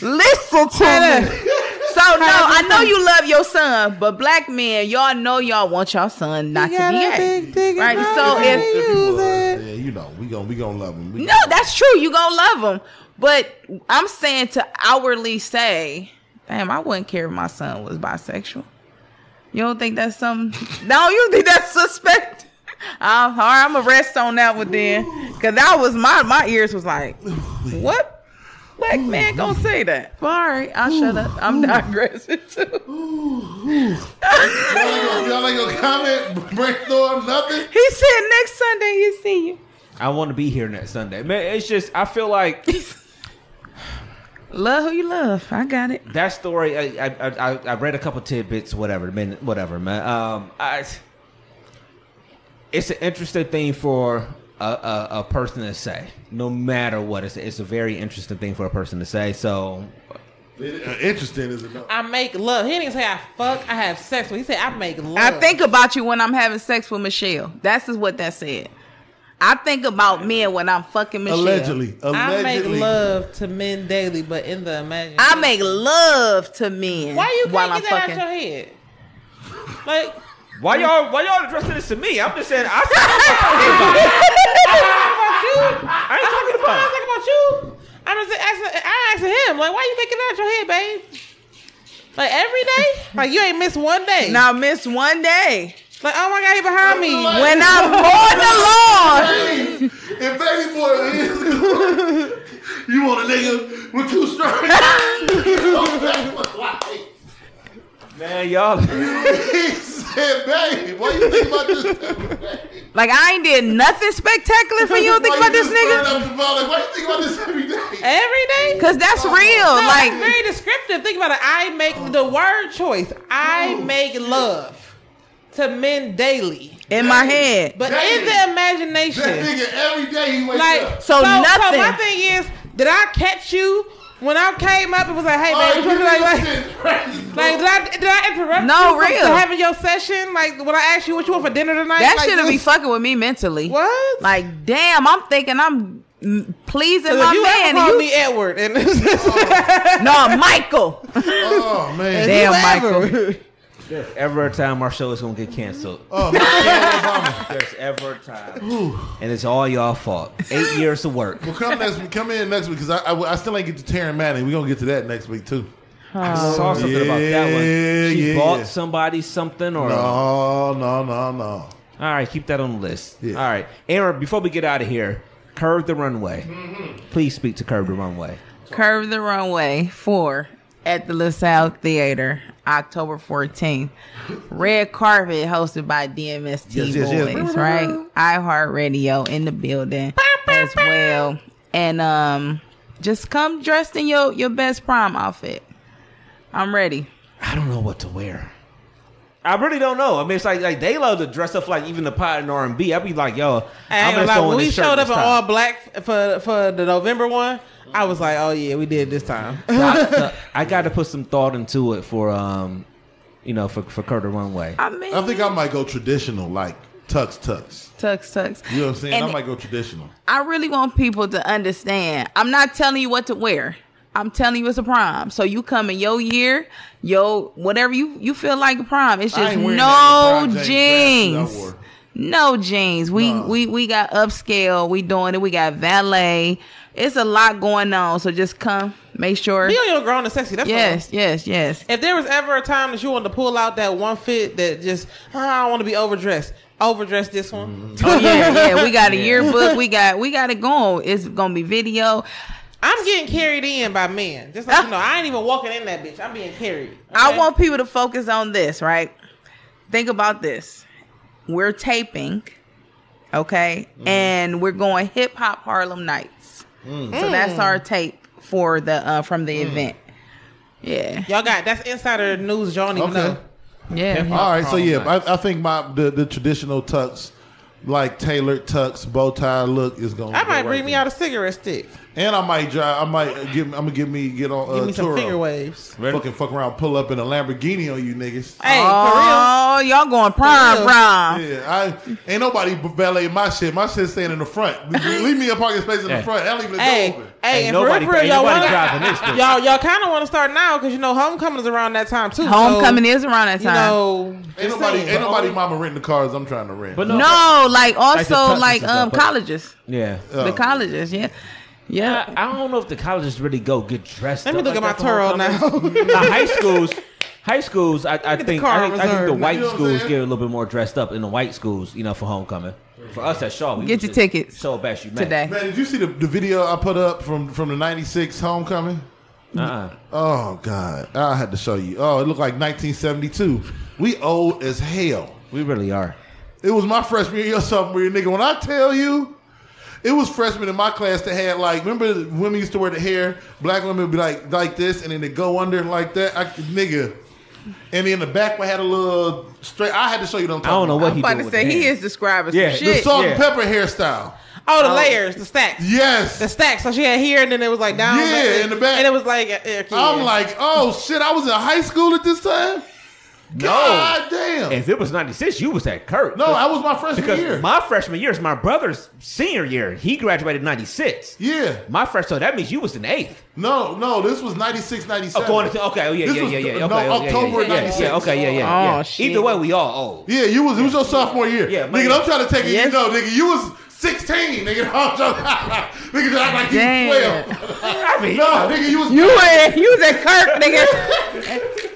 meet. Listen to me. So no, I know you love your son, but black men, y'all know y'all want your son not to be a gay. big Right. So if use it. Yeah, you know, we gon' we gonna love him. We No, that's true. You gonna love him, but I'm saying to outwardly say, "Damn, I wouldn't care if my son was bisexual." You don't think that's something? no, you think that's suspect? Uh, all right, I'm gonna rest on that one then, because that was my my ears was like, "What? Black man gonna say that?" All right, I'll shut up. I'm digressing too. Y'all ain't gonna, y'all ain't gonna comment, brainstorm, nothing. He said next Sunday he see you. I want to be here next Sunday. Man, it's just I feel like Love who you love. I got it. that story. I I, I, I read a couple tidbits, whatever, man, whatever, man. Um, I it's an interesting thing for a, a, a person to say. No matter what, it's it's a very interesting thing for a person to say. So Uh, Interesting is enough. I make love. He didn't say I fuck. I have sex with. He said I make love. I think about you when I'm having sex with Michelle. That's is what that said. I think about men when I'm fucking Michelle. Allegedly, allegedly. I make love to men daily, but in the imagination. I make love to men. Why you while can't I'm that fucking? out your head? Like why y'all why y'all addressing this to me? I'm just saying I said about you. I ain't talking I'm about. not talking about you. I'm just asking. I'm asking him. Like, why you taking it out your head, babe? Like every day? Like you ain't missed one day. Now miss one day Like, oh my god, he behind me. when I'm mowing the lawn. Hey, if baby boy is, you want a nigga with two strikes? Man, y'all he said, babe, why you think about this? Like I ain't did nothing spectacular for you. Don't think about this nigga. up the? Why you think about this every day? Every day? Cause that's real. No, Like it's very descriptive. Think about it. I make the word choice. I make love to men daily, in my head. but Daily. in the That imagination, nigga every day he wakes like up. So nothing. So my thing is, did I catch you when I came up? It was like, hey, Oh, baby, you like, like, shit crazy, bro. like, did I did I interrupt No, you from real. having your session? Like, when I asked you what you want for dinner tonight, that like, shouldn't be fucking with me mentally. What? Like damn, I'm thinking I'm pleasing my if you man. ever and called you- me Edward, and oh. no, Michael. oh man. Damn, you ever- Michael. There's ever a time our show is gonna get canceled. Oh, Michelle There's ever a time, and it's all y'all fault. Eight years of work. Well, come next week. Come in next week because I, I I still ain't get to Taryn Manning. We gonna get to that next week too. I saw something about that one. She yeah, bought yeah. somebody something, or No, no, no, no. all right, keep that on the list. Yeah. All right, Erin. Before we get out of here, curve the runway. Mm-hmm. Please speak to curve the runway. Curve the Runway 4 at the LaSalle Theater, October 14th. Red Carpet hosted by DMST Yes, yes, yes. Boys, right? iHeartRadio in the building as well. And um just come dressed in your, your best prom outfit. I'm ready. I don't know what to wear. I really don't know. I mean, it's like like they love to dress up like even the pod and R and B. I'd be like, yo, I I'm ain't gonna gonna lie, when we shirt showed up in all black for for the November one, I was like, oh yeah, we did this time. So I, so I got to put some thought into it for um, you know, for for Curve the Runway. I mean, I think I might go traditional, like tux tux. tux tux. You know what I'm saying? And I might go traditional. I really want people to understand. I'm not telling you what to wear. I'm telling you it's a prom. So you come in your year, yo, whatever you you feel like a prom. It's just no James jeans. dress that I wore. No jeans. We No. we we got upscale. We doing it. We got valet. It's a lot going on. So just come. Make sure. Be on your grown and sexy. That's Yes, all. yes, yes. If there was ever a time that you wanted to pull out that one fit that just "Ah, I don't want to be overdressed, overdress this one. Oh yeah, yeah. We got a yearbook. We got we got it going. It's gonna be video. I'm getting carried in by men. Just like you know, I ain't even walking in that bitch. I'm being carried. I want people to focus on this, right? Think about this. We're taping, okay? Mm-hmm. And we're going hip hop Harlem Nights. Mm. So that's our mm. tape for the uh from the mm. event. Yeah. Y'all got that's insider news. Y'all don't even Okay. know. Yeah. All right, so yeah. I, I think my the, the traditional tux, like tailored tux, bow tie look is going. I might bring me out a cigarette stick. And I might drive. I might give. I'm gonna give me get on uh, Give me some Turo. finger waves. Ready? Fucking fuck around, pull up in a Lamborghini on you niggas. Hey, for real. Oh, y'all going prime, real. prom. Yeah, I ain't nobody valeting my shit. My shit staying in the front. Leave me a parking space in the front. I'll leave the Hey, door open. hey, Ain't and for real, nobody- for real, y'all wanna, driving this bitch. y'all, y'all kind of want to start now because you know homecoming is around that time too. Homecoming so, is around that You time. know, Ain't nobody, saying. ain't nobody mama renting the cars I'm trying to rent. But no, no, like also tuxes like um stuff, colleges. yeah. The colleges, yeah. Yeah. I, I don't know if the colleges really go get dressed. Let me up look like at my that for Turo homecoming. now. Now, high schools, high schools, I, I think, I think, I think the white You know schools get a little bit more dressed up in the white schools, you know, for homecoming. For us at Shaw, we Get your just tickets So best you met Today. Man, did you see the, the video I put up from from the '96 homecoming? Uh-uh. Oh God, I had to show you. Oh, it looked like 1972. We old as hell. We really are. It was my freshman year, your sophomore year, nigga. When I tell you, it was freshmen in my class that had like, remember the women used to wear the hair, black women would be like like this, and then they go under like that. I, nigga, and in the back one had a little straight. I had to show you them. I don't know what I'm he about to say he hands. is describing Yeah, some the The shit. salt Yeah. and pepper hairstyle. Oh, the oh. layers, the stacks. Yes. The stacks. So she had here, and then it was like down. Yeah, like- in the back. And it was like, I'm like, oh shit! I was in high school at this time. God damn. If it was 96, you was at Kirk. no, I was my freshman year. because year. my freshman year is my brother's senior year. He graduated 96. yeah. My first, so that means you was in eighth. No, no, this was 96, 97. Oh, going into okay, oh yeah, This yeah, was yeah, yeah. no, Okay, October yeah, yeah, 96. Yeah, okay, yeah, yeah. Oh, yeah. shit. Either way, we all old. Yeah, you was it was your sophomore year. Yeah, nigga. I'm trying to take it. Yes. You know, nigga, you was 16. Nigga, I'm trying, nigga, just act like you Damn. was 12. I mean, no, nigga, you was. You were you was at Kirk, nigga.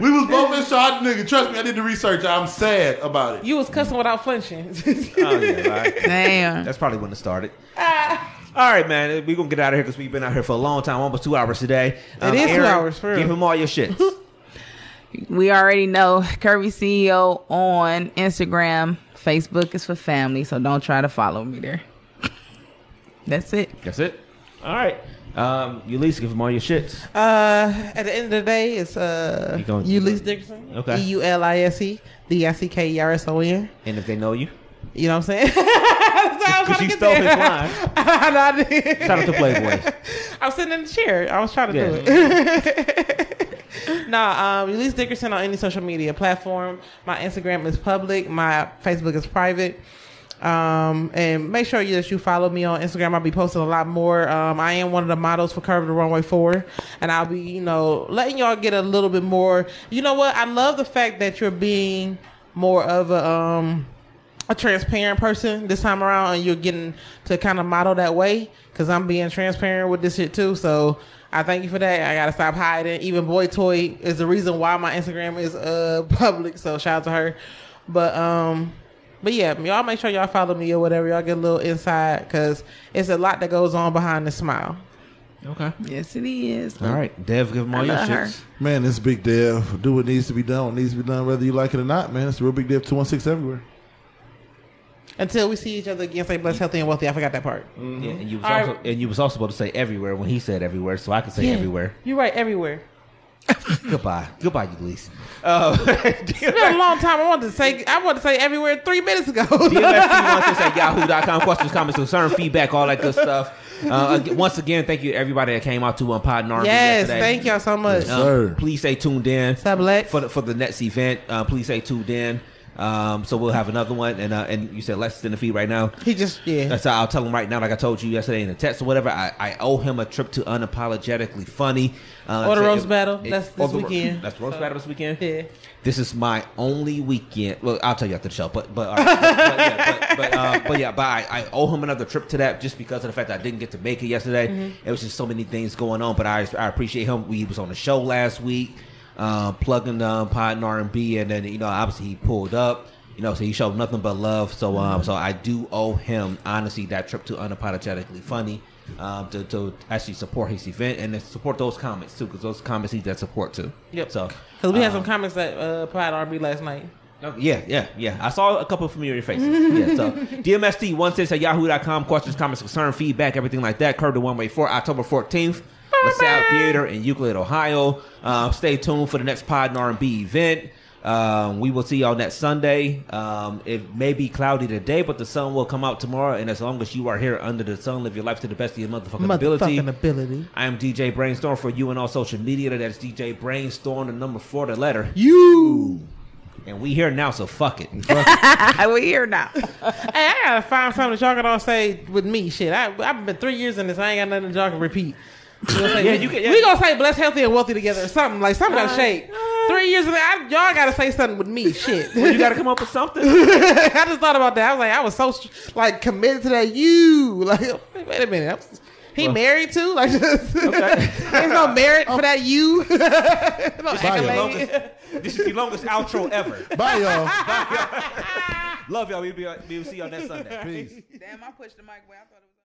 We was both in Shaw, nigga. Trust me, I did the research. I'm sad about it. you was cussing without flinching. oh, yeah, right. Damn. That's probably when it started. All right, man. We're going to get out of here because we've been out here for a long time, almost two hours today. Um, It is two hours, for real. Give him all your shits. We already know Curvy CEO on Instagram. Facebook is for family, so don't try to follow me there. That's it. That's it. All right. Um, Eulise, give him all your shits. Uh, at the end of the day, it's uh, You Eulise Dickerson. Okay. E U L I S E D I C K E R S O N. And if they know you, You know what I'm saying? I because you stole his line. No, I didn't. Shout out to Playboy. I was sitting in the chair. I was trying to Yeah. do it. nah, um, Dickerson on any social media platform. My Instagram is public. My Facebook is private. Um, and make sure you, that you follow me on Instagram. I'll be posting a lot more. Um, I am one of the models for Curve the Runway 4. And I'll be, you know, letting y'all get a little bit more. You know what? I love the fact that you're being more of a, um, a transparent person this time around and you're getting to kind of model that way because I'm being transparent with this shit too. So I thank you for that. I gotta stop hiding. Even Boy Toy is the reason why my Instagram is uh public. So shout out to her. But um but yeah, y'all make sure y'all follow me or whatever. Y'all get a little inside because it's a lot that goes on behind the smile. Okay. Yes, it is. All right. Dev, give him all I your love her. shits. Man, this big dev. Do what needs to be done. What needs to be done, whether you like it or not, man. It's the real big dev 216 everywhere. Until we see each other again, say blessed, healthy, and wealthy. I forgot that part. Yeah, and you was All right. also and you was also supposed to say everywhere when he said everywhere, so I could say everywhere. You're right, everywhere. Goodbye. Goodbye, Eulise. Uh, It's been a long time. I wanted to say I wanted to say everywhere three minutes ago. DMST16 at yahoo.com. Questions, comments, concern, feedback, all that good stuff. Uh, once again, thank you to everybody that came out to um, Pod and yes, yesterday. thank y'all so much. Yes, sir. Please stay tuned in What's up, Lex? for the, for the next event. Uh, please stay tuned in. Um, so we'll have another one, and uh, and you said Lex in the feed right now. He just yeah. That's how I'll tell him right now, like I told you yesterday in the text or whatever. I, I owe him a trip to unapologetically funny. Uh, Or the so roast it- battle. it- That's this the weekend. That's roast battle this weekend. Yeah. This is my only weekend. Well, I'll tell you after the show, but but, right, but, but yeah, but but, uh, but yeah, but I, I owe him another trip to that just because of the fact that I didn't get to make it yesterday. Mm-hmm. It was just so many things going on, but I I appreciate him. We was on the show last week, uh, plugging um, Pod and R and B, and then you know obviously he pulled up. You know, so he showed nothing but love. So, um, so I do owe him honestly that trip to unapologetically funny, um, to, to actually support his event and to support those comments too, because those comments he that support too. Yep. So, Because we had um, some comments that uh, Pride RB last night. Oh, yeah, yeah, yeah. I saw a couple of familiar faces. yeah, so DMST one six at yahoo.com. Questions, comments, concern, feedback, everything like that. Curve the Runway for October fourteenth. LaSalle Theater in Euclid, Ohio. Uh, stay tuned for the next Pod and R&B event. Um, we will see y'all next Sunday. Um, it may be cloudy today, but the sun will come out tomorrow. And as long as you are here under the sun, live your life to the best of your motherfucking, ability. Motherfucking ability. I am DJ Brainstorm for you and all social media. That's DJ Brainstorm, the number four, the letter. You. And we here now, so fuck it. We're here now. Hey, I gotta find something that y'all can all say with me. Shit, I, I've been three years in this. I ain't got nothing that y'all can repeat. We gonna Yeah, you can- yeah. We gonna say blessed, healthy, and wealthy together, or something like something Uh, gotta shake. Three years in there, I, y'all gotta say something with me. Shit, you got to come up with something. I just thought about that. I was like, I was so like committed to that. You like, wait a minute. I'm- he married too? Like, just, there's no merit for that. You. no This is, the accolade. longest, this is the longest outro ever. Bye, y'all. Love y'all. We will we will see y'all next Sunday. Peace. Damn, I pushed the mic away. I thought it was.